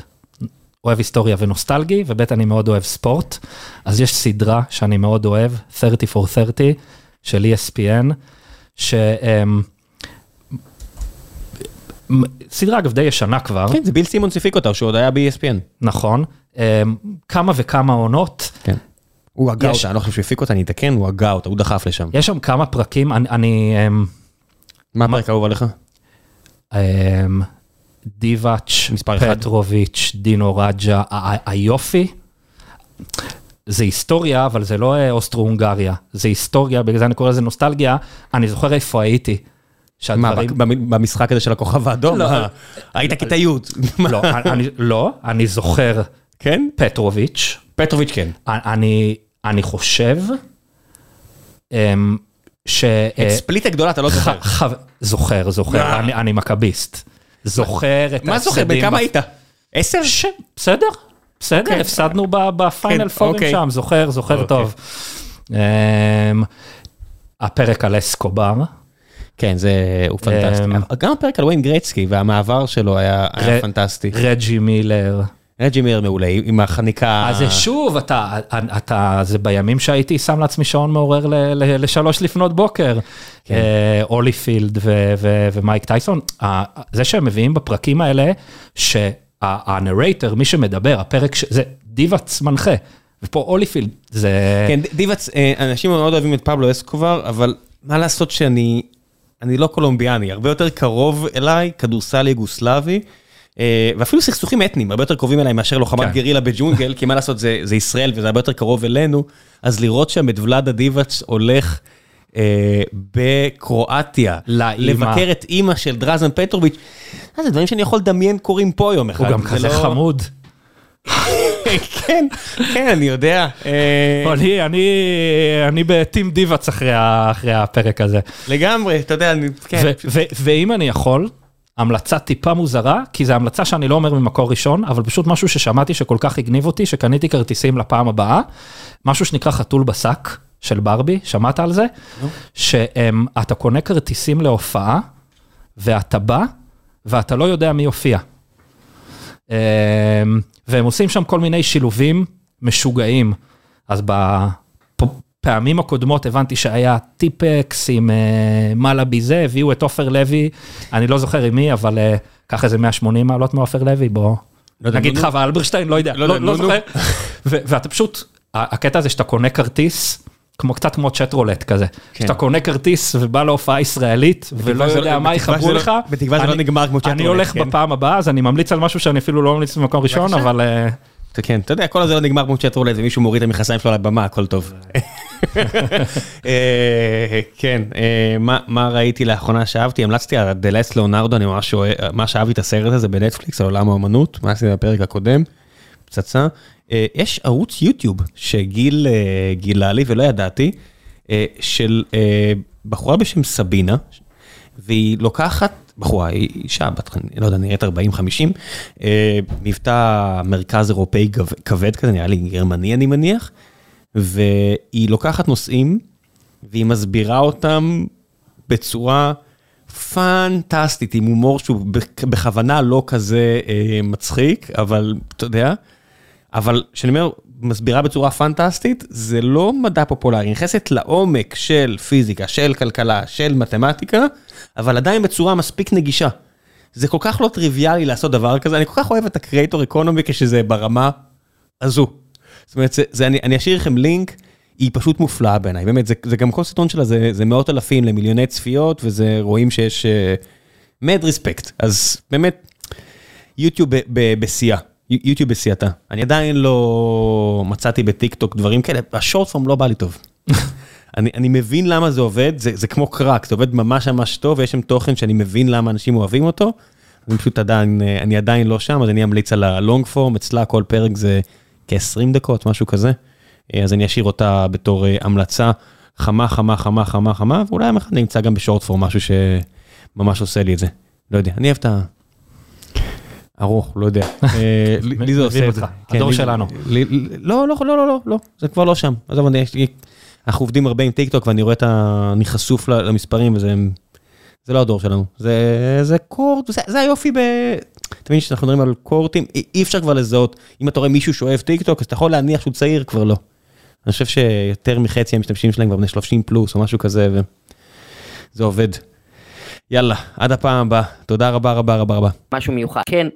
אוהב היסטוריה ונוסטלגי, וב', אני מאוד אוהב ספורט. אז יש סדרה שאני מאוד אוהב, 30 for 30, של ESPN, ש... סדרה אגב די ישנה כבר. כן, זה ביל סימונס הפיק אותה, שהוא עוד היה ב-ESPN. נכון. כמה וכמה עונות. כן. הוא הגה אותה, אני לא חושב שהוא הפיק אותה, אני אתקן, הוא הגה אותה, הוא דחף לשם. יש שם כמה פרקים, אני... אמ, מה הפרק אהוב עליך? אמ, דיבאץ', פטרוביץ', דינו רג'ה, היופי. זה היסטוריה, אבל זה לא אה, אוסטרו-הונגריה, זה היסטוריה, בגלל זה אני קורא לזה נוסטלגיה, אני זוכר איפה הייתי. מה, במשחק הזה של הכוכב האדום? לא, היית כיתה י'. לא, לא, אני זוכר כן? פטרוביץ'. פטרוביץ' כן. אני, אני חושב אמ, ש... את אה, ספליט הגדולה אתה לא זוכר. זוכר, זוכר, אני, אני מכביסט. זוכר את מה זוכר? בן כמה היית? עשר? ש... בסדר, בסדר, כן. הפסדנו בפיינל כן, פורים אוקיי. שם, זוכר, זוכר אוקיי. טוב. אמ, הפרק על אסקובר. כן, זה, הוא פנטסטי. אמ, גם הפרק על ווין גרצקי והמעבר שלו היה פנטסטי. רג'י מילר. רג'י מילר מעולה, עם החניקה... אז זה שוב, אתה, אתה, זה בימים שהייתי שם לעצמי שעון מעורר לשלוש לפנות בוקר. כן. הוליפילד ומייק טייסון, זה שהם מביאים בפרקים האלה, שה narrator, מי שמדבר, הפרק, זה דיבאץ מנחה. ופה הוליפילד זה... כן, דיבאץ, אה, אנשים מאוד אוהבים את פבלו אסקובר, אבל מה לעשות שאני, אני לא קולומביאני, הרבה יותר קרוב אליי, כדורסל יוגוסלבי. אה, ואפילו סכסוכים אתניים הרבה יותר קרובים אליי מאשר לוחמת כן. גרילה בג'ונגל, כי מה לעשות, זה זה ישראל וזה הרבה יותר קרוב אלינו, אז לראות שם את ולאדה דיבאץ הולך אה, בקרואטיה, לבקר את אימא של דרזן פטרוביץ', זה דברים שאני יכול לדמיין קורים פה יום אחד. הוא גם כזה לא... חמוד. כן, כן, אני יודע. אה, אני, אני, אני בטים דיבאץ אחרי הפרק הזה. לגמרי, אתה יודע, אני, כן. ואם אני יכול, המלצה טיפה מוזרה, כי זו המלצה שאני לא אומר ממקור ראשון, אבל פשוט משהו ששמעתי שכל כך הגניב אותי, שקניתי כרטיסים לפעם הבאה, משהו שנקרא חתול בשק של ברבי, שמעת על זה? שאתה קונה כרטיסים להופעה, ואתה בא, ואתה לא יודע מי יופיע. אמ, והם עושים שם כל מיני שילובים משוגעים. אז פעמים הקודמות הבנתי שהיה טיפקס עם מלאבי זה, הביאו את עופר לוי, אני לא זוכר עם מי, אבל קח איזה 180 מעלות מעופר לוי, בוא. נגיד חווה אלברשטיין, לא יודע, לא זוכר. ואתה פשוט, הקטע הזה שאתה קונה כרטיס, כמו קצת כמו Chatroulette כזה, שאתה קונה כרטיס ובא להופעה ישראלית ולא יודע מה יחברו לך, בתקווה זה לא נגמר כמו Chatroulette. אני הולך בפעם הבאה, אז אני ממליץ על משהו שאני אפילו לא ממליץ במקום ראשון, אבל... כן, אתה יודע, כל הזה לא נגמר כמו Chatroulette ומישהו מוריד את המכנסיים שלו על הבמה, הכל טוב. כן, מה ראיתי לאחרונה שאהבתי? המלצתי על The Lost Leonardo, אני ממש אהבתי את הסרט הזה בנטפליקס, על עולם האמנות, מה עשיתי בפרק הקודם, פצצה. יש ערוץ יוטיוב שגיל גילה לי ולא ידעתי, של בחורה בשם סבינה, והיא לוקחת, בחורה, היא אישה, לא יודע, נראית 40-50, מבטא מרכז אירופאי כבד כזה, נראה לי גרמני אני מניח, והיא לוקחת נושאים, והיא מסבירה אותם בצורה פנטסטית, עם הומור שהוא בכוונה לא כזה מצחיק, אבל אתה יודע, אבל כשאני אומר, מסבירה בצורה פנטסטית, זה לא מדע פופולרי, נכנסת לעומק של פיזיקה, של כלכלה, של מתמטיקה, אבל עדיין בצורה מספיק נגישה. זה כל כך לא טריוויאלי לעשות דבר כזה, אני כל כך אוהב את הקרייטור אקונומי כשזה ברמה הזו. זאת אומרת, זה, אני, אני אשאיר לכם לינק, היא פשוט מופלאה בעיניי, באמת, זה, זה גם כל סרטון שלה, זה, זה מאות אלפים למיליוני צפיות, וזה רואים שיש מד uh, ריספקט, אז באמת, יוטיוב בשיאה. יוטיוב בסיעתה. אני עדיין לא מצאתי בטיק טוק דברים כאלה, השורט פורם לא בא לי טוב. אני, אני מבין למה זה עובד, זה, זה כמו קראק, זה עובד ממש ממש טוב, ויש שם תוכן שאני מבין למה אנשים אוהבים אותו. אני פשוט עדיין, אני עדיין לא שם, אז אני אמליץ על הלונג פורם, אצלה כל פרק זה כ-20 דקות, משהו כזה. אז אני אשאיר אותה בתור המלצה חמה, חמה, חמה, חמה, חמה, ואולי יום אחד אני אמצא גם בשורט פורם משהו שממש עושה לי את זה. לא יודע, אני אוהב את ה... ארוך, לא יודע. לי זה עושה את זה. הדור שלנו. לא, לא, לא, לא, לא, זה כבר לא שם. עזוב, אנחנו עובדים הרבה עם טיק טוק ואני רואה את ה... אני חשוף למספרים וזה... זה לא הדור שלנו. זה קורט, זה היופי ב... אתה מבין שאנחנו מדברים על קורטים, אי אפשר כבר לזהות. אם אתה רואה מישהו שאוהב טיק טוק, אז אתה יכול להניח שהוא צעיר, כבר לא. אני חושב שיותר מחצי המשתמשים שלהם כבר בני 30 פלוס או משהו כזה, וזה עובד. יאללה, עד הפעם הבאה. תודה רבה רבה רבה רבה. משהו מיוחד. כן.